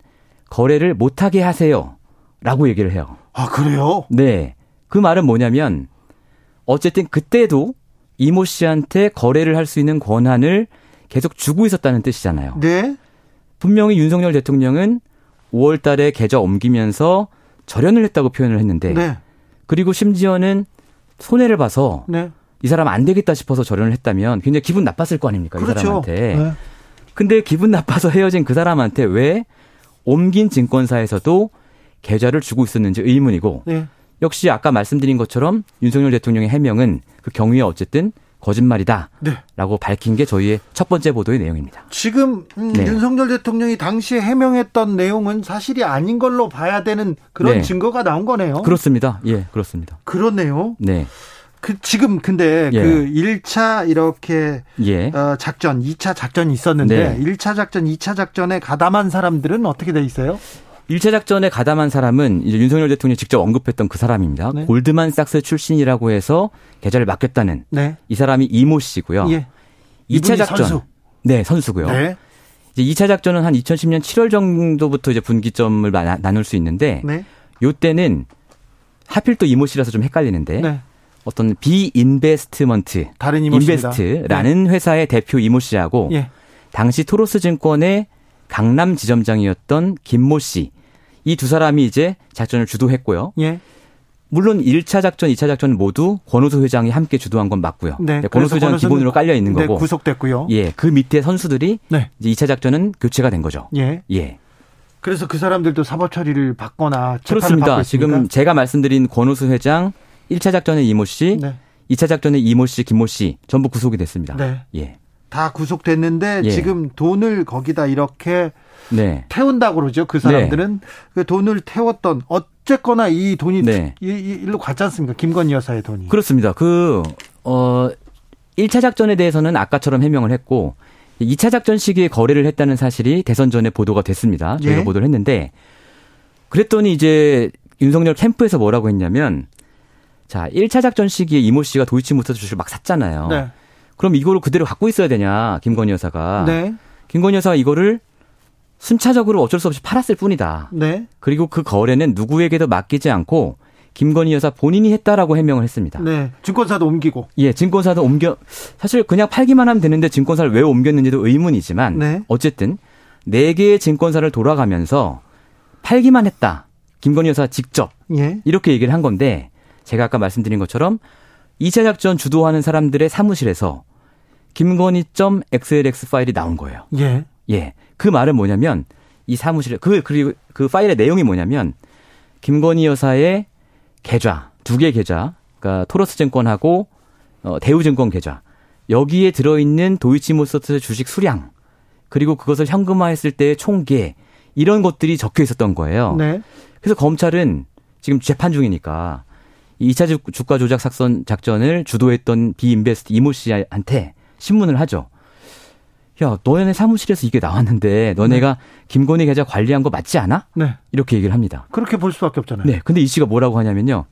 거래를 못하게 하세요 라고 얘기를 해요. 아, 그래요? 네, 그 말은 뭐냐면 어쨌든 그때도 이모 씨한테 거래를 할 수 있는 권한을 계속 주고 있었다는 뜻이잖아요. 네. 분명히 윤석열 대통령은 5월 달에 계좌 옮기면서 절연을 했다고 표현을 했는데 네. 그리고 심지어는 손해를 봐서 네. 이 사람 안 되겠다 싶어서 절연을 했다면 굉장히 기분 나빴을 거 아닙니까? 이 그렇죠. 사람한테. 네. 근데 기분 나빠서 헤어진 그 사람한테 왜 옮긴 증권사에서도 계좌를 주고 있었는지 의문이고 네. 역시 아까 말씀드린 것처럼 윤석열 대통령의 해명은 그 경위에 어쨌든 거짓말이다. 네. 라고 밝힌 게 저희의 첫 번째 보도의 내용입니다. 지금 음, 네. 윤석열 대통령이 당시에 해명했던 내용은 사실이 아닌 걸로 봐야 되는 그런 네. 증거가 나온 거네요. 그렇습니다. 예, 그렇습니다. 그렇네요. 네. 그 지금 근데 예. 그 1차 이렇게 예. 어, 작전, 2차 작전이 있었는데 네. 1차 작전, 2차 작전에 가담한 사람들은 어떻게 돼 있어요? 1차 작전에 가담한 사람은 이제 윤석열 대통령이 직접 언급했던 그 사람입니다. 네. 골드만삭스 출신이라고 해서 계좌를 맡겼다는 네. 이 사람이 이모 씨고요. 예. 2차 이분이 작전. 선수. 네, 선수고요. 네. 이제 2차 작전은 한 2010년 7월 정도부터 이제 분기점을 나- 나눌 수 있는데 네. 요때는 하필 또 이모 씨라서 좀 헷갈리는데 네. 어떤 비인베스트먼트 다른 이모. 인베스트라는 회사의 대표 이모 씨하고 예. 당시 토로스 증권의 강남 지점장이었던 김모 씨. 이 두 사람이 이제 작전을 주도했고요. 예. 물론 1차 작전, 2차 작전 모두 권오수 회장이 함께 주도한 건 맞고요. 네. 네, 회장은 권오수는- 기본으로 깔려 있는 네, 거고. 구속됐고요. 예, 그 밑에 선수들이 네. 이제 2차 작전은 교체가 된 거죠. 예. 예. 그래서 그 사람들도 사법 처리를 받거나 그렇습니다. 지금 제가 말씀드린 권오수 회장 1차 작전의 이모 씨, 네. 2차 작전의 이모 씨, 김모 씨 전부 구속이 됐습니다. 네. 예. 다 구속됐는데 예. 지금 돈을 거기다 이렇게 네. 태운다고 그러죠. 그 사람들은 그 돈을 태웠던 어쨌거나 이 돈이 네. 이, 이, 일로 갔지 않습니까? 김건희 여사의 돈이. 그렇습니다. 그, 어, 1차 작전에 대해서는 아까처럼 해명을 했고, 2차 작전 시기에 거래를 했다는 사실이 대선 전에 보도가 됐습니다. 저희가 예. 보도를 했는데, 그랬더니 이제 윤석열 캠프에서 뭐라고 했냐면, 자, 1차 작전 시기에 이모 씨가 도이치모터 주식을 막 샀잖아요. 네. 그럼 이거를 그대로 갖고 있어야 되냐, 김건희 여사가. 네. 김건희 여사가 이거를 순차적으로 어쩔 수 없이 팔았을 뿐이다. 네. 그리고 그 거래는 누구에게도 맡기지 않고 김건희 여사 본인이 했다라고 해명을 했습니다. 네. 증권사도 옮기고. 예, 증권사도 옮겨 사실 그냥 팔기만 하면 되는데 증권사를 왜 옮겼는지도 의문이지만 네. 어쨌든 네 개의 증권사를 돌아가면서 팔기만 했다. 김건희 여사 직접 예. 이렇게 얘기를 한 건데 제가 아까 말씀드린 것처럼 2차 작전 주도하는 사람들의 사무실에서 김건희.xlx 파일이 나온 거예요. 예. 예. 그 말은 뭐냐면 이 사무실에 그 그리고 그 파일의 내용이 뭐냐면 김건희 여사의 계좌 두 개 계좌 그러니까 토러스 증권하고 어, 대우증권 계좌 여기에 들어있는 도이치모터스 주식 수량 그리고 그것을 현금화했을 때의 총계 이런 것들이 적혀 있었던 거예요. 네. 그래서 검찰은 지금 재판 중이니까 이 2차 주- 주가 조작 작전 작전을 주도했던 비인베스트 이모 씨한테 신문을 하죠. 야, 너네 사무실에서 이게 나왔는데 너네가 김건희 계좌 관리한 거 맞지 않아? 네. 이렇게 얘기를 합니다. 그렇게 볼 수밖에 없잖아요. 네. 근데 이 씨가 뭐라고 하냐면요.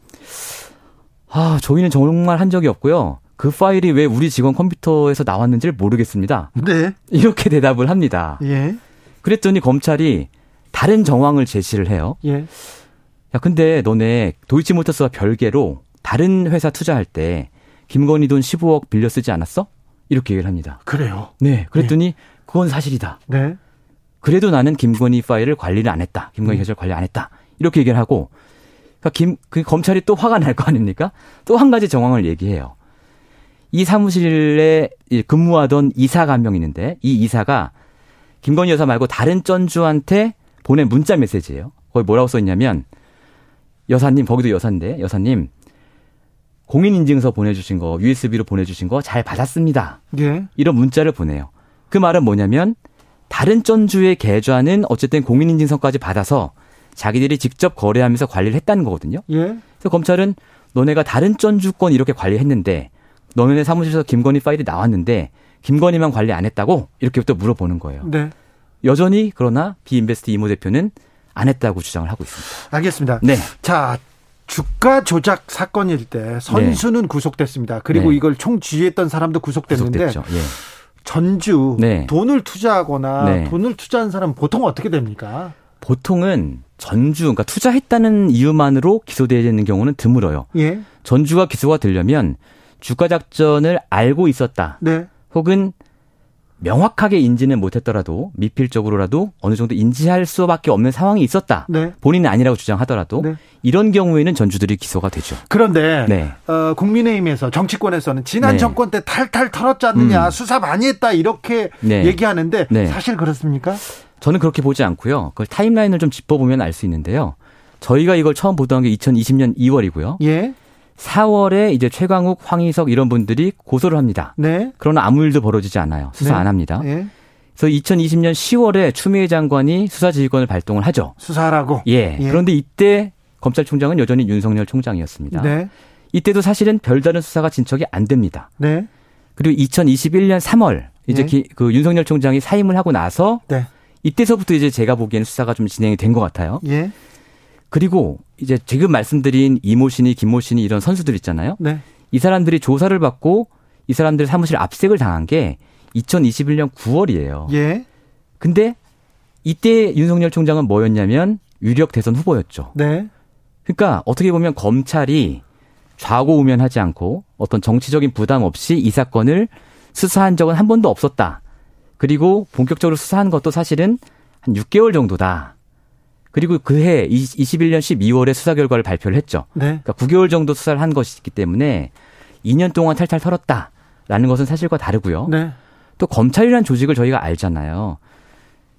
아, 저희는 정말 한 적이 없고요. 그 파일이 왜 우리 직원 컴퓨터에서 나왔는지를 모르겠습니다. 네. 이렇게 대답을 합니다. 예. 그랬더니 검찰이 다른 정황을 제시를 해요. 예. 야, 근데 너네 도이치모터스와 별개로 다른 회사 투자할 때 김건희 돈 15억 빌려 쓰지 않았어? 이렇게 얘기를 합니다. 그래요. 네. 그랬더니 그건 사실이다. 네. 그래도 나는 김건희 파일을 관리를 안 했다. 김건희 계좌를 관리 안 했다. 이렇게 얘기를 하고 그러니까 김, 그 검찰이 또 화가 날 거 아닙니까? 또 한 가지 정황을 얘기해요. 이 사무실에 이 근무하던 이사가 한 명 있는데 이 이사가 김건희 여사 말고 다른 전주한테 보낸 문자 메시지예요. 거기 뭐라고 써 있냐면 여사님 거기도 여사인데 여사님 공인인증서 보내주신 거 USB로 보내주신 거 잘 받았습니다. 예. 이런 문자를 보내요. 그 말은 뭐냐면 다른 전주의 계좌는 어쨌든 공인인증서까지 받아서 자기들이 직접 거래하면서 관리를 했다는 거거든요. 예. 그래서 검찰은 너네가 다른 전주권 이렇게 관리했는데 너네 사무실에서 김건희 파일이 나왔는데 김건희만 관리 안 했다고 이렇게 또 물어보는 거예요. 네. 여전히 그러나 비인베스트 이모 대표는 안 했다고 주장을 하고 있습니다. 알겠습니다. 네. 자, 주가 조작 사건일 때 선수는 구속됐습니다. 그리고 네. 이걸 총 지휘했던 사람도 구속됐는데. 예. 전주 네. 돈을 투자하거나 네. 돈을 투자한 사람 보통 어떻게 됩니까? 보통은 전주, 그러니까 투자했다는 이유만으로 기소되는 경우는 드물어요. 예. 전주가 기소가 되려면 주가 작전을 알고 있었다. 네. 혹은 명확하게 인지는 못했더라도 미필적으로라도 어느 정도 인지할 수밖에 없는 상황이 있었다. 네. 본인은 아니라고 주장하더라도 네. 이런 경우에는 전주들이 기소가 되죠. 그런데 네. 어, 국민의힘에서 정치권에서는 지난 네. 정권 때 탈탈 털었지 않느냐 음. 수사 많이 했다 이렇게 네. 얘기하는데 네. 사실 그렇습니까? 저는 그렇게 보지 않고요. 그 타임라인을 좀 짚어보면 알 수 있는데요. 저희가 이걸 처음 보던 게 2020년 2월이고요. 예. 4월에 이제 최광욱, 황희석 이런 분들이 고소를 합니다. 네. 그러나 아무 일도 벌어지지 않아요. 수사 네. 안 합니다. 예. 그래서 2020년 10월에 추미애 장관이 수사지휘권을 발동을 하죠. 수사하라고. 예. 예. 그런데 이때 검찰총장은 여전히 윤석열 총장이었습니다. 네. 이때도 사실은 별다른 수사가 진척이 안 됩니다. 네. 그리고 2021년 3월 이제 네. 기- 그 윤석열 총장이 사임을 하고 나서 네. 이때서부터 이제 제가 보기에는 수사가 좀 진행이 된 것 같아요. 예. 그리고 이제 지금 말씀드린 이모 씨니 김모 씨니 이런 선수들 있잖아요. 네. 이 사람들이 조사를 받고 이 사람들 사무실 압색을 당한 게 2021년 9월이에요. 예. 근데 이때 윤석열 총장은 뭐였냐면 유력 대선 후보였죠. 네. 그러니까 어떻게 보면 검찰이 좌고우면하지 않고 어떤 정치적인 부담 없이 이 사건을 수사한 적은 한 번도 없었다. 그리고 본격적으로 수사한 것도 사실은 한 6개월 정도다. 그리고 그해 21년 12월에 수사 결과를 발표를 했죠. 네. 그러니까 9개월 정도 수사를 한 것이기 때문에 2년 동안 탈탈 털었다라는 것은 사실과 다르고요. 네. 또 검찰이라는 조직을 저희가 알잖아요.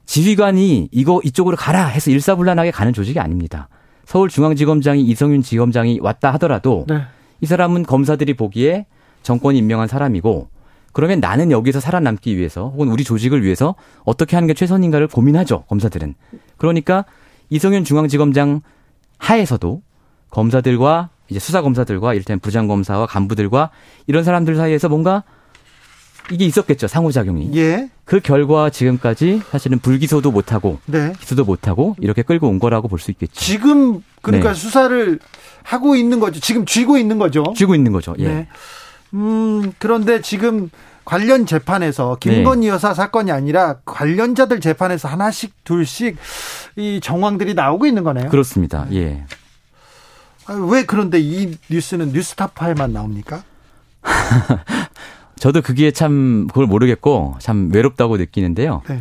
지휘관이 이거 이쪽으로 가라 해서 일사불란하게 가는 조직이 아닙니다. 서울중앙지검장이 이성윤 지검장이 왔다 하더라도 네. 이 사람은 검사들이 보기에 정권이 임명한 사람이고 그러면 나는 여기서 살아남기 위해서 혹은 우리 조직을 위해서 어떻게 하는 게 최선인가를 고민하죠. 검사들은. 그러니까 이성윤 중앙지검장 하에서도 검사들과 이제 수사 검사들과 일단 부장 검사와 간부들과 이런 사람들 사이에서 뭔가 이게 있었겠죠 상호작용이. 예. 그 결과 지금까지 사실은 불기소도 못하고 네. 기소도 못하고 이렇게 끌고 온 거라고 볼 수 있겠죠. 지금 그러니까 네. 수사를 하고 있는 거죠. 지금 쥐고 있는 거죠. 쥐고 있는 거죠. 예. 네. 음, 그런데 지금 관련 재판에서 김건희 네. 여사 사건이 아니라 관련자들 재판에서 하나씩 둘씩 이 정황들이 나오고 있는 거네요. 그렇습니다. 예. 아, 왜 그런데 이 뉴스는 뉴스타파에만 나옵니까? 저도 그게 참 그걸 모르겠고 참 외롭다고 느끼는데요. 네.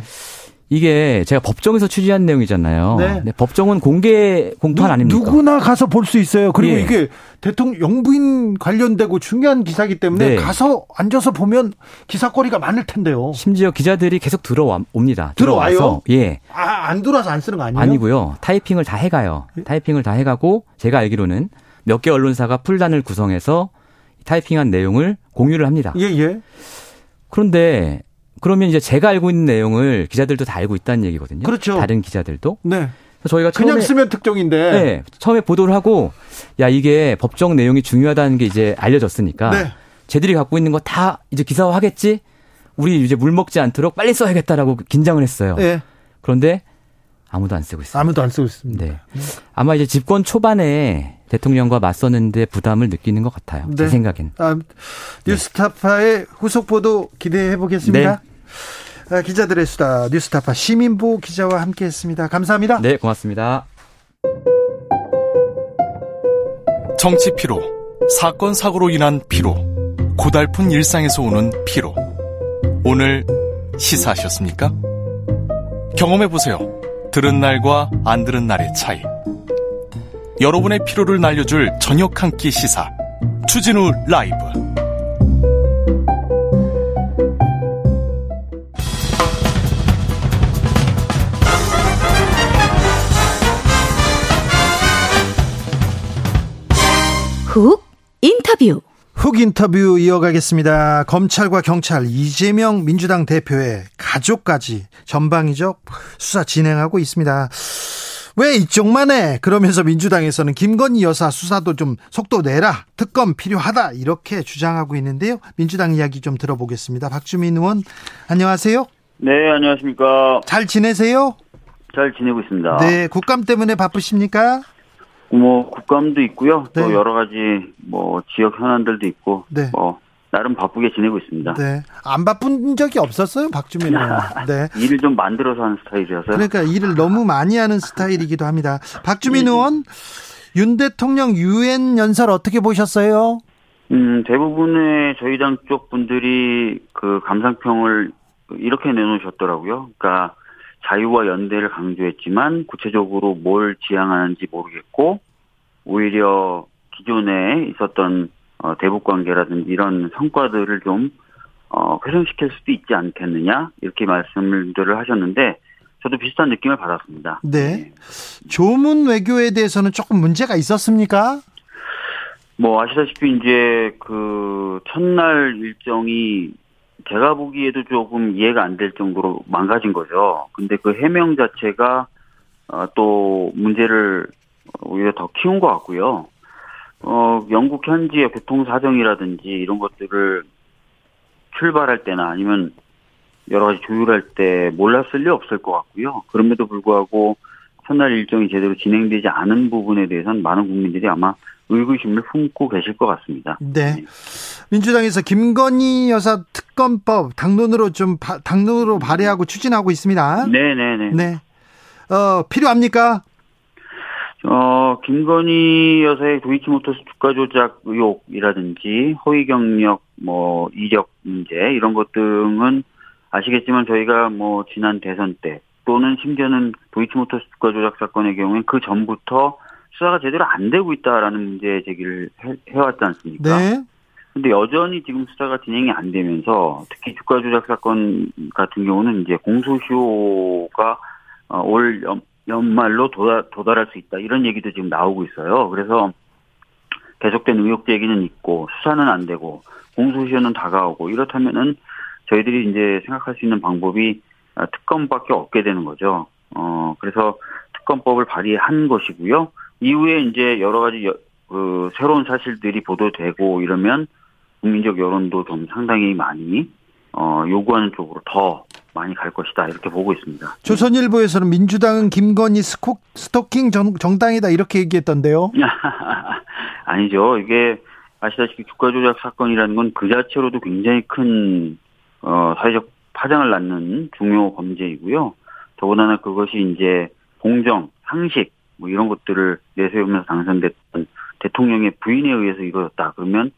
이게 제가 법정에서 취재한 내용이잖아요. 네. 법정은 공개 공판 아닙니까? 누구나 가서 볼 수 있어요. 그리고 예. 이게 대통령 영부인 관련되고 중요한 기사기 때문에 네. 가서 앉아서 보면 기사거리가 많을 텐데요. 심지어 기자들이 계속 들어옵니다. 들어와요? 들어와서 예. 아, 안 들어와서 안 쓰는 거 아니에요? 아니고요. 타이핑을 다 해가요. 타이핑을 다 해가고 제가 알기로는 몇 개 언론사가 풀단을 구성해서 타이핑한 내용을 공유를 합니다. 예, 예. 그런데 그러면 이제 제가 알고 있는 내용을 기자들도 다 알고 있다는 얘기거든요. 그렇죠. 다른 기자들도. 네. 저희가 그냥 처음에 쓰면 특종인데. 네, 처음에 보도를 하고 야 이게 법정 내용이 중요하다는 게 이제 알려졌으니까 네. 쟤들이 갖고 있는 거 다 이제 기사화하겠지. 우리 이제 물 먹지 않도록 빨리 써야겠다라고 긴장을 했어요. 예. 그런데 아무도 안 쓰고 있어요. 아무도 안 쓰고 있습니다. 네. 아마 이제 집권 초반에 대통령과 맞서는데 부담을 느끼는 것 같아요. 제 네. 생각엔. 아, 뉴스타파의 후속 보도 기대해 보겠습니다. 네. 아, 기자들의 수다 뉴스타파 시민보 기자와 함께했습니다. 감사합니다. 네, 고맙습니다. 정치 피로, 사건 사고로 인한 피로, 고달픈 일상에서 오는 피로. 오늘 시사하셨습니까? 경험해 보세요. 들은 날과 안 들은 날의 차이. 여러분의 피로를 날려줄 저녁 한 끼 시사. 추진우 라이브. 훅 인터뷰. 훅 인터뷰 이어가겠습니다. 검찰과 경찰 이재명 민주당 대표의 가족까지 전방위적 수사 진행하고 있습니다. 왜 이쪽만 해? 그러면서 민주당에서는 김건희 여사 수사도 좀 속도 내라. 특검 필요하다. 이렇게 주장하고 있는데요. 민주당 이야기 좀 들어보겠습니다. 박주민 의원, 안녕하세요. 네, 안녕하십니까. 잘 지내세요? 잘 지내고 있습니다. 네, 국감 때문에 바쁘십니까? 뭐 국감도 있고요. 또 네. 여러 가지 뭐 지역 현안들도 있고 네. 뭐 나름 바쁘게 지내고 있습니다. 네. 안 바쁜 적이 없었어요, 박주민 의원. 네. 일을 좀 만들어서 하는 스타일이라서요. 그러니까 일을 너무 많이 하는 스타일이기도 합니다. 박주민 네. 의원, 윤 대통령 유엔 연설 어떻게 보셨어요? 음, 대부분의 저희 당 쪽 분들이 그 감상평을 이렇게 내놓으셨더라고요. 그러니까 자유와 연대를 강조했지만 구체적으로 뭘 지향하는지 모르겠고 오히려 기존에 있었던 어, 대북 관계라든지 이런 성과들을 좀 어, 훼손시킬 수도 있지 않겠느냐 이렇게 말씀들을 하셨는데 저도 비슷한 느낌을 받았습니다. 네. 조문 외교에 대해서는 조금 문제가 있었습니까? 뭐 아시다시피 이제 그 첫날 일정이 제가 보기에도 조금 이해가 안 될 정도로 망가진 거죠. 근데 그 해명 자체가 어, 또 문제를 오히려 더 키운 것 같고요. 어, 영국 현지의 교통 사정이라든지 이런 것들을 출발할 때나 아니면 여러 가지 조율할 때 몰랐을 리 없을 것 같고요. 그럼에도 불구하고 첫날 일정이 제대로 진행되지 않은 부분에 대해서는 많은 국민들이 아마 의구심을 품고 계실 것 같습니다. 네. 민주당에서 김건희 여사 특검법 당론으로 좀 바- 당론으로 발의하고 추진하고 있습니다. 네 네 네. 네. 어, 필요합니까? 어, 김건희 여사의 도이치모터스 주가 조작 의혹이라든지 허위 경력, 뭐 이력 문제 이런 것 등은 아시겠지만 저희가 뭐 지난 대선 때 또는 심지어는 도이치모터스 주가 조작 사건의 경우엔 그 전부터 수사가 제대로 안 되고 있다라는 문제 제기를 해, 해왔지 않습니까? 네. 근데 여전히 지금 수사가 진행이 안 되면서 특히 주가 조작 사건 같은 경우는 이제 공소시효가 어, 올 연, 연말로 도달, 도달할 수 있다 이런 얘기도 지금 나오고 있어요. 그래서 계속된 의혹 제기는 있고 수사는 안 되고 공소시효는 다가오고 이렇다면은 저희들이 이제 생각할 수 있는 방법이 아, 특검밖에 없게 되는 거죠. 어 그래서 특검법을 발의한 것이고요. 이후에 이제 여러 가지 여- 그 새로운 사실들이 보도되고 이러면 국민적 여론도 좀 상당히 많이 어 요구하는 쪽으로 더 많이 갈 것이다 이렇게 보고 있습니다. 조선일보에서는 민주당은 김건희 스코, 스토킹 정, 정당이다 이렇게 얘기했던데요. 아니죠. 이게 아시다시피 주가 조작 사건이라는 건 그 자체로도 굉장히 큰 어, 사회적 파장을 낳는 중요 범죄이고요. 더군다나 그것이 이제 공정, 상식 뭐 이런 것들을 내세우면서 당선됐던 대통령의 부인에 의해서 이루어졌다. 그러면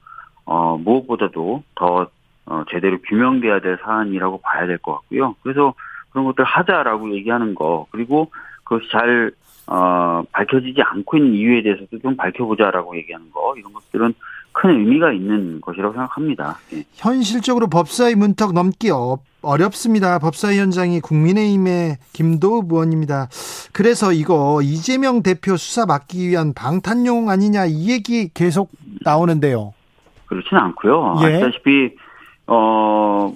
어, 무엇보다도 더 어, 제대로 규명돼야 될 사안이라고 봐야 될 것 같고요. 그래서 그런 것들 하자라고 얘기하는 거 그리고 그것이 잘 어, 밝혀지지 않고 있는 이유에 대해서도 좀 밝혀보자라고 얘기하는 거 이런 것들은 큰 의미가 있는 것이라고 생각합니다. 예. 현실적으로 법사위 문턱 넘기 어, 어렵습니다. 법사위 원장이 국민의힘의 김도읍 의원입니다. 그래서 이거 이재명 대표 수사 막기 위한 방탄용 아니냐 이 얘기 계속 나오는데요. 그렇지는 않고요. 예. 아시다시피 어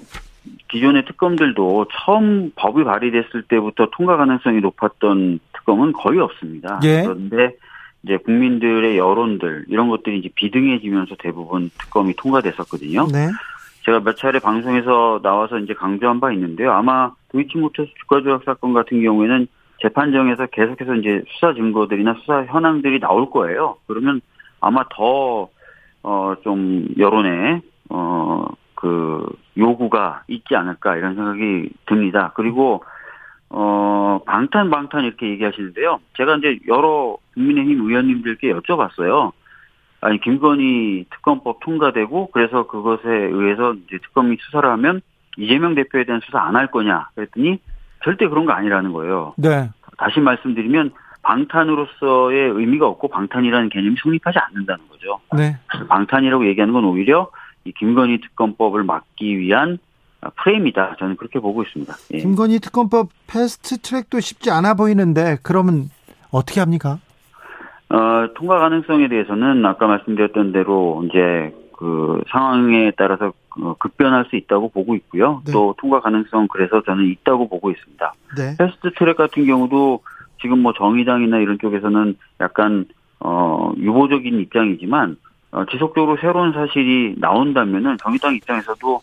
기존의 특검들도 처음 법이 발의됐을 때부터 통과 가능성이 높았던 특검은 거의 없습니다. 예. 그런데 이제 국민들의 여론들 이런 것들이 이제 비등해지면서 대부분 특검이 통과됐었거든요. 네. 제가 몇 차례 방송에서 나와서 이제 강조한 바 있는데요. 아마 도이치모터스 주가 조작 사건 같은 경우에는 재판정에서 계속해서 이제 수사 증거들이나 수사 현황들이 나올 거예요. 그러면 아마 더, 어, 좀, 여론에, 어, 그, 요구가 있지 않을까, 이런 생각이 듭니다. 그리고, 어, 방탄, 방탄 이렇게 얘기하시는데요. 제가 이제 여러 국민의힘 의원님들께 여쭤봤어요. 아니, 김건희 특검법 통과되고, 그래서 그것에 의해서 이제 특검이 수사를 하면 이재명 대표에 대한 수사 안 할 거냐. 그랬더니 절대 그런 거 아니라는 거예요. 네. 다시 말씀드리면 방탄으로서의 의미가 없고 방탄이라는 개념이 성립하지 않는다는 거죠. 네. 방탄이라고 얘기하는 건 오히려 이 김건희 특검법을 막기 위한 프레임이다. 저는 그렇게 보고 있습니다. 예. 김건희 특검법 패스트 트랙도 쉽지 않아 보이는데 그러면 어떻게 합니까? 어, 통과 가능성에 대해서는 아까 말씀드렸던 대로 이제 그 상황에 따라서 어, 급변할 수 있다고 보고 있고요. 네. 또 통과 가능성 그래서 저는 있다고 보고 있습니다. 네. 패스트 트랙 같은 경우도 지금 뭐 정의당이나 이런 쪽에서는 약간 어 유보적인 입장이지만 어, 지속적으로 새로운 사실이 나온다면은 정의당 입장에서도 어,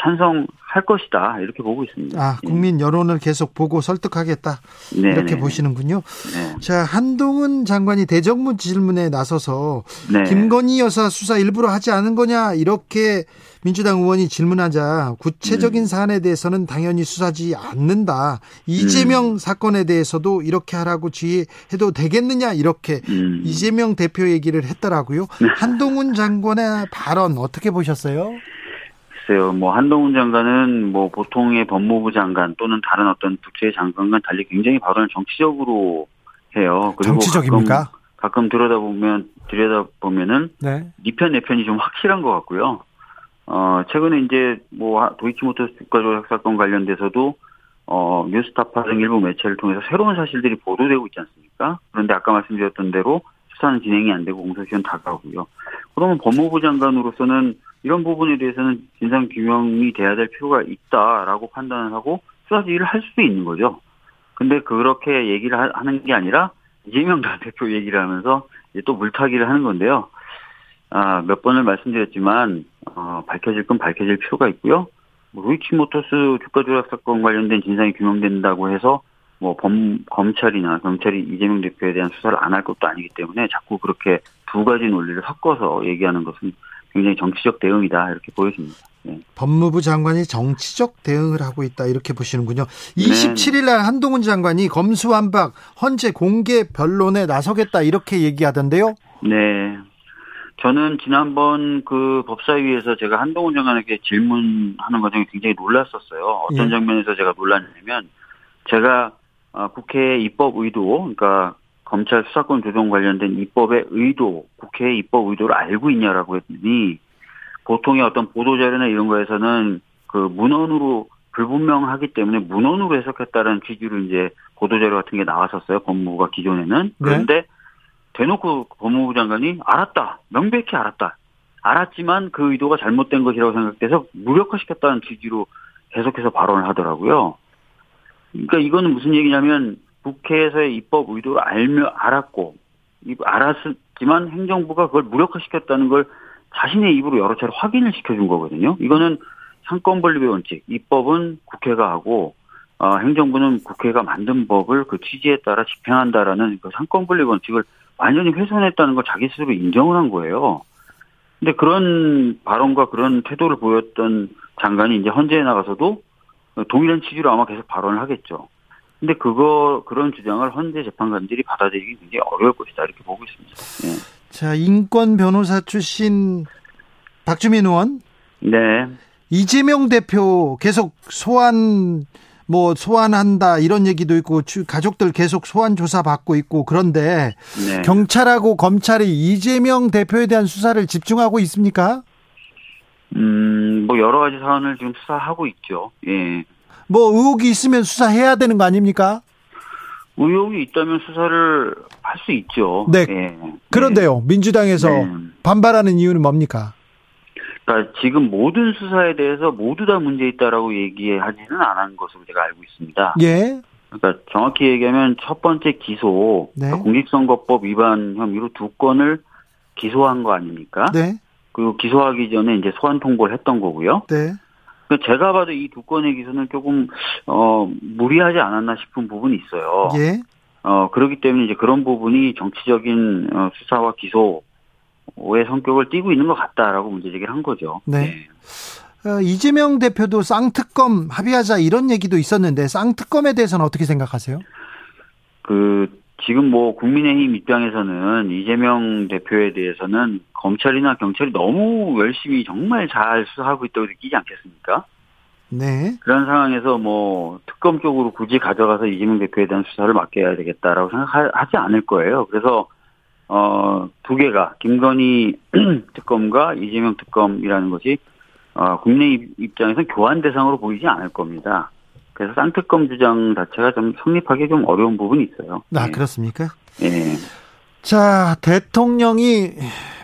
찬성할 것이다 이렇게 보고 있습니다. 아, 국민 여론을 계속 보고 설득하겠다. 네, 이렇게 네. 보시는군요. 네. 자, 한동훈 장관이 대정부 질문에 나서서 네. 김건희 여사 수사 일부러 하지 않은 거냐 이렇게 민주당 의원이 질문하자 구체적인 음. 사안에 대해서는 당연히 수사지 않는다. 음. 이재명 사건에 대해서도 이렇게 하라고 지휘해도 되겠느냐 이렇게 음. 이재명 대표 얘기를 했더라고요. 한동훈 장관의 발언 어떻게 보셨어요? 글쎄요, 뭐 한동훈 장관은 뭐 보통의 법무부 장관 또는 다른 어떤 부처의 장관과 달리 굉장히 발언을 정치적으로 해요. 그리고 정치적입니까? 가끔, 가끔 들여다보면 들여다보면은 네. 니편 내 편이 좀 확실한 것 같고요. 어 최근에 이제 뭐 도이치모터스 주가 조작 사건 관련돼서도 어 뉴스타파 등 일부 매체를 통해서 새로운 사실들이 보도되고 있지 않습니까? 그런데 아까 말씀드렸던 대로 수사는 진행이 안 되고 공소시효는 다가오고요. 그러면 법무부 장관으로서는 이런 부분에 대해서는 진상 규명이 돼야 될 필요가 있다라고 판단을 하고 수사 지휘를 할 수도 있는 거죠. 근데 그렇게 얘기를 하- 하는 게 아니라 이재명 당 대표 얘기를 하면서 또 물타기를 하는 건데요. 아, 몇 번을 말씀드렸지만 어, 밝혀질 건 밝혀질 필요가 있고요. 뭐 루이치모터스 주가 조작 사건 관련된 진상이 규명된다고 해서 뭐 범, 검찰이나 경찰이 이재명 대표에 대한 수사를 안 할 것도 아니기 때문에 자꾸 그렇게 두 가지 논리를 섞어서 얘기하는 것은 굉장히 정치적 대응이다 이렇게 보여집니다. 네. 법무부 장관이 정치적 대응을 하고 있다 이렇게 보시는군요. 네. 27일 날 한동훈 장관이 검수완박 헌재 공개 변론에 나서겠다 이렇게 얘기하던데요. 네. 저는 지난번 그 법사위에서 제가 한동훈 장관에게 질문하는 과정이 굉장히 놀랐었어요. 어떤 예. 장면에서 제가 놀랐냐면 제가 아, 국회 입법 의도, 그러니까 검찰 수사권 조정 관련된 입법의 의도, 국회의 입법 의도를 알고 있냐라고 했더니 보통의 어떤 보도자료나 이런 거에서는 그 문헌으로 불분명하기 때문에 문헌으로 해석했다는 취지로 이제 보도자료 같은 게 나왔었어요. 법무부가 기존에는. 그런데 대놓고 법무부 장관이 알았다. 명백히 알았다. 알았지만 그 의도가 잘못된 것이라고 생각돼서 무력화시켰다는 취지로 계속해서 발언을 하더라고요. 그러니까 이거는 무슨 얘기냐면 국회에서의 입법 의도를 알며 알았고 알았지만 행정부가 그걸 무력화시켰다는 걸 자신의 입으로 여러 차례 확인을 시켜준 거거든요. 이거는 삼권 분립의 원칙, 입법은 국회가 하고 어, 행정부는 국회가 만든 법을 그 취지에 따라 집행한다라는 그 삼권 분립 원칙을 완전히 훼손했다는 걸 자기 스스로 인정을 한 거예요. 근데 그런 발언과 그런 태도를 보였던 장관이 이제 헌재에 나가서도 동일한 취지로 아마 계속 발언을 하겠죠. 근데 그거 그런 주장을 헌재 재판관들이 받아들이기 굉장히 어려울 것이다 이렇게 보고 있습니다. 네. 자 인권 변호사 출신 박주민 의원. 네. 이재명 대표 계속 소환 뭐 소환한다 이런 얘기도 있고 가족들 계속 소환 조사 받고 있고 그런데 네. 경찰하고 검찰이 이재명 대표에 대한 수사를 집중하고 있습니까? 음, 뭐 여러 가지 사안을 지금 수사하고 있죠. 예. 뭐 의혹이 있으면 수사해야 되는 거 아닙니까? 의혹이 있다면 수사를 할 수 있죠. 네. 예. 그런데요, 네. 민주당에서 네. 반발하는 이유는 뭡니까? 그러니까 지금 모든 수사에 대해서 모두 다 문제 있다라고 얘기하지는 않은 것으로 제가 알고 있습니다. 예. 그러니까 정확히 얘기하면 첫 번째 기소, 네. 그러니까 공직선거법 위반 혐의로 두 건을 기소한 거 아닙니까? 네. 그리고 기소하기 전에 이제 소환 통보를 했던 거고요. 네. 그러니까 제가 봐도 이 두 건의 기소는 조금 어 무리하지 않았나 싶은 부분이 있어요. 예. 어 그렇기 때문에 이제 그런 부분이 정치적인 어, 수사와 기소 의 성격을 띠고 있는 것 같다라고 문제 제기를 한 거죠. 네. 네. 어, 이재명 대표도 쌍특검 합의하자 이런 얘기도 있었는데 쌍특검에 대해서는 어떻게 생각하세요? 그 지금 뭐 국민의힘 입장에서는 이재명 대표에 대해서는 검찰이나 경찰이 너무 열심히 정말 잘 수사하고 있다고 느끼지 않겠습니까? 네. 그런 상황에서 뭐 특검 쪽으로 굳이 가져가서 이재명 대표에 대한 수사를 맡겨야 되겠다라고 생각하지 않을 거예요. 그래서 어, 두 개가 김건희 특검과 이재명 특검이라는 것이 어, 국내 입장에서 교환 대상으로 보이지 않을 겁니다. 그래서 쌍특검 주장 자체가 좀 성립하기 좀 어려운 부분이 있어요. 아, 네. 그렇습니까? 예. 자, 대통령이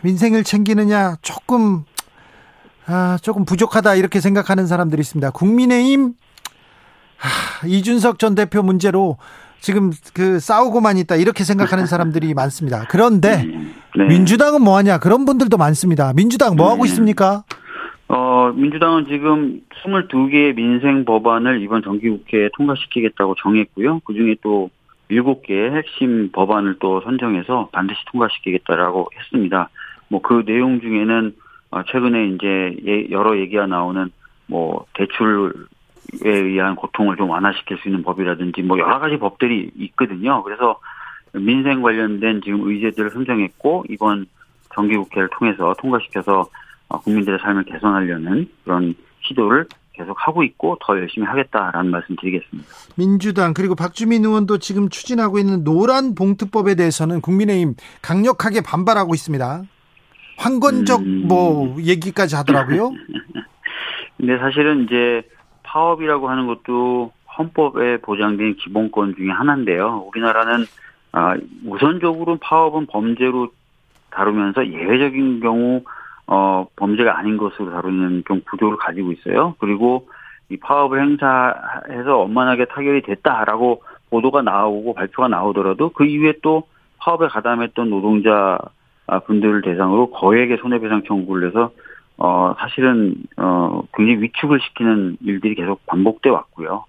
민생을 챙기느냐 조금 아, 조금 부족하다 이렇게 생각하는 사람들이 있습니다. 국민의힘 아, 이준석 전 대표 문제로 지금 그 싸우고만 있다 이렇게 생각하는 사람들이 많습니다. 그런데 네. 민주당은 뭐 하냐 그런 분들도 많습니다. 민주당 뭐 하고 네. 있습니까? 어, 민주당은 지금 22개의 민생 법안을 이번 정기국회에 통과시키겠다고 정했고요. 그 중에 또 7개의 핵심 법안을 또 선정해서 반드시 통과시키겠다라고 했습니다. 뭐 그 내용 중에는 어, 최근에 이제 예, 여러 얘기가 나오는 뭐 대출 에 의한 고통을 좀 완화시킬 수 있는 법이라든지 뭐 여러 가지 법들이 있거든요. 그래서 민생 관련된 지금 의제들을 선정했고 이번 정기국회를 통해서 통과시켜서 어, 국민들의 삶을 개선하려는 그런 시도를 계속 하고 있고 더 열심히 하겠다라는 말씀 드리겠습니다. 민주당 그리고 박주민 의원도 지금 추진하고 있는 노란 봉투법에 대해서는 국민의힘 강력하게 반발하고 있습니다. 황건적 음... 뭐 얘기까지 하더라고요. 근데 사실은 이제 파업이라고 하는 것도 헌법에 보장된 기본권 중의 하나인데요. 우리나라는 아, 우선적으로 파업은 범죄로 다루면서 예외적인 경우 어, 범죄가 아닌 것으로 다루는 좀 구조를 가지고 있어요. 그리고 이 파업을 행사해서 원만하게 타결이 됐다라고 보도가 나오고 발표가 나오더라도 그 이후에 또 파업에 가담했던 노동자 분들을 대상으로 거액의 손해배상 청구를 해서 어, 사실은, 어, 굉장히 위축을 시키는 일들이 계속 반복돼 왔고요.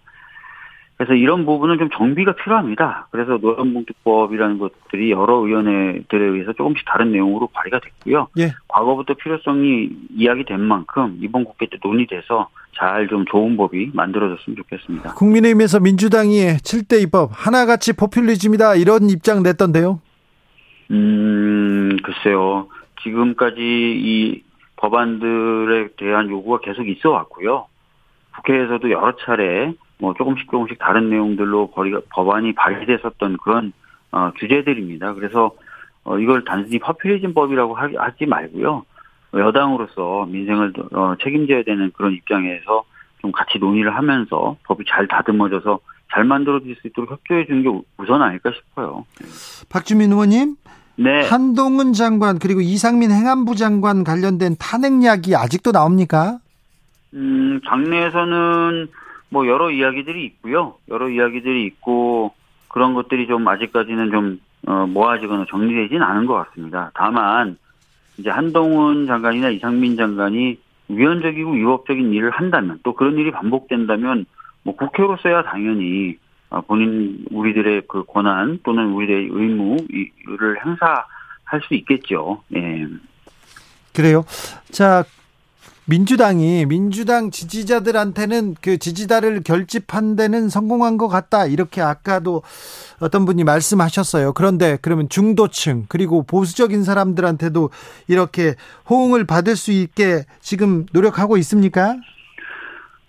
그래서 이런 부분은 좀 정비가 필요합니다. 그래서 노란봉투법이라는 것들이 여러 의원회들에 의해서 조금씩 다른 내용으로 발의가 됐고요. 예. 과거부터 필요성이 이야기된 만큼 이번 국회 때 논의돼서 잘 좀 좋은 법이 만들어졌으면 좋겠습니다. 국민의힘에서 민주당이 7대 입법 하나같이 포퓰리즘이다 이런 입장 냈던데요. 음, 글쎄요. 지금까지 이 법안들에 대한 요구가 계속 있어 왔고요. 국회에서도 여러 차례 뭐 조금씩 조금씩 다른 내용들로 법안이 발의됐었던 그런 어, 주제들입니다. 그래서 어, 이걸 단순히 퍼퓰리즘법이라고 하지 말고요. 여당으로서 민생을 어, 책임져야 되는 그런 입장에서 좀 같이 논의를 하면서 법이 잘 다듬어져서 잘 만들어질 수 있도록 협조해 주는 게 우선 아닐까 싶어요. 박주민 의원님, 네. 한동훈 장관 그리고 이상민 행안부 장관 관련된 탄핵약이 아직도 나옵니까? 음, 당내에서는 뭐 여러 이야기들이 있고요. 여러 이야기들이 있고 그런 것들이 좀 아직까지는 좀 어, 모아지거나 정리되지는 않은 것 같습니다. 다만 이제 한동훈 장관이나 이상민 장관이 위헌적이고 위법적인 일을 한다면 또 그런 일이 반복된다면 뭐 국회로서야 당연히 어, 본인 우리들의 그 권한 또는 우리들의 의무를 행사할 수 있겠죠. 예. 그래요. 자, 민주당이 민주당 지지자들한테는 그 지지자를 결집한 데는 성공한 것 같다. 이렇게 아까도 어떤 분이 말씀하셨어요. 그런데 그러면 중도층 그리고 보수적인 사람들한테도 이렇게 호응을 받을 수 있게 지금 노력하고 있습니까?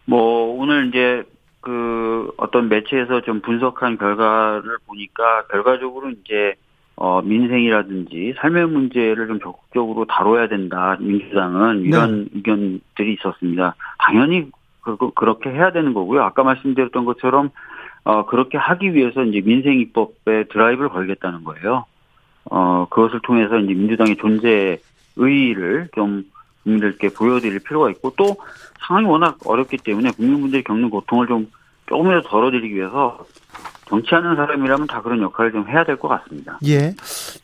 뭐 오늘 이제 그 어떤 매체에서 좀 분석한 결과를 보니까 결과적으로 이제 어, 민생이라든지 삶의 문제를 좀 적극적으로 다뤄야 된다. 민주당은 이런 네. 의견들이 있었습니다. 당연히 그, 그렇게 해야 되는 거고요. 아까 말씀드렸던 것처럼 어, 그렇게 하기 위해서 이제 민생 입법에 드라이브를 걸겠다는 거예요. 어, 그것을 통해서 이제 민주당의 존재 의의를 좀 국민들께 보여드릴 필요가 있고 또 상황이 워낙 어렵기 때문에 국민분들이 겪는 고통을 좀 조금이라도 덜어드리기 위해서 정치하는 사람이라면 다 그런 역할을 좀 해야 될 것 같습니다. 예.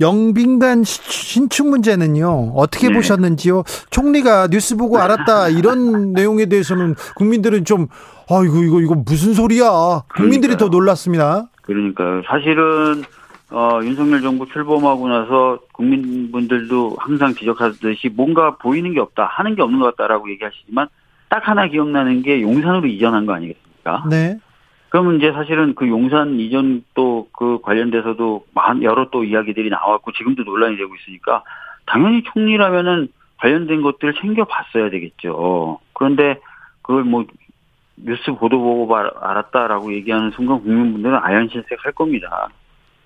영빈관 신축 문제는요, 어떻게 네. 보셨는지요? 총리가 뉴스 보고 알았다, 이런 내용에 대해서는 국민들은 좀, 아이고, 이거, 이거 무슨 소리야. 국민들이 그러니까요. 더 놀랐습니다. 그러니까요. 사실은, 어, 윤석열 정부 출범하고 나서 국민분들도 항상 지적하듯이 뭔가 보이는 게 없다, 하는 게 없는 것 같다라고 얘기하시지만 딱 하나 기억나는 게 용산으로 이전한 거 아니겠습니까? 네. 그러면 이제 사실은 그 용산 이전 또 그 관련돼서도 여러 또 이야기들이 나왔고 지금도 논란이 되고 있으니까 당연히 총리라면은 관련된 것들을 챙겨봤어야 되겠죠. 그런데 그걸 뭐 뉴스 보도 보고 알았다라고 얘기하는 순간 국민분들은 아연실색 할 겁니다.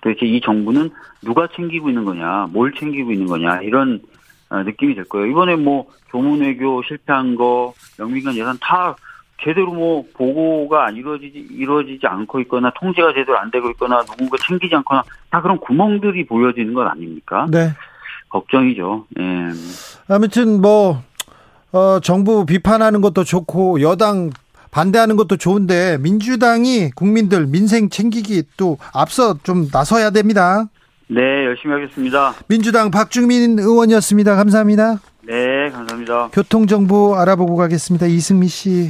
도대체 이 정부는 누가 챙기고 있는 거냐, 뭘 챙기고 있는 거냐, 이런 어, 느낌이 될 거예요. 이번에 뭐 조문외교 실패한 거, 영민관 예산 다 제대로 뭐 보고가 안 이루어지지 이루어지지 않고 있거나 통제가 제대로 안 되고 있거나 누군가 챙기지 않거나 다 그런 구멍들이 보여지는 것 아닙니까? 네. 걱정이죠. 예. 아무튼 뭐 어, 정부 비판하는 것도 좋고 여당 반대하는 것도 좋은데 민주당이 국민들 민생 챙기기 또 앞서 좀 나서야 됩니다. 네, 열심히 하겠습니다. 민주당 박중민 의원이었습니다. 감사합니다. 네, 감사합니다. 교통정보 알아보고 가겠습니다. 이승미 씨.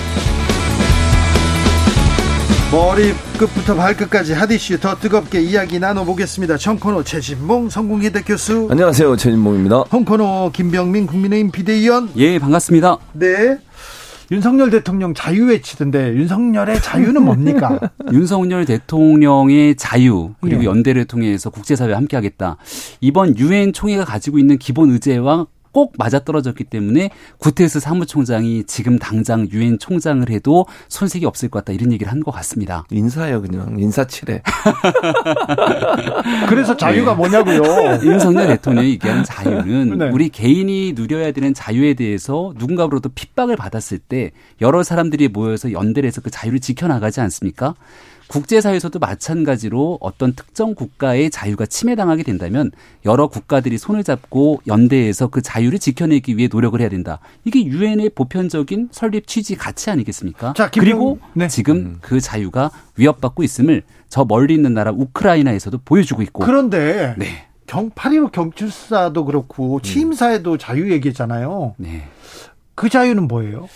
머리 끝부터 발끝까지 핫이슈 더 뜨겁게 이야기 나눠보겠습니다. 청코노 최진봉 성공회대 교수. 안녕하세요. 최진봉입니다. 홍코노 김병민 국민의힘 비대위원. 예, 반갑습니다. 네. 윤석열 대통령 자유 외치던데 윤석열의 자유는 뭡니까? 윤석열 대통령의 자유 그리고 네. 연대를 통해서 국제사회와 함께하겠다. 이번 유엔 총회가 가지고 있는 기본 의제와 꼭 맞아떨어졌기 때문에 구테스 사무총장이 지금 당장 유엔 총장을 해도 손색이 없을 것 같다 이런 얘기를 한 것 같습니다. 인사예요 그냥 인사치레. 그래서 자유가 네. 뭐냐고요. 윤석열 대통령이 얘기하는 자유는 네. 우리 개인이 누려야 되는 자유에 대해서 누군가로부터 핍박을 받았을 때 여러 사람들이 모여서 연대를 해서 그 자유를 지켜나가지 않습니까? 국제사회에서도 마찬가지로 어떤 특정 국가의 자유가 침해당하게 된다면 여러 국가들이 손을 잡고 연대해서 그 자유를 지켜내기 위해 노력을 해야 된다. 이게 유엔의 보편적인 설립 취지 가치 아니겠습니까? 자, 그리고 네. 지금 음. 그 자유가 위협받고 있음을 저 멀리 있는 나라 우크라이나에서도 보여주고 있고. 그런데 네. 경, 8.15 경찰사도 그렇고 취임사에도 음. 자유 얘기잖아요. 네. 그 자유는 뭐예요?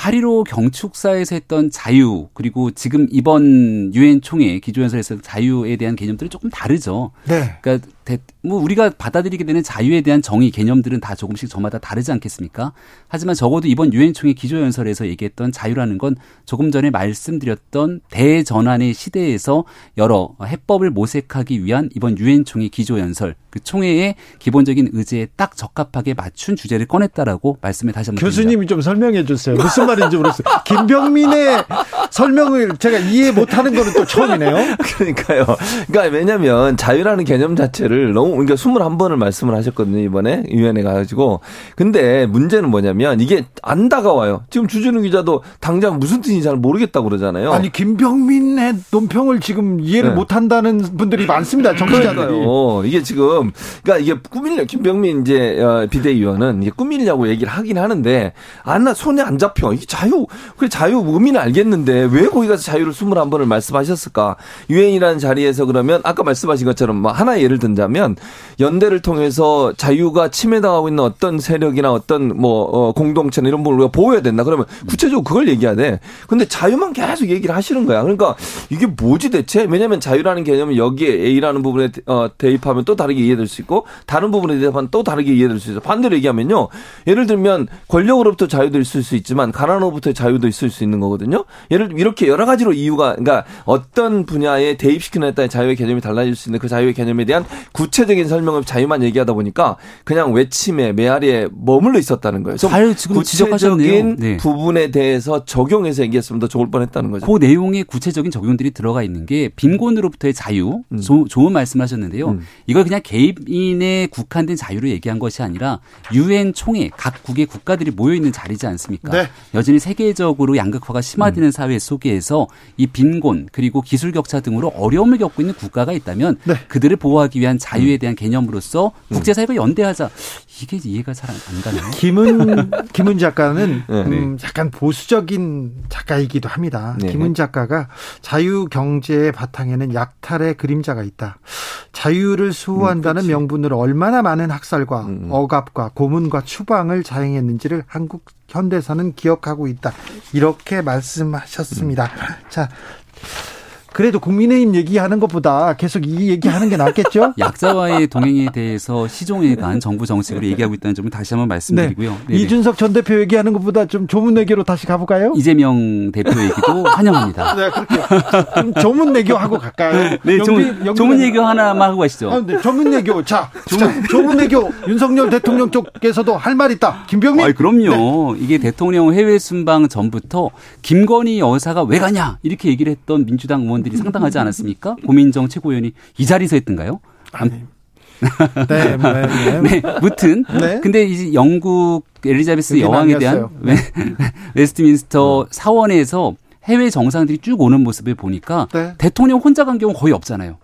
8.15 경축사에서 했던 자유 그리고 지금 이번 유엔 총회 기조연설에서 자유에 대한 개념들은 조금 다르죠. 네. 그러니까 대- 뭐 우리가 받아들이게 되는 자유에 대한 정의 개념들은 다 조금씩 저마다 다르지 않겠습니까? 하지만 적어도 이번 유엔 총회 기조연설에서 얘기했던 자유라는 건 조금 전에 말씀드렸던 대전환의 시대에서 여러 해법을 모색하기 위한 이번 유엔 총회 기조연설 그 총회의 기본적인 의지에 딱 적합하게 맞춘 주제를 꺼냈다라고 말씀을 다시 한번 드립니다. 교수님이 좀 설명해 주세요. 무슨 말인지 모르겠어요. 김병민의 설명을 제가 이해 못하는 거는 또 처음이네요. 그러니까요. 그러니까 왜냐면 자유라는 개념 자체를 너무 그러니까 21번을 말씀을 하셨거든요, 이번에 위원회 가지고. 근데 문제는 뭐냐면 이게 안 다가와요. 지금 주진우 기자도 당장 무슨 뜻인지 잘 모르겠다고 그러잖아요. 아니 김병민의 논평을 지금 이해를 네. 못한다는 분들이 많습니다. 정치자들이. 이게 지금 그러니까 이게 꾸밀려 김병민 이제 어, 비대위원은 이게 꾸밀려고 얘기를 하긴 하는데 안나 손에 안 잡혀. 자유 그래 자유 의미는 알겠는데 왜 거기 가서 자유를 21번을 말씀하셨을까? 유엔이라는 자리에서 그러면 아까 말씀하신 것처럼 뭐 하나 예를 든다면 연대를 통해서 자유가 침해당하고 있는 어떤 세력이나 어떤 뭐 어, 공동체나 이런 부분을 우리가 보호해야 된다. 그러면 구체적으로 그걸 얘기해야 돼. 근데 자유만 계속 얘기를 하시는 거야. 그러니까 이게 뭐지 대체? 왜냐하면 자유라는 개념은 여기에 A라는 부분에 어, 대입하면 또 다르게 이해될 수 있고 다른 부분에 대입하면 또 다르게 이해될 수 있어. 반대로 얘기하면요. 예를 들면 권력으로부터 자유도 있을 수 있지만 가 난으로부터 자유도 있을 수 있는 거거든요. 예를 들면 이렇게 여러 가지로 이유가 그러니까 어떤 분야에 대입시키느냐에 따라 자유의 개념이 달라질 수 있는 그 자유의 개념에 대한 구체적인 설명을 자유만 얘기하다 보니까 그냥 외침에 메아리에 머물러 있었다는 거예요. 잘 지금. 구체적인 네. 부분에 대해서 적용해서 얘기했으면 더 좋을 뻔했다는 거죠. 그 내용에 구체적인 적용들이 들어가 있는 게 빈곤으로부터의 자유, 음. 조- 좋은 말씀하셨는데요. 이걸 그냥 개인에 국한된 자유를 얘기한 것이 아니라 유엔 총회 각국의 국가들이 모여 있는 자리지 않습니까? 네. 여전히 세계적으로 양극화가 심화되는 음. 사회 속에서 이 빈곤 그리고 기술 격차 등으로 어려움을 겪고 있는 국가가 있다면 네. 그들을 보호하기 위한 자유에 음. 대한 개념으로서 국제사회가 연대하자 이게 이해가 잘 안 가나요? 김은 김은 작가는 네. 음, 약간 보수적인 작가이기도 합니다. 네. 김은 작가가 자유 경제의 바탕에는 약탈의 그림자가 있다. 자유를 수호한다는 명분으로 얼마나 많은 학살과 음. 억압과 고문과 추방을 자행했는지를 한국 현대사는 기억하고 있다. 이렇게 말씀하셨습니다. 자. 그래도 국민의힘 얘기하는 것보다 계속 이 얘기하는 게 낫겠죠? 약자와의 동행에 대해서 시종에 간 정부 정책으로 얘기하고 있다는 점을 다시 한번 말씀드리고요. 네네. 이준석 전 대표 얘기하는 것보다 좀 조문 내기로 다시 가볼까요? 이재명 대표 얘기도 환영합니다. 네, 그렇게. 좀 조문 내교하고 갈까요? 네, 조문, 영빈 조문 얘기 하나만 하고 가시죠. 아, 네, 조문 내교. 자, 조문, 조문 내교. 윤석열 대통령 쪽에서도 할 말 있다. 김병민. 아이, 그럼요. 이게 대통령 해외 순방 전부터 김건희 여사가 왜 가냐 이렇게 얘기를 했던 민주당 의원들이 상당하지 않았습니까? 고민정 최고위원이 이 자리에서 했던가요? 암- 네, 네, 네. 네, 무튼. 네. 근데 이제 영국 엘리자베스 여왕에 대한. 웨, 웨스트민스터 사원에서 해외 정상들이 쭉 오는 모습을 보니까 네. 대통령 혼자 간 경우 거의 없잖아요.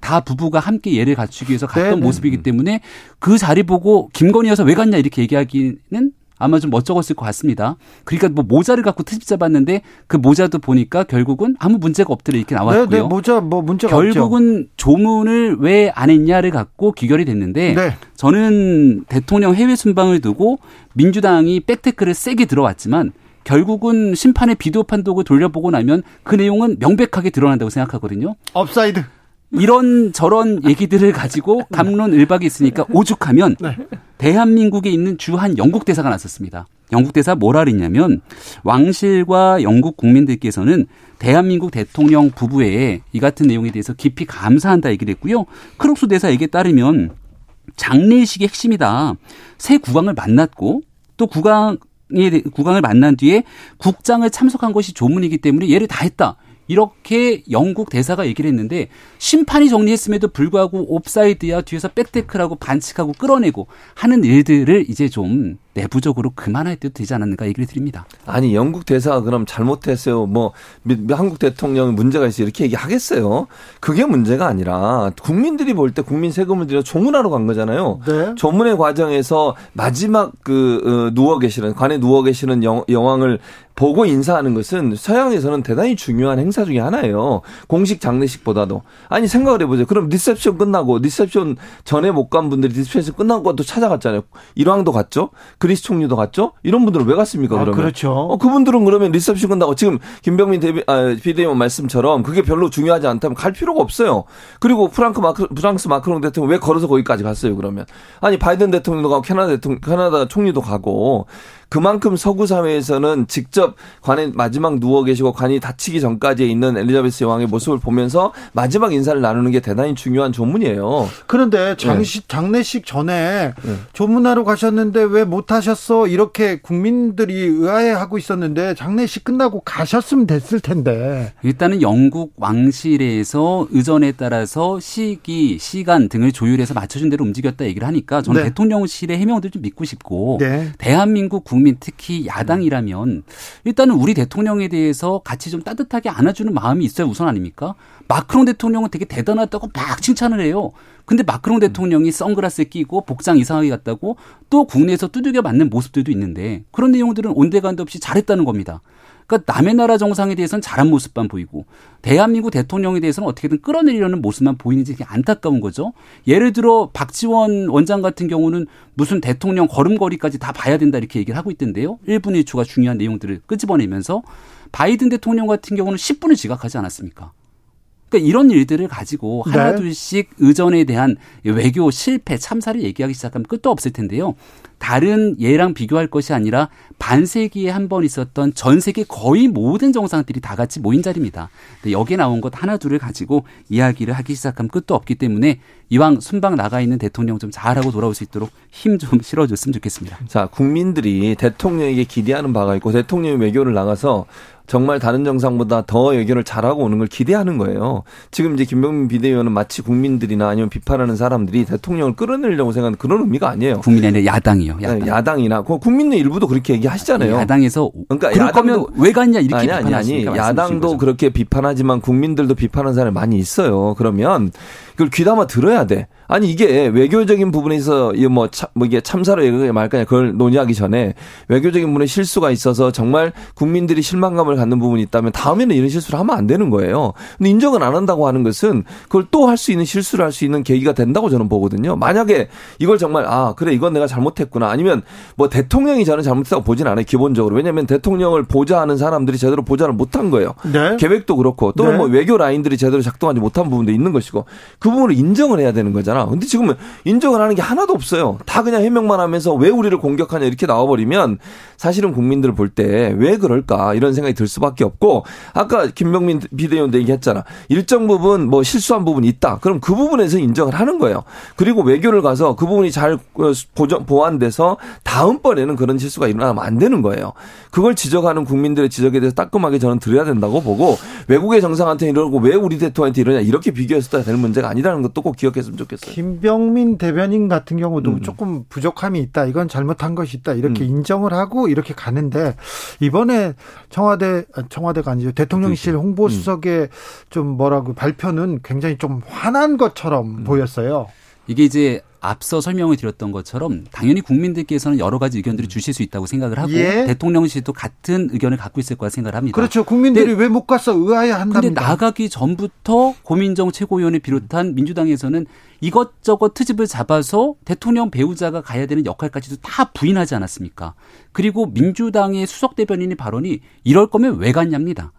다 부부가 함께 예를 갖추기 위해서 갔던 네, 네. 모습이기 때문에 그 자리 보고 김건희 여사 왜 갔냐 이렇게 얘기하기는 아마 좀 멋쩍었을 것 같습니다. 그러니까 뭐 모자를 갖고 트집 잡았는데 그 모자도 보니까 결국은 아무 문제가 없더라 이렇게 네, 나왔고요. 네, 모자 뭐 문제가 없죠. 결국은 조문을 왜 안 했냐를 갖고 귀결이 됐는데 네. 저는 대통령 해외 순방을 두고 민주당이 백태클을 세게 들어왔지만 결국은 심판의 비디오 판독을 돌려보고 나면 그 내용은 명백하게 드러난다고 생각하거든요. 오프사이드. 이런 저런 얘기들을 가지고 갑론을박이 있으니까 오죽하면 네. 대한민국에 있는 주한 영국 대사가 나섰습니다. 영국 대사 뭐라 그랬냐면 왕실과 영국 국민들께서는 대한민국 대통령 부부의 이 같은 내용에 대해서 깊이 감사한다 얘기를 했고요. 크룩스 대사 얘기에 따르면 장례식의 핵심이다. 새 국왕을 만났고 또 국왕 에 국왕을 만난 뒤에 국장을 참석한 것이 조문이기 때문에 얘를 다 했다. 이렇게 영국 대사가 얘기를 했는데 심판이 정리했음에도 불구하고 옵사이드야 뒤에서 백테크라고 반칙하고 끌어내고 하는 일들을 이제 좀 내부적으로 그만할 때도 되지 않았는가 얘기를 드립니다. 아니 영국 대사가 그럼 잘못했어요. 뭐 미- 미- 한국 대통령이 문제가 있어 요 이렇게 얘기하겠어요. 그게 문제가 아니라 국민들이 볼 때 국민 세금을 들여 조문하러 간 거잖아요. 네. 조문의 과정에서 마지막 그 어, 누워 계시는 관에 누워 계시는 영, 여왕을 보고 인사하는 것은 서양에서는 대단히 중요한 행사 중에 하나예요. 공식 장례식보다도. 아니 생각을 해보세요. 그럼 리셉션 끝나고 리셉션 전에 못 간 분들이 리셉션 끝나고 또 찾아갔잖아요. 일왕도 갔죠. 그리스 총리도 갔죠. 이런 분들은 왜 갔습니까? 아, 그러면 그렇죠. 어, 그분들은 그러면 리셉션 끝나고 지금 김병민 대비 아, 비대위원 말씀처럼 그게 별로 중요하지 않다면 갈 필요가 없어요. 그리고 프랑크 마크 프랑스 마크롱 대통령 왜 걸어서 거기까지 갔어요? 그러면 아니 바이든 대통령도 가고 캐나다 대통령 캐나다 총리도 가고 그만큼 서구 사회에서는 직접 관에 마지막 누워 계시고 관이 닫히기 전까지 있는 엘리자베스 여왕의 모습을 보면서 마지막 인사를 나누는 게 대단히 중요한 조문이에요. 그런데 장식 장례식 전에 조문하러 가셨는데 왜 못 하셨어? 이렇게 국민들이 의아해하고 있었는데 장례식 끝나고 가셨으면 됐을 텐데. 일단은 영국 왕실에서 의전에 따라서 시기, 시간 등을 조율해서 맞춰준 대로 움직였다 얘기를 하니까 저는 네. 대통령실의 해명들 좀 믿고 싶고 네. 대한민국 국민 특히 야당이라면 일단은 우리 대통령에 대해서 같이 좀 따뜻하게 안아주는 마음이 있어야 우선 아닙니까? 마크롱 대통령은 되게 대단하다고 막 칭찬을 해요. 근데 마크롱 대통령이 선글라스 끼고 복장 이상하게 갔다고 또 국내에서 두들겨 맞는 모습들도 있는데 그런 내용들은 온데간도 없이 잘했다는 겁니다. 그러니까 남의 나라 정상에 대해서는 잘한 모습만 보이고 대한민국 대통령에 대해서는 어떻게든 끌어내리려는 모습만 보이는지 되게 안타까운 거죠. 예를 들어 박지원 원장 같은 경우는 무슨 대통령 걸음걸이까지 다 봐야 된다 이렇게 얘기를 하고 있던데요. 1분 1초가 중요한 내용들을 끄집어내면서 바이든 대통령 같은 경우는 10분을 지각하지 않았습니까? 그러니까 이런 일들을 가지고 네. 하나둘씩 의전에 대한 외교 실패, 참사를 얘기하기 시작하면 끝도 없을 텐데요. 다른 예랑 비교할 것이 아니라 반세기에 한 번 있었던 전 세계 거의 모든 정상들이 다 같이 모인 자리입니다. 여기에 나온 것 하나 둘을 가지고 이야기를 하기 시작하면 끝도 없기 때문에 이왕 순방 나가 있는 대통령 좀 잘하고 돌아올 수 있도록 힘 좀 실어줬으면 좋겠습니다. 자, 국민들이 대통령에게 기대하는 바가 있고 대통령이 외교를 나가서 정말 다른 정상보다 더 외교를 잘하고 오는 걸 기대하는 거예요. 지금 이제 김병민 비대위원은 마치 국민들이나 아니면 비판하는 사람들이 대통령을 끌어내려고 생각하는 그런 의미가 아니에요. 국민이 아니라 야당이요. 야당. 네, 야당이나 그 국민의 일부도 그렇게 얘기하시잖아요. 야당에서 그러니까 그럴 야당도- 거면 왜 갔냐 이렇게 아니 아니 아니 야당도. 그렇게 비판하지만 국민들도 비판하는 사람이 많이 있어요. 그러면 그걸 귀담아 들어야 돼. 아니 이게 외교적인 부분에서 이뭐 뭐 이게 참사로 얘기할 말까냐 그걸 논의하기 전에 외교적인 부분에 실수가 있어서 정말 국민들이 실망감을 갖는 부분이 있다면 다음에는 이런 실수를 하면 안 되는 거예요. 근데 인정을 안 한다고 하는 것은 그걸 또 할 수 있는 실수를 할 수 있는 계기가 된다고 저는 보거든요. 만약에 이걸 정말 아 그래 이건 내가 잘못했구나 아니면 뭐 대통령이 저는 잘못했다고 보진 않아요 기본적으로 왜냐하면 대통령을 보좌하는 사람들이 제대로 보좌를 못한 거예요. 네. 계획도 그렇고 또는 네. 뭐 외교 라인들이 제대로 작동하지 못한 부분도 있는 것이고 그 부분을 인정을 해야 되는 거잖아. 근데 지금은 인정을 하는 게 하나도 없어요. 다 그냥 해명만 하면서 왜 우리를 공격하냐 이렇게 나와버리면 사실은 국민들 볼 때 왜 그럴까 이런 생각이 들 수밖에 없고 아까 김병민 비대위원도 얘기했잖아. 일정 부분 뭐 실수한 부분이 있다. 그럼 그 부분에서 인정을 하는 거예요. 그리고 외교를 가서 그 부분이 잘 보전, 보완돼서 다음번에는 그런 실수가 일어나면 안 되는 거예요. 그걸 지적하는 국민들의 지적에 대해서 따끔하게 저는 들어야 된다고 보고 외국의 정상한테 이러고 왜 우리 대통령한테 이러냐 이렇게 될 문제가 아니라는 것도 꼭 기억했으면 좋겠어요. 김병민 대변인 같은 경우도 음. 조금 부족함이 있다. 이건 잘못한 것이 있다. 이렇게 인정을 하고 이렇게 가는데 이번에 청와대 아, 청와대가 아니죠. 대통령실 홍보수석의 좀 뭐라고 발표는 굉장히 좀 화난 것처럼 보였어요. 이게 이제 앞서 설명을 드렸던 것처럼 당연히 국민들께서는 여러 가지 의견들을 주실 수 있다고 생각을 하고 예. 대통령실도 같은 의견을 갖고 있을 거라 생각을 합니다. 그렇죠. 국민들이 왜못 갔어 의아해 근데 한답니다. 나가기 전부터 고민정 최고위원을 비롯한 민주당에서는 이것저것 트집을 잡아서 대통령 배우자가 가야 되는 역할까지도 다 부인하지 않았습니까? 그리고 민주당의 수석 대변인의 발언이 이럴 거면 왜 갔냐입니다.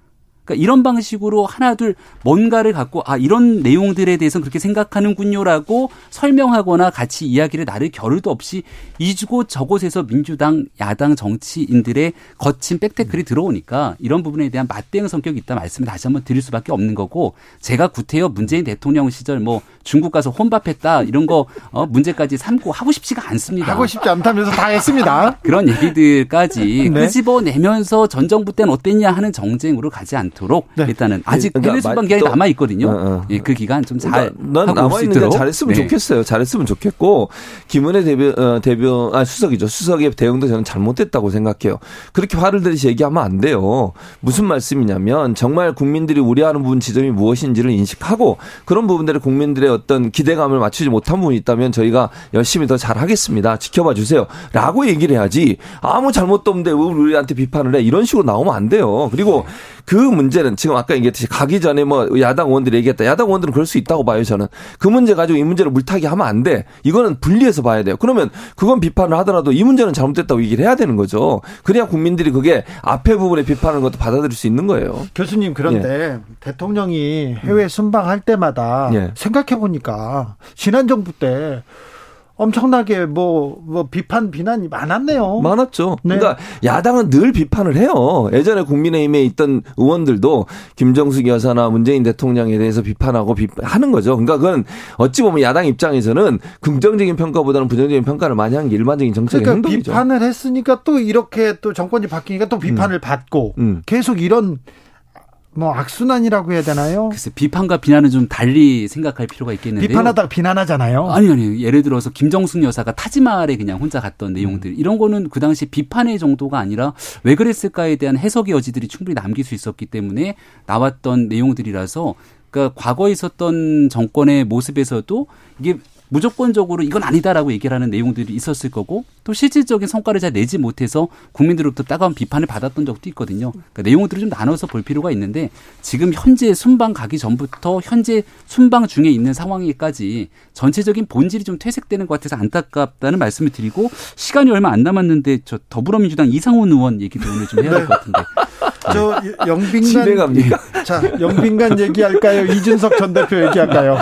그러니까 이런 방식으로 하나둘 뭔가를 갖고 아 이런 내용들에 대해서 그렇게 생각하는군요라고 설명하거나 같이 이야기를 나를 겨를도 없이 이주고 저곳에서 민주당 야당 정치인들의 거친 백태클이 들어오니까 이런 부분에 대한 맞대응 성격이 있다 말씀을 다시 한번 드릴 수밖에 없는 거고 제가 구태여 문재인 대통령 시절 뭐 중국 가서 혼밥했다 이런 거 어, 문제까지 삼고 하고 싶지가 않습니다. 하고 싶지 않다면서 다 했습니다. 그런 얘기들까지 네. 끄집어내면서 전 정부 때는 어땠냐 하는 정쟁으로 가지 않 도록 일단은 아직 그러니까 해외 순방 마- 기간이 또- 남아 있거든요. 어, 어. 예, 그 기간 좀잘 그러니까 난 하고 올 남아 수 있는 잘했으면 네. 좋겠어요. 잘했으면 좋겠고 김은혜 대변 어, 대변 아 수석이죠. 수석의 대응도 저는 잘못됐다고 생각해요. 그렇게 화를 들이시 얘기하면 안 돼요. 무슨 말씀이냐면 정말 국민들이 우려하는 부분 지점이 무엇인지를 인식하고 그런 부분들에 국민들의 어떤 기대감을 맞추지 못한 부분이 있다면 저희가 열심히 더 잘하겠습니다. 지켜봐 주세요.라고 얘기를 해야지 아무 잘못도 없는데 왜 우리한테 비판을 해 이런 식으로 나오면 안 돼요. 그리고 그 문. 문제는 지금 아까 얘기했듯이 가기 전에 뭐 야당 의원들이 얘기했다. 야당 의원들은 그럴 수 있다고 봐요, 저는. 그 문제 가지고 이 문제를 물타기 하면 안 돼. 이거는 분리해서 봐야 돼요. 그러면 그건 비판을 하더라도 이 문제는 잘못됐다고 얘기를 해야 되는 거죠. 그래야 국민들이 그게 앞에 부분에 비판하는 것도 받아들일 수 있는 거예요. 교수님 그런데 대통령이 해외 순방할 때마다 예. 생각해 보니까 지난 정부 때 엄청나게 뭐, 뭐 비판 비난이 많았네요. 많았죠. 네. 그러니까 야당은 늘 비판을 해요. 예전에 국민의힘에 있던 의원들도 김정숙 여사나 문재인 대통령에 대해서 비판하고 비판하는 거죠. 그러니까 그건 어찌 보면 야당 입장에서는 긍정적인 평가보다는 부정적인 평가를 많이 하는 게 일반적인 정책의 그러니까 행동이죠. 비판을 했으니까 또 이렇게 또 정권이 바뀌니까 또 비판을 받고 음. 계속 이런 뭐 악순환이라고 해야 되나요? 글쎄 비판과 비난은 좀 달리 생각할 필요가 있겠는데요. 비판하다가 비난하잖아요. 아니 아니 예를 들어서 김정숙 여사가 타지마할에 그냥 혼자 갔던 내용들 이런 거는 그 당시 비판의 정도가 아니라 왜 그랬을까에 대한 해석의 여지들이 충분히 남길 수 있었기 때문에 나왔던 내용들이라서 그러니까 과거에 있었던 정권의 모습에서도 이게 무조건적으로 이건 아니다라고 얘기를 하는 내용들이 있었을 거고 또 실질적인 성과를 잘 내지 못해서 국민들로부터 따가운 비판을 받았던 적도 있거든요. 그러니까 내용들을 좀 나눠서 볼 필요가 있는데 지금 현재 순방 가기 전부터 현재 순방 중에 있는 상황에까지 전체적인 본질이 좀 퇴색되는 것 같아서 안타깝다는 말씀을 드리고 시간이 얼마 안 남았는데 저 더불어민주당 이상훈 의원 얘기도 오늘 좀 해야 될것 같은데 저 영빈관 진행합니까? 자 영빈관 얘기할까요? 이준석 전 대표 얘기할까요?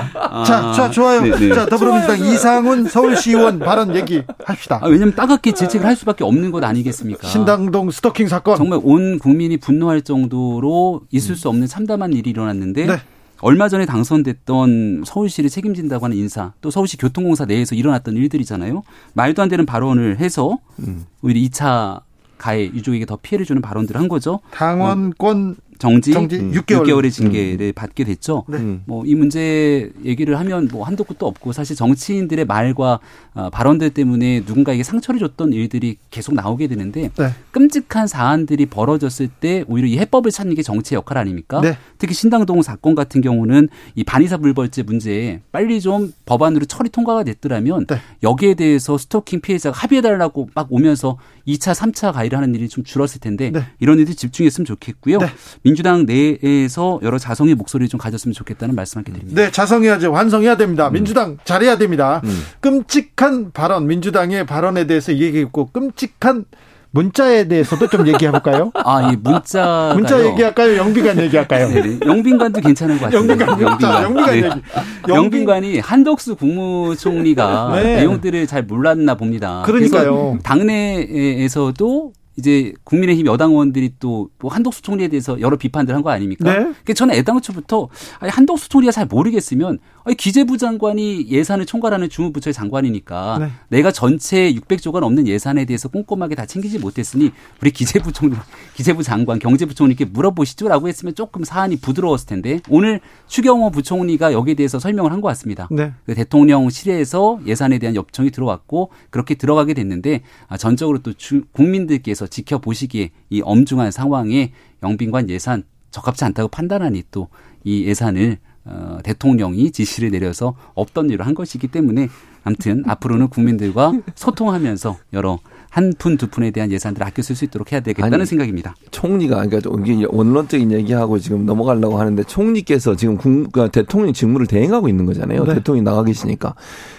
자, 자 좋아요. 네, 네. 자 더불어민주당 이상훈 서울시의원 발언 얘기합시다. 아, 왜냐하면 따갑게 질책을 할 수밖에 없는 것 아니겠습니까? 신당동 스토킹 사건 정말 온 국민이 분노할 정도로 있을 수 없는 참담한 일이 일어났는데 네. 얼마 전에 당선됐던 서울시를 책임진다고 하는 인사 또 서울시 교통공사 내에서 일어났던 일들이잖아요. 말도 안 되는 발언을 해서 오히려 2차 가해 유족에게 더 피해를 주는 발언들을 한 거죠. 당원권 정지, 정지 음, 6개월. 6개월 의 징계를 받게 됐죠. 네. 뭐이 문제 얘기를 하면 뭐 한도 끝도 없고 사실 정치인들의 말과 어, 발언들 때문에 누군가에게 상처를 줬던 일들이 계속 나오게 되는데 네. 끔찍한 사안들이 벌어졌을 때 오히려 이 해법을 찾는 게 정치의 역할 아닙니까? 네. 특히 신당동 사건 같은 경우는 이 반의사 불벌죄 문제에 빨리 좀 법안으로 처리 통과가 됐더라면 네. 여기에 대해서 스토킹 피해자가 합의해달라고 막 오면서 2차, 3차 가해를 하는 일이 좀 줄었을 텐데 네. 이런 일들 집중했으면 좋겠고요. 네. 민주당 내에서 여러 자성의 목소리를 좀 가졌으면 좋겠다는 말씀하게 드립니다. 네, 자성해야죠. 완성해야 됩니다. 음. 민주당 잘해야 됩니다. 끔찍한 발언, 민주당의 발언에 대해서 얘기했고 끔찍한 문자에 대해서도 좀 얘기해 볼까요? 아, 이 문자 문자 얘기할까요? 영비관 얘기할까요? 네, 영빈관도 괜찮은 것 같아요. 영빈관, 자, 영빈관 얘기. 영빈- 영빈관 이 한덕수 국무총리가 네. 내용들을 잘 몰랐나 봅니다. 그러니까요. 당내에서도 이제 국민의힘 여당 의원들이 또 뭐 한덕수 총리에 대해서 여러 비판들 한 거 아닙니까? 네. 그러니까 저는 애당초부터 아니, 한덕수 총리가 잘 모르겠으면 아니, 기재부 장관이 예산을 총괄하는 주무부처의 장관이니까 네. 내가 전체 600조가 넘는 예산에 대해서 꼼꼼하게 다 챙기지 못했으니 우리 기재부 총리, 기재부 장관, 경제부총리께 물어보시죠라고 했으면 조금 사안이 부드러웠을 텐데 오늘 추경호 부총리가 여기에 대해서 설명을 한 것 같습니다. 네. 그 대통령실에서 예산에 대한 엽청이 들어왔고 그렇게 들어가게 됐는데 아, 전적으로 또 주- 국민들께서 지켜보시기에 이 엄중한 상황에 영빈관 예산 적합치 않다고 판단하니 또 이 예산을 어, 대통령이 지시를 내려서 없던 일을 한 것이기 때문에 아무튼 앞으로는 국민들과 소통하면서 여러 한 푼 두 푼에 대한 예산들을 아껴 쓸 수 있도록 해야 되겠다는 아니, 생각입니다. 총리가 그러니까 원론적인 얘기하고 지금 넘어가려고 하는데 총리께서 지금 국, 그러니까 대통령 직무를 대행하고 있는 거잖아요. 네. 대통령이 나가 계시니까.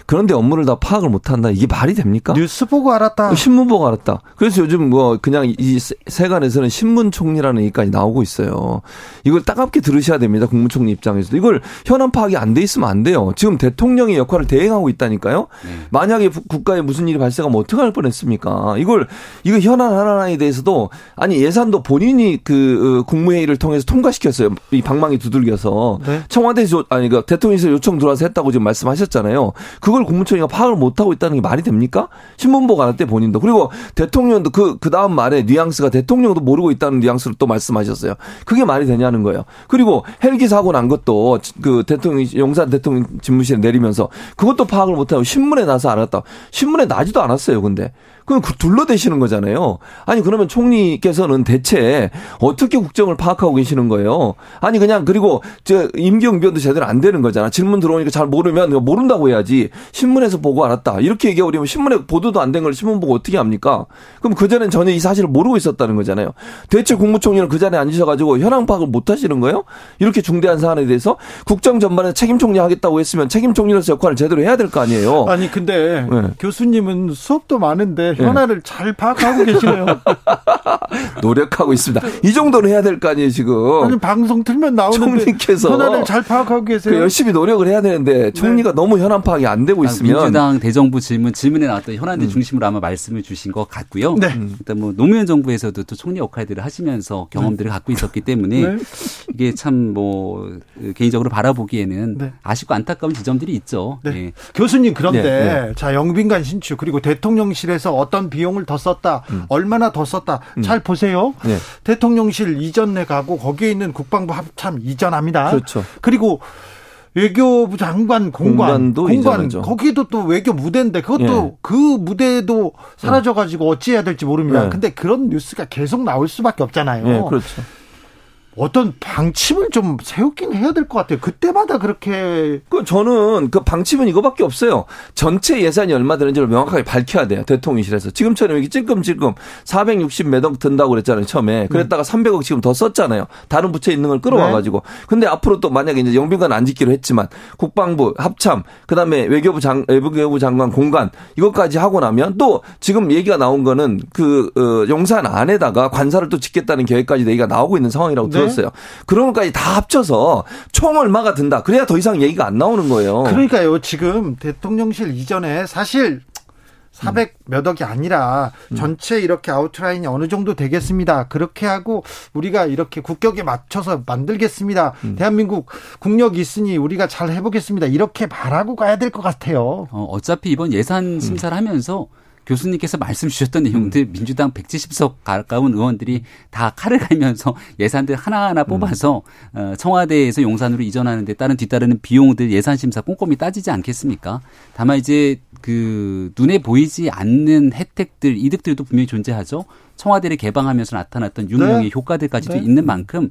그런데 업무를 다 파악을 못 한다. 이게 말이 됩니까? 뉴스 보고 알았다. 신문 보고 알았다. 그래서 요즘 뭐 그냥 이 세- 세간에서는 신문 총리라는 얘기까지 나오고 있어요. 이걸 따갑게 들으셔야 됩니다. 국무총리 입장에서도. 이걸 현안 파악이 안 돼 있으면 안 돼요. 지금 대통령의 역할을 대행하고 있다니까요. 만약에 부- 국가에 무슨 일이 발생하면 어떡할 뻔했습니까? 이걸 이거 현안 하나하나에 대해서도 아니 예산도 본인이 그 어, 국무회의를 통해서 통과시켰어요. 이 방망이 두들겨서 네. 청와대에서 아니 그 대통령에서 요청 들어와서 했다고 지금 말씀하셨잖아요. 그걸 국무총리가 파악을 못 하고 있다는 게 말이 됩니까? 신문 보고 알았대 본인도. 그리고 대통령도 그 그 다음 말에 뉘앙스가 대통령도 모르고 있다는 뉘앙스를 또 말씀하셨어요. 그게 말이 되냐는 거예요. 그리고 헬기 사고 난 것도 그 대통령 용산 대통령 집무실에 내리면서 그것도 파악을 못 하고 신문에 나서 알았다. 신문에 나지도 않았어요. 근데 그럼 그 둘러대시는 거잖아요. 아니 그러면 총리께서는 대체 어떻게 국정을 파악하고 계시는 거예요? 아니 그냥 그리고 저 임기응변도 제대로 안 되는 거잖아. 질문 들어오니까 잘 모르면 모른다고 해야지. 신문에서 보고 알았다. 이렇게 얘기해버리면 신문에 보도도 안 된 걸 신문 보고 어떻게 합니까? 그럼 그 전엔 전혀 이 사실을 모르고 있었다는 거잖아요. 대체 국무총리는 그 자리에 앉으셔가지고 현황 파악을 못 하시는 거예요? 이렇게 중대한 사안에 대해서 국정 전반에 책임 총리 하겠다고 했으면 책임 총리로서 역할을 제대로 해야 될 거 아니에요. 아니 근데 네. 교수님은 수업도 많은데 현안을 잘 파악하고 계시네요. 노력하고 있습니다. 이 정도는 해야 될 거 아니에요, 지금. 아니 방송 틀면 나오는데 총리께서 현안을 잘 파악하고 계세요. 그 열심히 노력을 해야 되는데 총리가 너무 현안 파악이 안 되고 있으면 민주당 대정부 질문 질문에 나왔던 현안들 중심으로 아마 말씀을 주신 것 같고요. 네. 일단 뭐 노무현 정부에서도 또 총리 역할들을 하시면서 경험들을 갖고 있었기 때문에 네. 이게 참 뭐 개인적으로 바라보기에는 네. 아쉽고 안타까운 지점들이 있죠. 네. 예. 교수님 그런데 네, 자 영빈관 신축 그리고 대통령실에서 어떤 비용을 더 썼다 얼마나 더 썼다 잘 보세요 네. 대통령실 이전에 가고 거기에 있는 국방부 합참 이전합니다 그렇죠. 그리고 외교부 장관 공관 공관도 공관. 거기도 또 외교 무대인데 그것도 예. 그 무대도 사라져 가지고 어찌해야 될지 모릅니다 네. 근데 그런 뉴스가 계속 나올 수밖에 없잖아요 예, 그렇죠. 어떤 방침을 좀 세우긴 해야 될 것 같아요 그때마다 그렇게 그 저는 그 방침은 이거밖에 없어요. 전체 예산이 얼마 드는지를 명확하게 밝혀야 돼요. 대통령실에서. 지금처럼 이렇게 찔끔찔끔 460몇억 든다고 그랬잖아요. 처음에. 그랬다가 300억 지금 더 썼잖아요. 다른 부처에 있는 걸 끌어와가지고. 근데 앞으로 또 만약에 이제 영빈관 안 짓기로 했지만 국방부 합참 그 다음에 외교부 장 외교부 장관 공간 이것까지 하고 나면 또 지금 얘기가 나온 거는 그 어, 용산 안에다가 관사를 또 짓겠다는 계획까지 얘기가 나오고 있는 상황이라고 네. 들었어요. 그런 것까지 다 합쳐서 총 얼마가 든다. 그래야 더 이상 얘기가 안 나오는 거예요. 그러니까요. 지금 대통령실 이전에 사실 400 몇 억이 아니라 전체 이렇게 아웃라인이 어느 정도 되겠습니다. 그렇게 하고 우리가 이렇게 국격에 맞춰서 만들겠습니다. 대한민국 국력이 있으니 우리가 잘 해보겠습니다. 이렇게 말하고 가야 될 것 같아요. 어, 어차피 이번 예산 심사를 하면서 교수님께서 말씀 주셨던 내용들 민주당 170석 가까운 의원들이 다 칼을 갈면서 예산들 하나하나 뽑아서 어, 청와대에서 용산으로 이전하는 데 따른 뒤따르는 비용들 예산 심사 꼼꼼히 따지지 않겠습니까? 다만 이제 그 눈에 보이지 않는 혜택들 이득들도 분명히 존재하죠. 청와대를 개방하면서 나타났던 유명의 네. 효과들까지도 네. 있는 만큼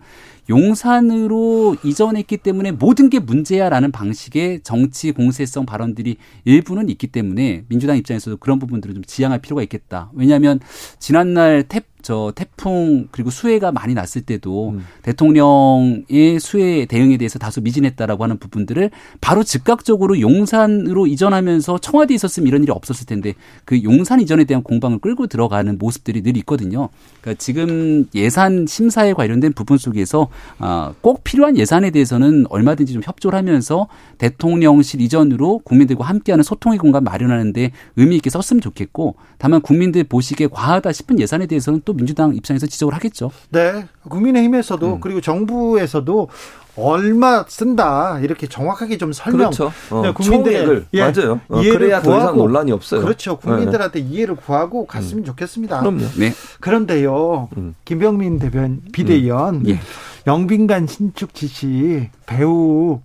용산으로 이전했기 때문에 모든 게 문제야라는 방식의 정치 공세성 발언들이 일부는 있기 때문에 민주당 입장에서도 그런 부분들을 좀 지양할 필요가 있겠다. 왜냐하면 지난날 태, 저 태풍 그리고 수해가 많이 났을 때도 대통령의 수해 대응에 대해서 다소 미진했다라고 하는 부분들을 바로 즉각적으로 용산으로 이전하면서 청와대에 있었으면 이런 일이 없었을 텐데 그 용산 이전에 대한 공방을 끌고 들어가는 모습들이 늘 있거든요. 그러니까 지금 예산 심사에 관련된 부분 속에서 아, 꼭 필요한 예산에 대해서는 얼마든지 좀 협조를 하면서 대통령실 이전으로 국민들과 함께하는 소통의 공간 마련하는데 의미 있게 썼으면 좋겠고 다만 국민들 보시기에 과하다 싶은 예산에 대해서는 또 민주당 입장에서 지적을 하겠죠. 네. 국민의힘에서도 그리고 정부에서도 얼마 쓴다 이렇게 정확하게 좀 설명. 그렇죠. 어, 네, 총액을. 예, 맞아요. 어, 이해를 그래야 더 이상 구하고 논란이 없어요. 그렇죠. 국민들한테 이해를 구하고 갔으면 좋겠습니다. 그럼요. 네. 그런데요, 김병민 대변 비대위원 예. 영빈관 신축 지시 배우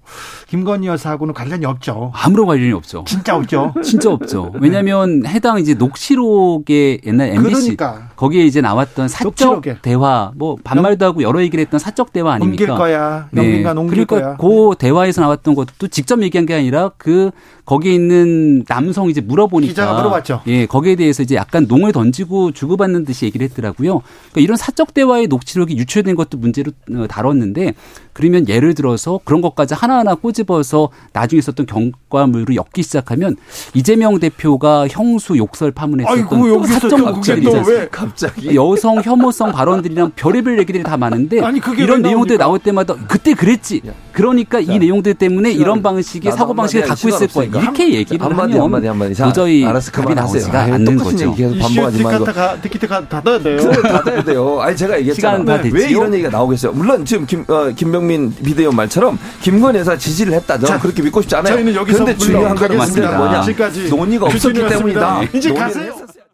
김건희 여사하고는 관련이 없죠. 아무런 관련이 없죠. 진짜 없죠. 진짜 없죠. 왜냐하면 해당 이제 녹취록의 옛날 MBC 그러니까. 거기에 이제 나왔던 사적 녹취록에. 대화 뭐 반말도 하고 여러 얘기를 했던 사적 대화 아닙니까? 옮길 거야. 영빈관 옮길 그러니까 거야. 그 대화에서 나왔던 것도 직접 얘기한 게 아니라 그 거기에 있는 남성 이제 물어보니까 기자가 물어봤죠. 예, 거기에 대해서 이제 약간 농을 던지고 주고받는 듯이 얘기를 했더라고요. 그러니까 이런 사적 대화의 녹취록이 유출된 것도 문제로 어, 다뤘는데 그러면 예를 들어서 그런 것까지 하나하나 꼬집어서 나중에 있었던 경과물로 엮기 시작하면 이재명 대표가 형수 욕설 파문했었던 아이고, 또 여기서 사적 왜 갑자기 여성 혐오성 발언들이랑 별의별 얘기들이 다 많은데 아니, 그게 이런 왜 내용들? 나올 때마다 그때 그랬지. 그러니까 이 내용들 때문에 시간, 이런 방식의 사고 방식을 한마디 갖고 할 있을 거야. 이렇게 얘기를 한마디 하면 한마디 한마디. 자, 도저히 알았어, 답이 그만하세요. 나오지가 아유, 않는 거죠. 얘기 계속 이슈 반복하지 말고. 닫아야 돼요. 닫아야 돼요. 아니 제가 얘기했잖아. 시간 다 왜? 이런 얘기가 나오겠어요? 물론 지금 김 어, 김병민 비대위원 말처럼 김건희 여사 지지를 했다. 저는 자, 그렇게 믿고 싶지 않아요. 저희는 여기서 그런데 중요한 건 물러가겠습니다. 뭐냐? 논의가 없었기. 때문이다. 이제 논의를 가세요. 했었어요.